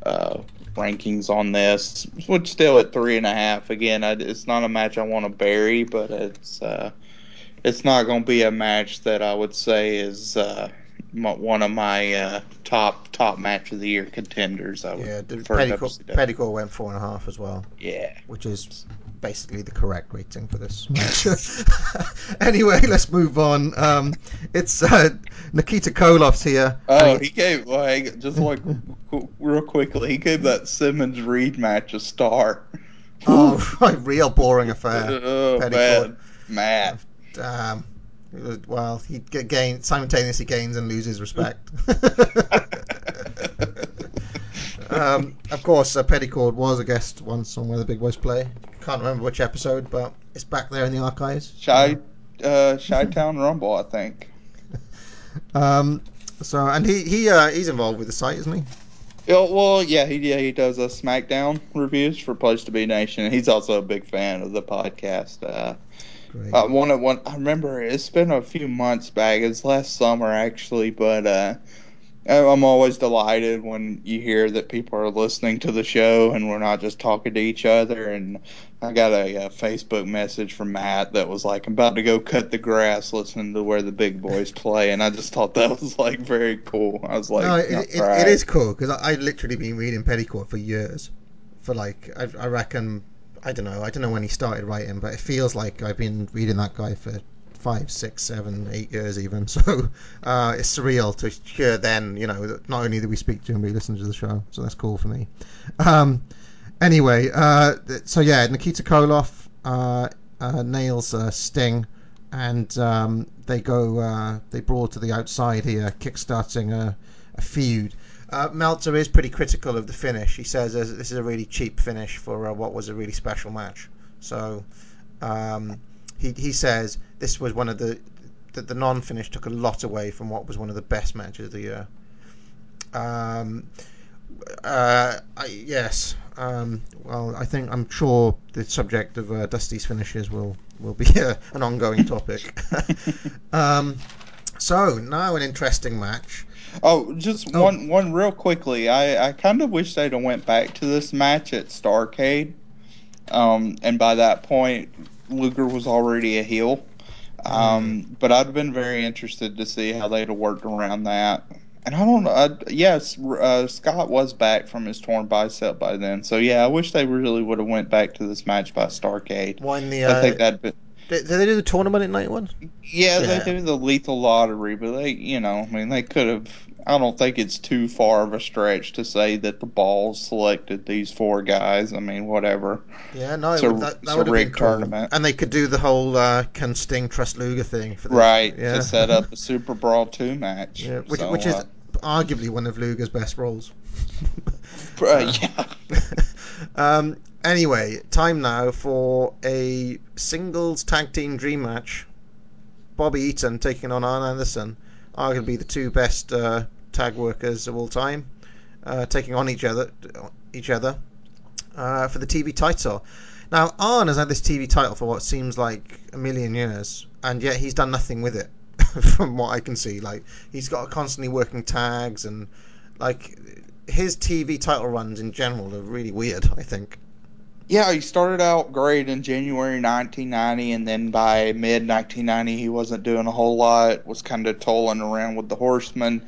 uh, rankings on this, which still at three and a half. Again, I, it's not a match I want to bury, but it's uh, it's not going to be a match that I would say is uh, my, one of my uh, top top match of the year contenders. I Yeah, Petticourt, went four and a half as well, Yeah. which is basically the correct rating for this match. anyway, let's move on. Um, it's uh, Nikita Koloff's here. Oh, he gave like just like real quickly. He gave that Simmons Reed match a star. oh, right, real boring affair. oh Petticoat. man, was- well, he g- gain simultaneously gains and loses respect. um, of course, uh, Petticord was a guest once on Where the Big Boys Play. Can't remember which episode, but it's back there in the archives. Chi, uh, Shy Town Rumble, I think. Um, so, and he he uh, he's involved with the site, isn't he? Yeah, well, yeah, he yeah, he does a SmackDown reviews for Place to Be Nation. He's also a big fan of the podcast. Uh, Great. uh, one of one, I remember it's been a few months back. It's last summer actually, but uh, I'm always delighted when you hear that people are listening to the show and we're not just talking to each other. And I got a, uh Facebook message from Matt that was like, "I'm about to go cut the grass, listening to where the big boys play," and I just thought that was like very cool. I was like, no, it, it, "All right." it is cool because I, I literally been reading Petticoat for years. For like, I, I reckon, I don't know, I don't know when he started writing, but it feels like I've been reading that guy for five, six, seven, eight years even. So uh, it's surreal to hear then, you know, that not only do we speak to him, but he listens to the show. So that's cool for me. Um, anyway, uh, so yeah, Nikita Koloff uh, uh, nails Sting, and um, they go, uh, they brawl to the outside here, kickstarting a, a feud. Uh, Meltzer is pretty critical of the finish. He says this is a really cheap finish for uh, what was a really special match. So um, he, he says this was one of the that the non-finish took a lot away from what was one of the best matches of the year. Um, uh, I, yes. Um, well, I think I'm sure the subject of uh, Dusty's finishes will will be uh, an ongoing topic. um, so now an interesting match. Oh, just Oh. one one real quickly. I, I kind of wish they'd have went back to this match at Starcade. Um, and by that point, Luger was already a heel. Um, but I'd have been very interested to see how they'd have worked around that. And I don't know. I, yes, uh, Scott was back from his torn bicep by then. So yeah, I wish they really would have went back to this match by Starcade. When the I uh, think that. Been, did, did they do the tournament at night one? yeah, Yeah. they do the lethal lottery, but they, you know, I mean, they could have. I don't think it's too far of a stretch to say that the balls selected these four guys. I mean, whatever. Yeah, no, It's a- that, it's that a have been rigged cool. tournament. And they could do the whole uh, can Sting trust Luger thing for the Right Yeah. to set up a Superbrawl two match. Yeah, which, So, which is uh, arguably one of Luger's best roles. uh, yeah. um, anyway, time now for a singles tag team dream match. Bobby Eaton taking on Arn Anderson, arguably the two best uh, tag workers of all time, uh, taking on each other, each other uh, for the TV title. Now, Arn has had this TV title for what seems like a million years, and yet he's done nothing with it, from what I can see. Like he's got constantly working tags, and like his TV title runs in general are really weird. I think. Yeah, he started out great in January 1990, and then by mid 1990, he wasn't doing a whole lot. Was kind of tolling around with the Horsemen.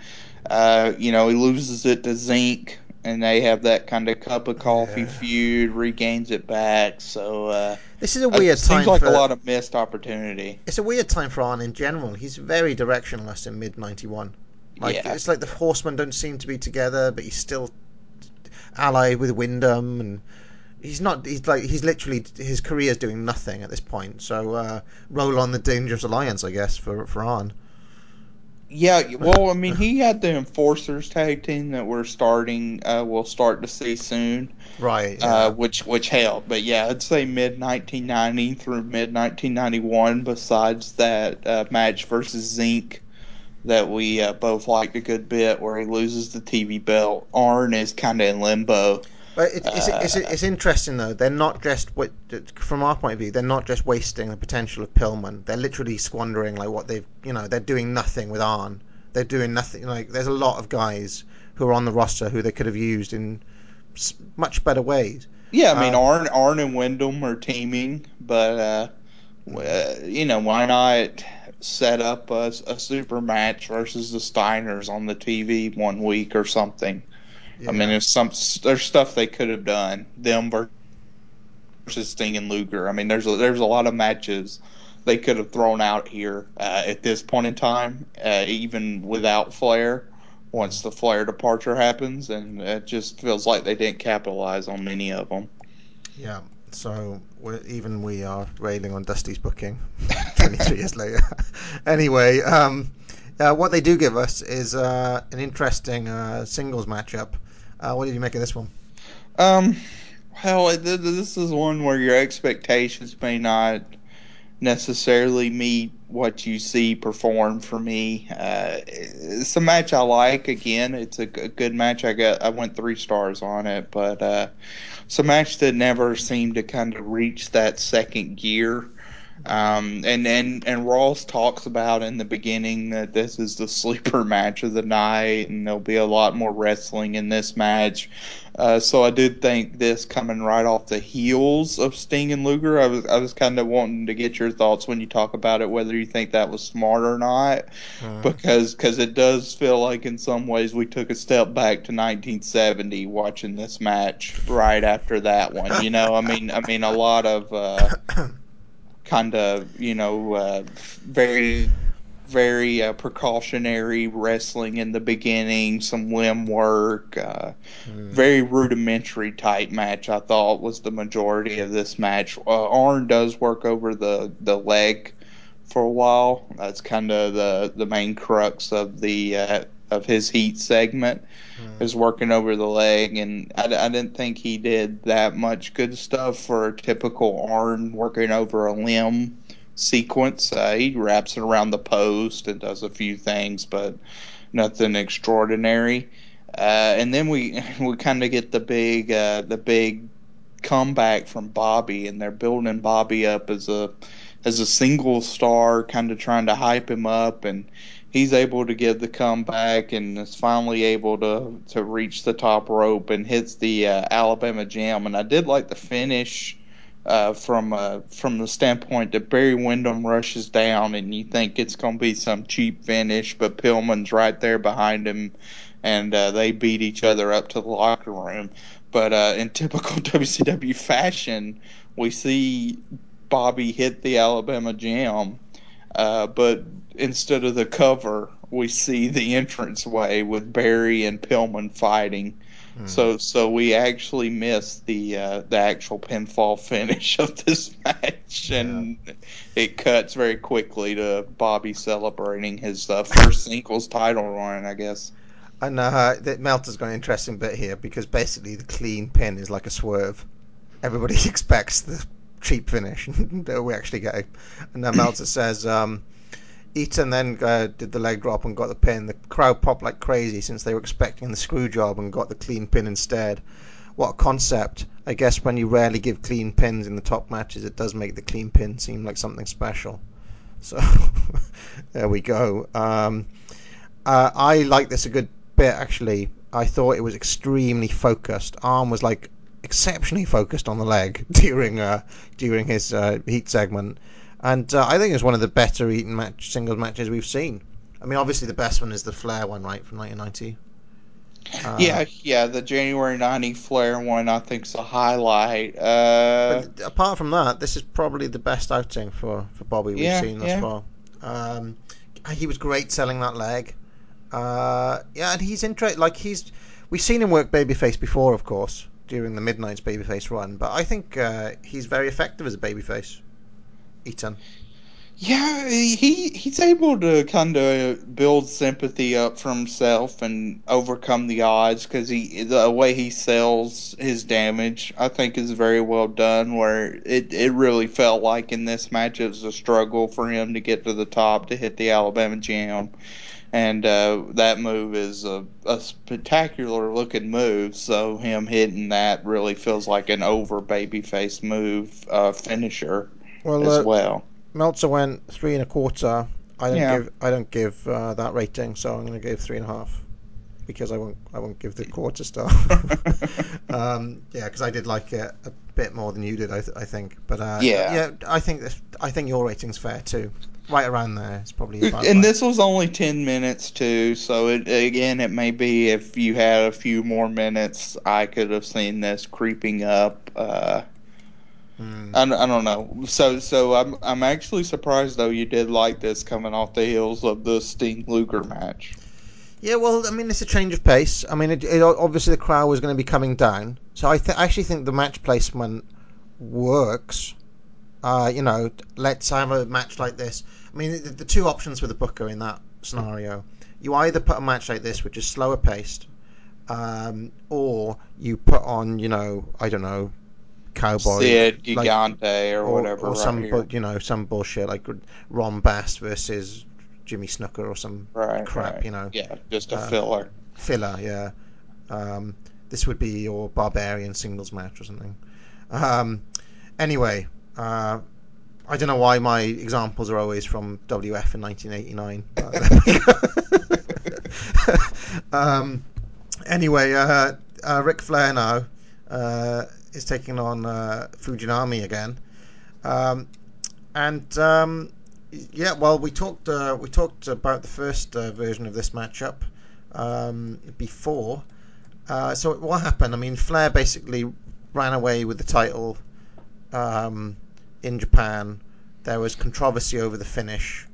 Uh, you know, he loses it to Zenk, and they have that kind of cup of coffee Yeah. feud. Regains it back. So uh, This is a weird it time seems like for a lot of missed opportunity. it's a weird time for Arn in general. He's very directionless in mid '91. Like Yeah. it's like the Horsemen don't seem to be together, but he's still allied with Windham, and he's not. He's like he's literally his career's doing nothing at this point. So uh, roll on the Dangerous Alliance, I guess, for for Arn. Yeah, well, I mean, he had the Enforcers tag team that we're starting. Uh, we'll start to see soon. Right. uh, which which helped. But yeah, I'd say mid 1990 through mid 1991. Besides that uh, match versus Zenk that we uh, both liked a good bit, where he loses the TV belt, Arn is kind of in limbo. But it, it's, it's, it's interesting though. They're not just from our point of view. They're not just wasting the potential of Pillman. They're literally squandering like what they've. You know, they're doing nothing with Arn. They're doing nothing. Like there's a lot of guys who are on the roster who they could have used in much better ways. Yeah, I mean Uh, Arn Arn and Windham are teaming, but uh, w- uh, you know why not set up a, a super match versus the Steiners on the TV one week or something. I mean, Yeah. there's some there's stuff they could have done. Them versus Sting and Luger. I mean, there's a, there's a lot of matches they could have thrown out here uh, at this point in time, uh, even without Flair. Once the Flair departure happens, and it just feels like they didn't capitalize on many of them. Yeah. So even we are railing on Dusty's booking 23 years later. anyway, um, uh, what they do give us is uh, an interesting uh, singles matchup. Uh, what did you make of this one? Um, well, this is one where your expectations may not necessarily meet what you see perform for me. Uh, it's a match I like. Again, it's a good match. I got I went three stars on it, but uh, it's a match that never seemed to kind of reach that second gear. Um, and, and and Ross talks about in the beginning that this is the sleeper match of the night, and there'll be a lot more wrestling in this match. Uh, so I did think this coming right off the heels of Sting and Luger. I was I was kind of wanting to get your thoughts when you talk about it, whether you think that was smart or not, because cause it does feel like in some ways we took a step back to 1970 watching this match right after that one. You know, I mean I mean a lot of. Uh, kind of you know uh, very very uh, precautionary wrestling in the beginning some limb work uh, very rudimentary type match i thought was the majority of this match. Uh, arn does work over the the leg for a while. That's kind of the the main crux of the uh, of his heat segment is working over the leg, and I, I didn't think he did that much good stuff for a typical Arn working over a limb sequence. Uh, he wraps it around the post and does a few things, but nothing extraordinary. Uh, and then we we kind of get the big uh, the big comeback from Bobby, and they're building Bobby up as a as a single star, kind of trying to hype him up, and he's able to give the comeback and is finally able to to reach the top rope and hits the uh, Alabama Jam. And I did like the finish. Uh, from uh, from the standpoint that Barry Windham rushes down and you think it's going to be some cheap finish, but Pillman's right there behind him, and uh, they beat each other up to the locker room. But uh, in typical WCW fashion, we see Bobby hit the Alabama Jam, uh, but instead of the cover, we see the entranceway with Barry and Pillman fighting. So so we actually missed the uh, the actual pinfall finish of this match, and it cuts very quickly to Bobby celebrating his uh, first singles title run, I guess. And uh, that Meltzer's got an interesting bit here because basically the clean pin is like a swerve. Everybody expects the cheap finish we actually get. And then Meltzer says, um, Eaton then uh, did the leg drop and got the pin. The crowd popped like crazy since they were expecting the screw job and got the clean pin instead. What a concept. I guess when you rarely give clean pins in the top matches, it does make the clean pin seem like something special. So there we go. Um, uh, I like this a good bit actually. I thought it was extremely focused. Arn was like exceptionally focused on the leg during uh, during his uh, heat segment, and uh, I think it's one of the better Eaton match singles matches we've seen. I mean, obviously the best one is the Flair one, right, from 1990. Uh, yeah, yeah, the January '90 Flair one I think's a highlight. Uh, But apart from that, this is probably the best outing for, for Bobby we've Yeah, seen thus yeah. far. Um, he was great selling that leg. Uh, yeah, and he's interesting. Like he's, we've seen him work babyface before, of course, during the Midnight's babyface run. But I think uh, he's very effective as a babyface. Eaton. Yeah, he he's able to kind of build sympathy up for himself and overcome the odds because he the way he sells his damage I think is very well done. Where it it really felt like in this match it was a struggle for him to get to the top to hit the Alabama Jam, and uh, that move is a, a spectacular looking move. So him hitting that really feels like an over babyface move uh, finisher Well, as uh, well. Meltzer went three and a quarter. I don't Yeah. give I don't give uh, that rating, so I'm going to give three and a half because I won't I won't give the quarter star. um, yeah, because I did like it a bit more than you did, I, th- I think. But uh, Yeah. yeah, I think this, I think your rating's fair too. Right around there, it's probably about and right. this was only 10 minutes too so it, again it may be if you had a few more minutes i could have seen this creeping up uh, I, I don't know. So so I'm I'm actually surprised though you did like this coming off the heels of the Sting Luger match. Yeah, well, I mean, it's a change of pace. I mean, it, it, obviously the crowd was going to be coming down, so I th- actually think the match placement works. Uh, you know, let's have a match like this. I mean, the, the two options with the booker in that scenario, you either put a match like this, which is slower paced, um, or you put on, you know, I don't know, cowboy, Sid like- Gigante or, or, whatever. or right some, bu- you know, some bullshit like Ron Bass versus Jimmy Snuka or some right, crap, right. you know. Yeah, just a Uh, filler. filler, yeah. Um, this would be your barbarian singles match or something. Um, anyway, uh, I don't know why my examples are always from WF in 1989. um, anyway, uh, uh, Flair now uh, is taking on uh, Fujinami again, um, and um, yeah, well, we talked uh, we talked about the first uh, version of this matchup um, before. Uh, so what happened? I mean, Flair basically ran away with the title um, in Japan. There was controversy over the finish.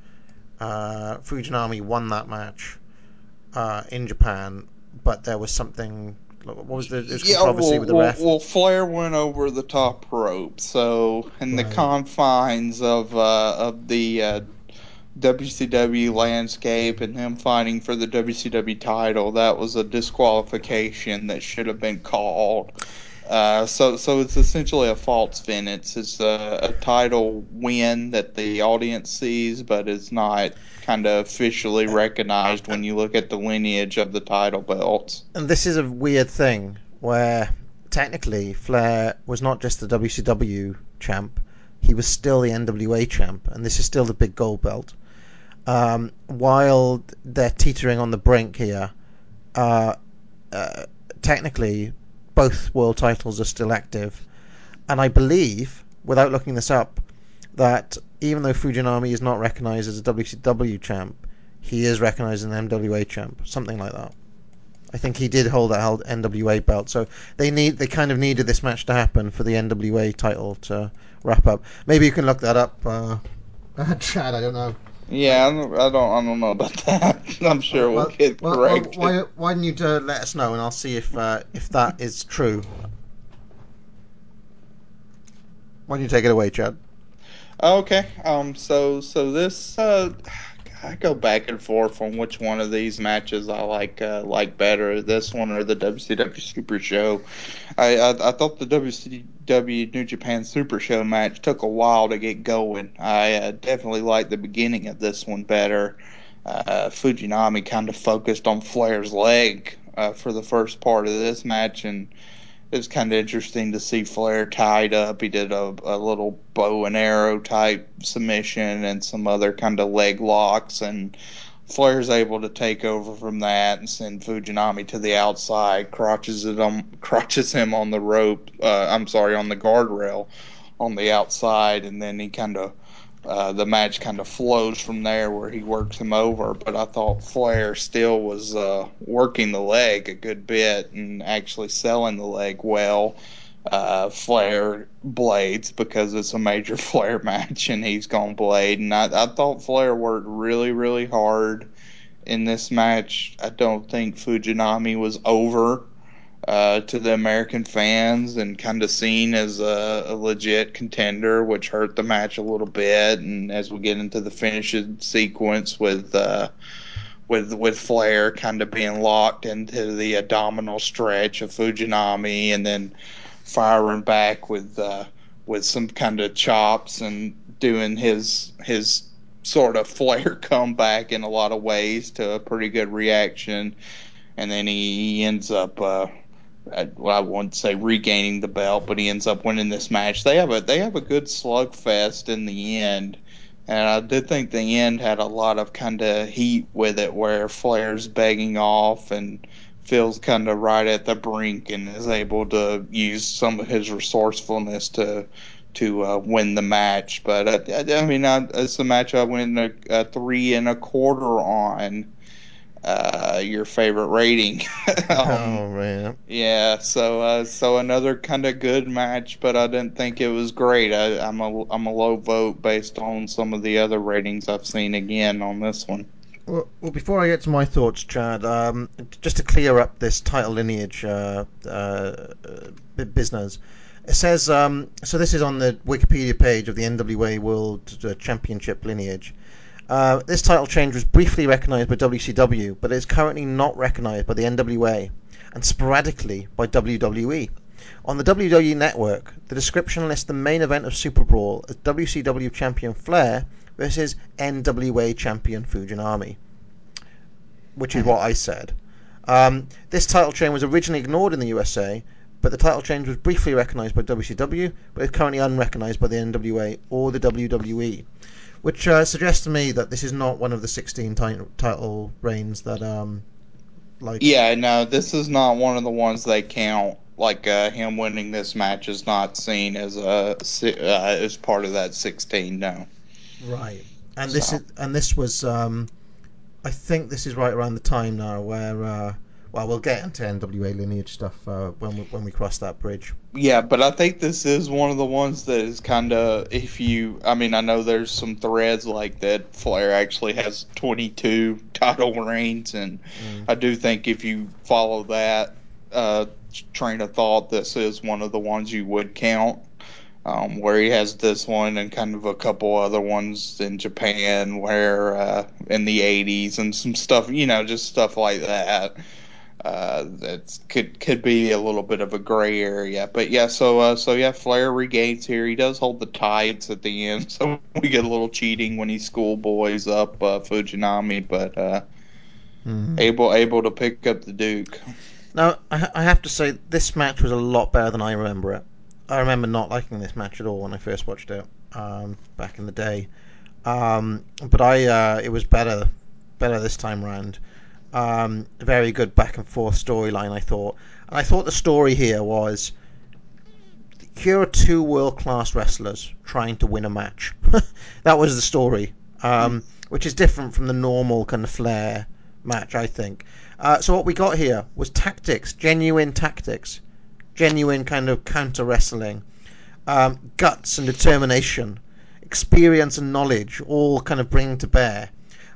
Uh, Fujinami won that match uh, in Japan, but there was something. What was the was controversy well, with the ref? well, Flair went over the top rope, so in the confines of uh, of the uh, WCW landscape and him fighting for the WCW title, that was a disqualification that should have been called. Uh, so, so it's essentially a false finish. It's a, a title win that the audience sees, but it's not kind of officially recognized when you look at the lineage of the title belts. and this is a weird thing where technically Flair was not just the WCW champ, he was still the NWA champ, and this is still the big gold belt. Um, while they're teetering on the brink here, uh, uh, technically both world titles are still active, and I believe, without looking this up, that even though Fujinami is not recognized as a WCW champ, he is recognized as an NWA champ, something like that. I think he did hold that NWA belt, so they need they kind of needed this match to happen for the NWA title to wrap up. Maybe you can look that up, uh, Chad. I don't know. Yeah, I don't, I don't, I don't know about that. I'm sure we'll Well, get well, well, corrected. why, why don't you uh, let us know, and I'll see if uh, if that is true. Why don't you take it away, Chad? Okay. Um. So so this uh, I go back and forth on which one of these matches I like uh, like better, this one or the WCW Super Show. I I, I thought the WCW New Japan Super Show match took a while to get going. I uh, definitely liked the beginning of this one better. Uh, Fujinami kind of focused on Flair's leg uh, for the first part of this match and it was kind of interesting to see Flair tied up. He did a, a little bow and arrow type submission and some other kind of leg locks, and Flair's able to take over from that and send Fujinami to the outside, crotches it on, crotches him on the rope. Uh, I'm sorry, on the guardrail on the outside, and then he kind of uh, the match kind of flows from there where he works him over. But I thought Flair still was uh, working the leg a good bit and actually selling the leg well. Uh, Flair blades because it's a major Flair match and he's gone blade. And I, I thought Flair worked really, really hard in this match. I don't think Fujinami was over uh, to the American fans and kind of seen as a, a legit contender, which hurt the match a little bit. And as we get into the finishing sequence with uh, with with Flair kind of being locked into the abdominal stretch of Fujinami, and then firing back with uh, with some kind of chops and doing his his sort of Flair comeback in a lot of ways to a pretty good reaction, and then he, ends up. Uh, well, I wouldn't say regaining the belt, but he ends up winning this match. They have a they have a good slugfest in the end, and I did think the end had a lot of kind of heat with it, where Flair's begging off and feels kind of right at the brink and is able to use some of his resourcefulness to to uh, win the match. But I, I, I mean, I, it's a match I went a, a three and a quarter on. Uh, your favorite rating. um, oh man. yeah, so uh, so another kind of good match, but I didn't think it was great. I, I'm a I'm a low vote based on some of the other ratings I've seen again on this one. Well, well, before I get to my thoughts, Chad, um, just to clear up this title lineage uh, uh, uh, business, it says um, so. This is on the Wikipedia page of the NWA World Championship lineage. Uh, this title change was briefly recognized by WCW, but is currently not recognized by the NWA and sporadically by WWE. On the WWE network, the description lists the main event of Superbrawl as WCW champion Flair versus NWA champion Fujinami, which is what I said. Um, this title change was originally ignored in the USA, but the title change was briefly recognized by WCW, but is currently unrecognized by the NWA or the WWE, which uh, suggests to me that this is not one of the 16 ti- title reigns that, um, like, Yeah, no, this is not one of the ones they count. Like uh, him winning this match is not seen as a uh, as part of that 16. No. Right. And this is and this was um I think this is right around the time now where uh well we'll get into NWA lineage stuff uh, when we when we cross that bridge. Yeah, but I think this is one of the ones that is kind of if you. I mean, I know there's some threads like that. Flair actually has 22 title reigns, and I do think if you follow that uh, train of thought, this is one of the ones you would count. Um, where he has this one and kind of a couple other ones in Japan, where uh, in the 80s and some stuff, you know, just stuff like that uh, that could could be a little bit of a gray area. But yeah, so uh, so yeah, Flair regains here. He does hold the tights at the end, so we get a little cheating when he schoolboys up uh, Fujinami, but uh, able able to pick up the Duke. Now I, I have to say this match was a lot better than I remember it. I remember not liking this match at all when I first watched it um, back in the day. Um, but I uh, it was better better this time round. Um, very good back and forth storyline I thought. And I thought the story here was here are two world class wrestlers trying to win a match. that was the story, um, which is different from the normal kind of flair match, I think. Uh, so what we got here was tactics, genuine tactics, genuine kind of counter wrestling, um, guts and determination, experience and knowledge, all kind of bringing to bear.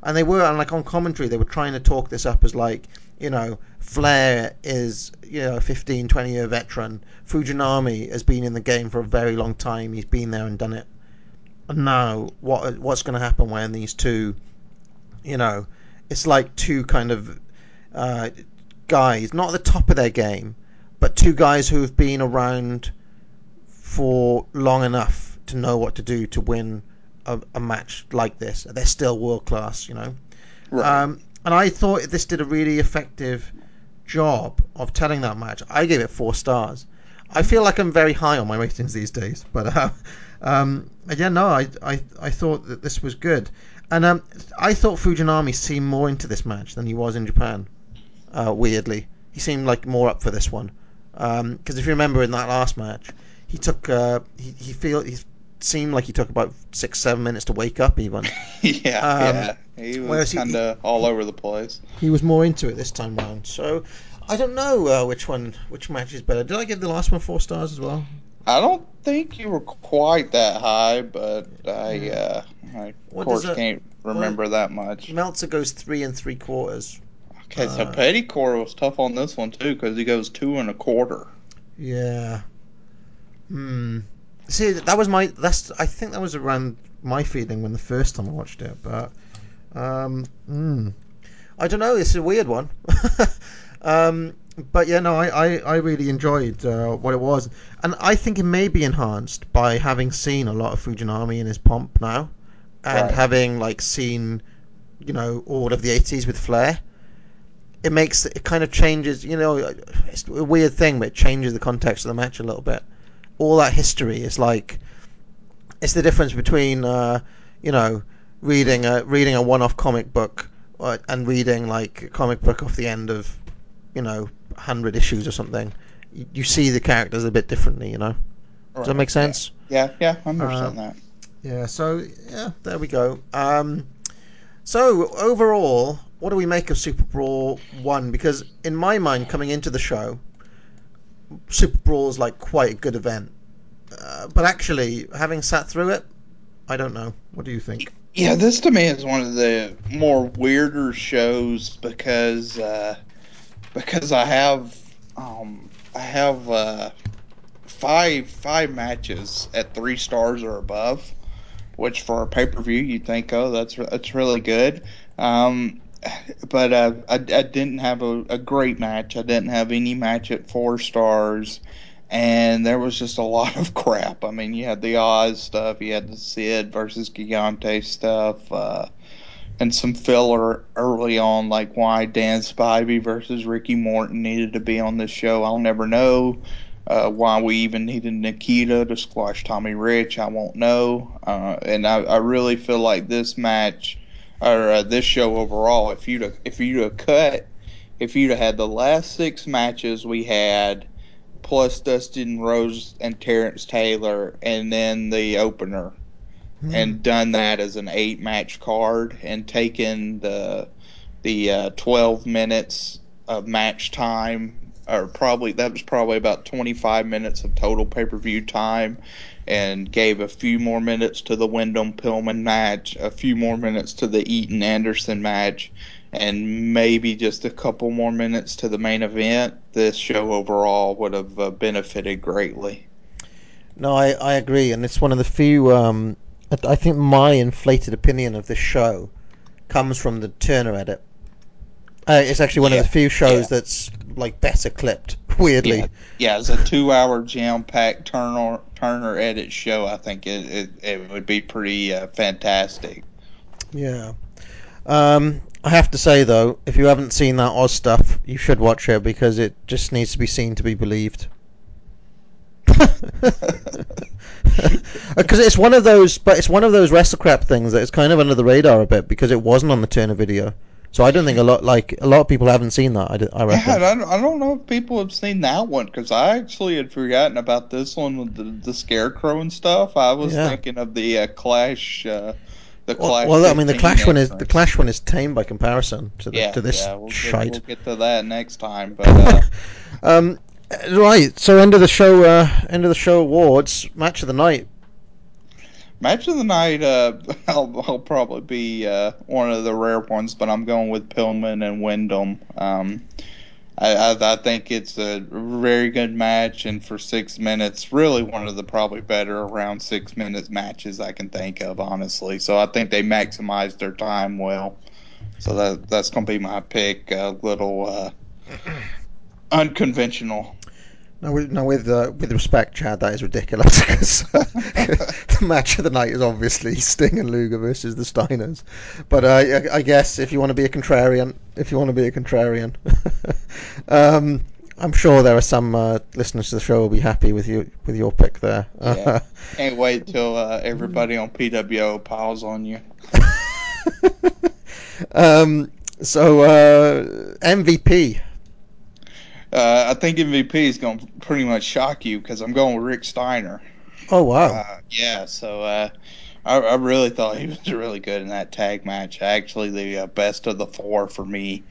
And they were, and like on commentary, they were trying to talk this up as like, you know, Flair is, you know, a 15, 20 year veteran. Fujinami has been in the game for a very long time. He's been there and done it. And now, what what's going to happen when these two, you know, it's like two kind of uh, guys, not at the top of their game, but two guys who have been around for long enough to know what to do to win a, a match like this. They're still world class, you know. Right. Um, and I thought this did a really effective job of telling that match. I gave it four stars. I feel like I'm very high on my ratings these days, but uh, um, yeah, no, I, I I thought that this was good, and um, I thought Fujinami seemed more into this match than he was in Japan. Uh, weirdly, he seemed like more up for this one. Because if you remember in that last match, he took uh, he he feel he seemed like he took about six seven minutes to wake up even. yeah, Um, yeah, he was kind of all over the place. he was more into it this time round. So I don't know uh, which one, which match is better. Did I give the last one four stars as well? I don't think you were quite that high, but I, uh, I of course that- can't remember that much. Meltzer goes three and three quarters. Okay, so Uh, Petticore was tough on this one too because he goes two and a quarter. Yeah. Hmm. See, that was my. That's. I think that was around my feeling when the first time I watched it, but. Um. Hmm. I don't know. It's a weird one. um. But yeah, no, I, I, I really enjoyed uh, what it was, and I think it may be enhanced by having seen a lot of Fujinami in his pomp now, and Right. having like seen, you know, all of the 80s with Flair. It makes it kind of changes, you know, it's a weird thing, but it changes the context of the match a little bit. All that history is like, it's the difference between, uh, you know, reading a reading a one-off comic book uh, and reading like a comic book off the end of, you know, hundred issues or something. You, you see the characters a bit differently, you know. Does that make sense? Yeah, yeah, I understand Uh, that. Yeah, so yeah, there we go. Um, so overall, what do we make of Superbrawl One? Because in my mind, coming into the show, Superbrawl is like quite a good event. Uh, but actually, having sat through it, I don't know. What do you think? Yeah, this to me is one of the more weirder shows because uh, because I have um, I have uh, five five matches at three stars or above, which for a pay per view you'd think, oh, that's that's really good. Um, but uh, I, I didn't have a, a great match. I didn't have any match at four stars and there was just a lot of crap. I mean, you had the Oz stuff, you had the Sid versus Gigante stuff, uh, and some filler early on, like why Dan Spivey versus Ricky Morton needed to be on this show. I'll never know. Uh, why we even needed Nikita to squash Tommy Rich, I won't know. Uh, and I, I really feel like this match, or uh, this show overall, if you'd if you'd have cut, if you'd have had the last six matches we had plus Dustin Rhodes and Terrence Taylor, and then the opener, and done that as an eight match card, and taken the the uh, twelve minutes of match time, or probably that was probably about twenty five minutes of total pay per view time. And gave a few more minutes to the Windham Pillman match, a few more minutes to the Eaton Anderson match, and maybe just a couple more minutes to the main event, this show overall would have uh, benefited greatly. No, I, I agree, and it's one of the few. Um, I, I think my inflated opinion of this show comes from the Turner edit. Uh, it's actually one Yeah, of the few shows yeah. that's like better clipped. Weirdly, Yeah, yeah, as a two-hour jam-packed Turner Turner edit show, I think it it, it would be pretty uh, fantastic. Yeah. Um, I have to say though, if you haven't seen that Oz stuff, you should watch it because it just needs to be seen to be believed. Because it's one of those, but it's one of those WrestleCrap things that is kind of under the radar a bit because it wasn't on the Turner video. So I don't think a lot, like a lot of people haven't seen that. I, d- I Yeah, reckon. I don't, I don't know if people have seen that one because I actually had forgotten about this one with the, the scarecrow and stuff. I was Yeah. thinking of the uh, Clash. Uh, the Well, Clash. well, I mean, the Clash one is the. Clash one is tame by comparison to the, Yeah, to this yeah, we'll get, shite. we'll get to that next time. But uh, Um, right. So end of the show. Uh, end of the show awards. Match of the night. Match of the night, uh, I'll, I'll probably be uh, one of the rare ones, but I'm going with Pillman and Windham. Um, I, I, I think it's a very good match, and for six minutes, really one of the probably better around six minutes matches I can think of, honestly. So I think they maximized their time well. So that that's gonna be my pick. A little uh, unconventional. No, with, no, with uh, with respect, Chad, that is ridiculous because the match of the night is obviously Sting and Luger versus the Steiners. But uh, I, I guess if you want to be a contrarian, if you want to be a contrarian, um, I'm sure there are some uh, listeners to the show who will be happy with you with your pick there. Yeah. Can't wait till uh, everybody on PWO piles on you. um, so uh, MVP. Uh, I think MVP is going to pretty much shock you because I'm going with Rick Steiner. Oh wow. Uh, yeah, so uh, I, I really thought he was really good in that tag match. Actually, the uh, best of the four for me.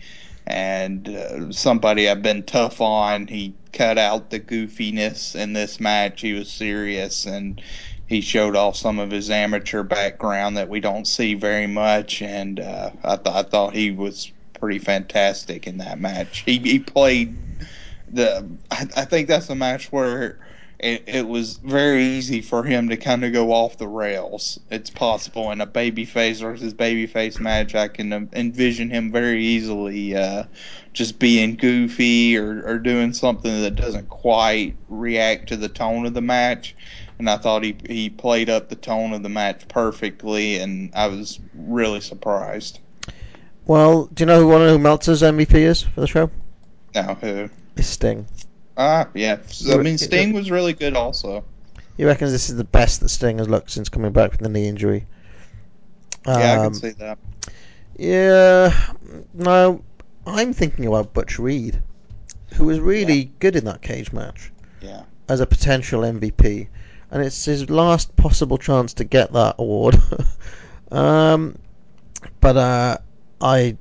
And uh, somebody I've been tough on. He cut out the goofiness in this match. He was serious and he showed off some of his amateur background that we don't see very much. And uh, I, th- I thought he was pretty fantastic in that match. He, he played the. I, I think that's a match where it, it was very easy for him to kind of go off the rails. It's possible in a babyface versus babyface match. I can envision him very easily uh, just being goofy or, or doing something that doesn't quite react to the tone of the match. And I thought he he played up the tone of the match perfectly, and I was really surprised. Well, do you know who one of who Meltzer's MVP is for the show? Now, who? Sting. Ah, yeah. I mean, Sting was really good also. He reckons this is the best that Sting has looked since coming back from the knee injury. Yeah, I Um, can see that. Yeah, no, I'm thinking about Butch Reed, who was really good in that cage match Yeah. as a potential MVP, and it's his last possible chance to get that award. um, but uh, I,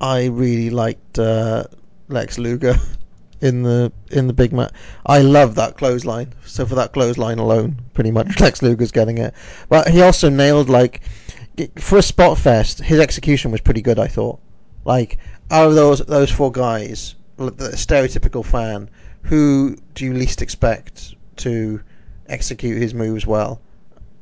I really liked uh, Lex Luger in the in the big match. I love that clothesline. So for that clothesline alone, pretty much Lex Luger's getting it. But he also nailed like for a spot fest, his execution was pretty good. I thought. Like out of those those four guys, the stereotypical fan, who do you least expect to execute his moves well?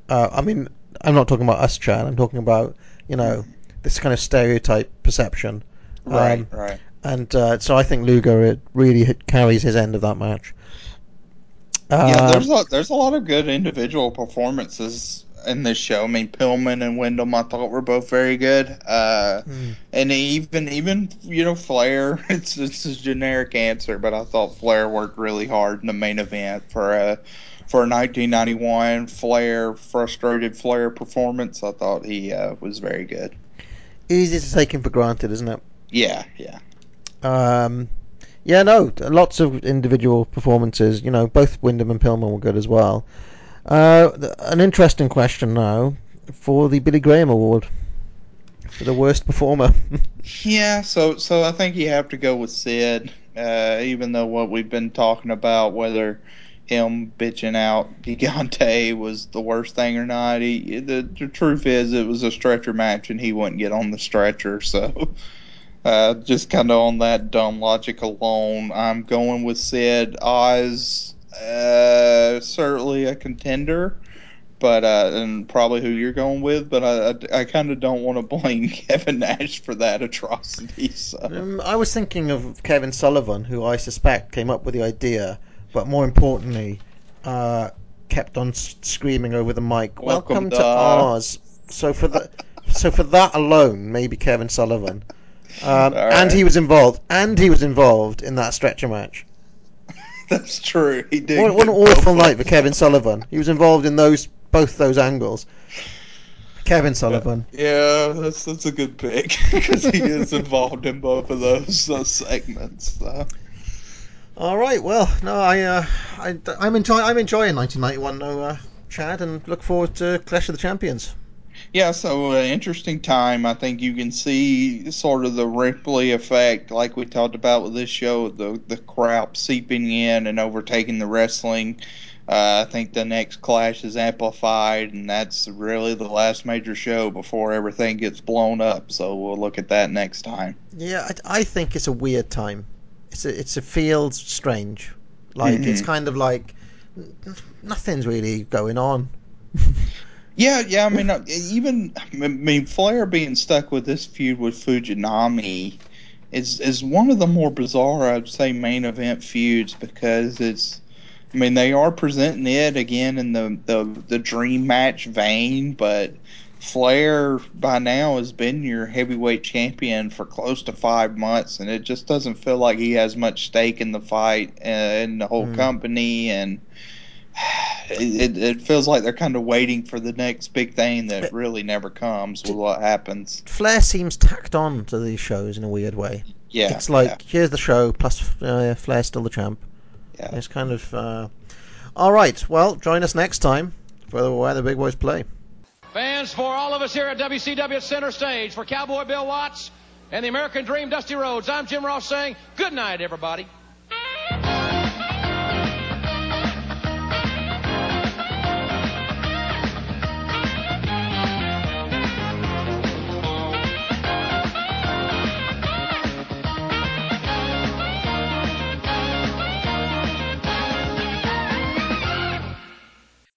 Uh, I mean, I'm not talking about us, Chad. I'm talking about you know this kind of stereotype perception. Right, Um, right. And uh, so I think Luger really carries his end of that match. Yeah, Um, there's a, there's a lot of good individual performances in this show. I mean, Pillman and Windham, I thought were both very good. Uh, Hmm. and even even you know Flair, it's it's a generic answer, but I thought Flair worked really hard in the main event for a for a 1991 Flair frustrated Flair performance. I thought he uh, was very good. easy to take him for granted, isn't it? Yeah, yeah. Um, yeah, no, lots of individual performances. You know, both Windham and Pillman were good as well. Uh, an interesting question now for the Billy Graham Award for the worst performer. Yeah, so so I think you have to go with Sid, uh, even though what we've been talking about whether him bitching out Gigante was the worst thing or not. He, the, the truth is, it was a stretcher match, and he wouldn't get on the stretcher. So, uh, just kind of on that dumb logic alone, I'm going with Sid. Oz, uh, certainly a contender but uh, and probably who you're going with. But I, I, I kind of don't want to blame Kevin Nash for that atrocity. So um, I was thinking of Kevin Sullivan, who I suspect came up with the idea, but more importantly, uh, kept on screaming over the mic, Welcome "Welcome, to to. So for the so for that alone, maybe Kevin Sullivan. Um, All And he was involved, and he was involved in that stretcher match. that's true. He did. What, what an awful night for. Kevin Sullivan. He was involved in those both those angles. Kevin Sullivan. Yeah, that's that's a good pick because he is involved in both of those uh, segments. So. All right. Well, no, I, uh, I, I'm enjoying, I'm enjoying 1991, no, uh, Chad, and look forward to Clash of the Champions. Yeah, so uh, interesting time. I think you can see sort of the Ripley effect, like we talked about with this show, the the crowd seeping in and overtaking the wrestling. Uh, I think the next clash is amplified, and that's really the last major show before everything gets blown up. So we'll look at that next time. Yeah, I, I think it's a weird time. It's a, it's a feels strange. Like it's Mhm. kind of like nothing's really going on. Yeah, yeah. I mean, uh, even I mean, Flair being stuck with this feud with Fujinami is is one of the more bizarre, I'd say, main event feuds because it's. I mean, they are presenting it again in the the the dream match vein, but Flair by now has been your heavyweight champion for close to five months, and it just doesn't feel like he has much stake in the fight and in the whole Hmm. company and it, it feels like they're kind of waiting for the next big thing that really never comes with what happens. Flair seems tacked on to these shows in a weird way. Yeah, it's like yeah. here's the show plus uh, Flair's still the champ. Yeah. It's kind of. Uh... All right. Well, join us next time for where the big boys play. Fans, for all of us here at WCW Center Stage, for Cowboy Bill Watts and the American Dream Dusty Rhodes, I'm Jim Ross saying good night, everybody.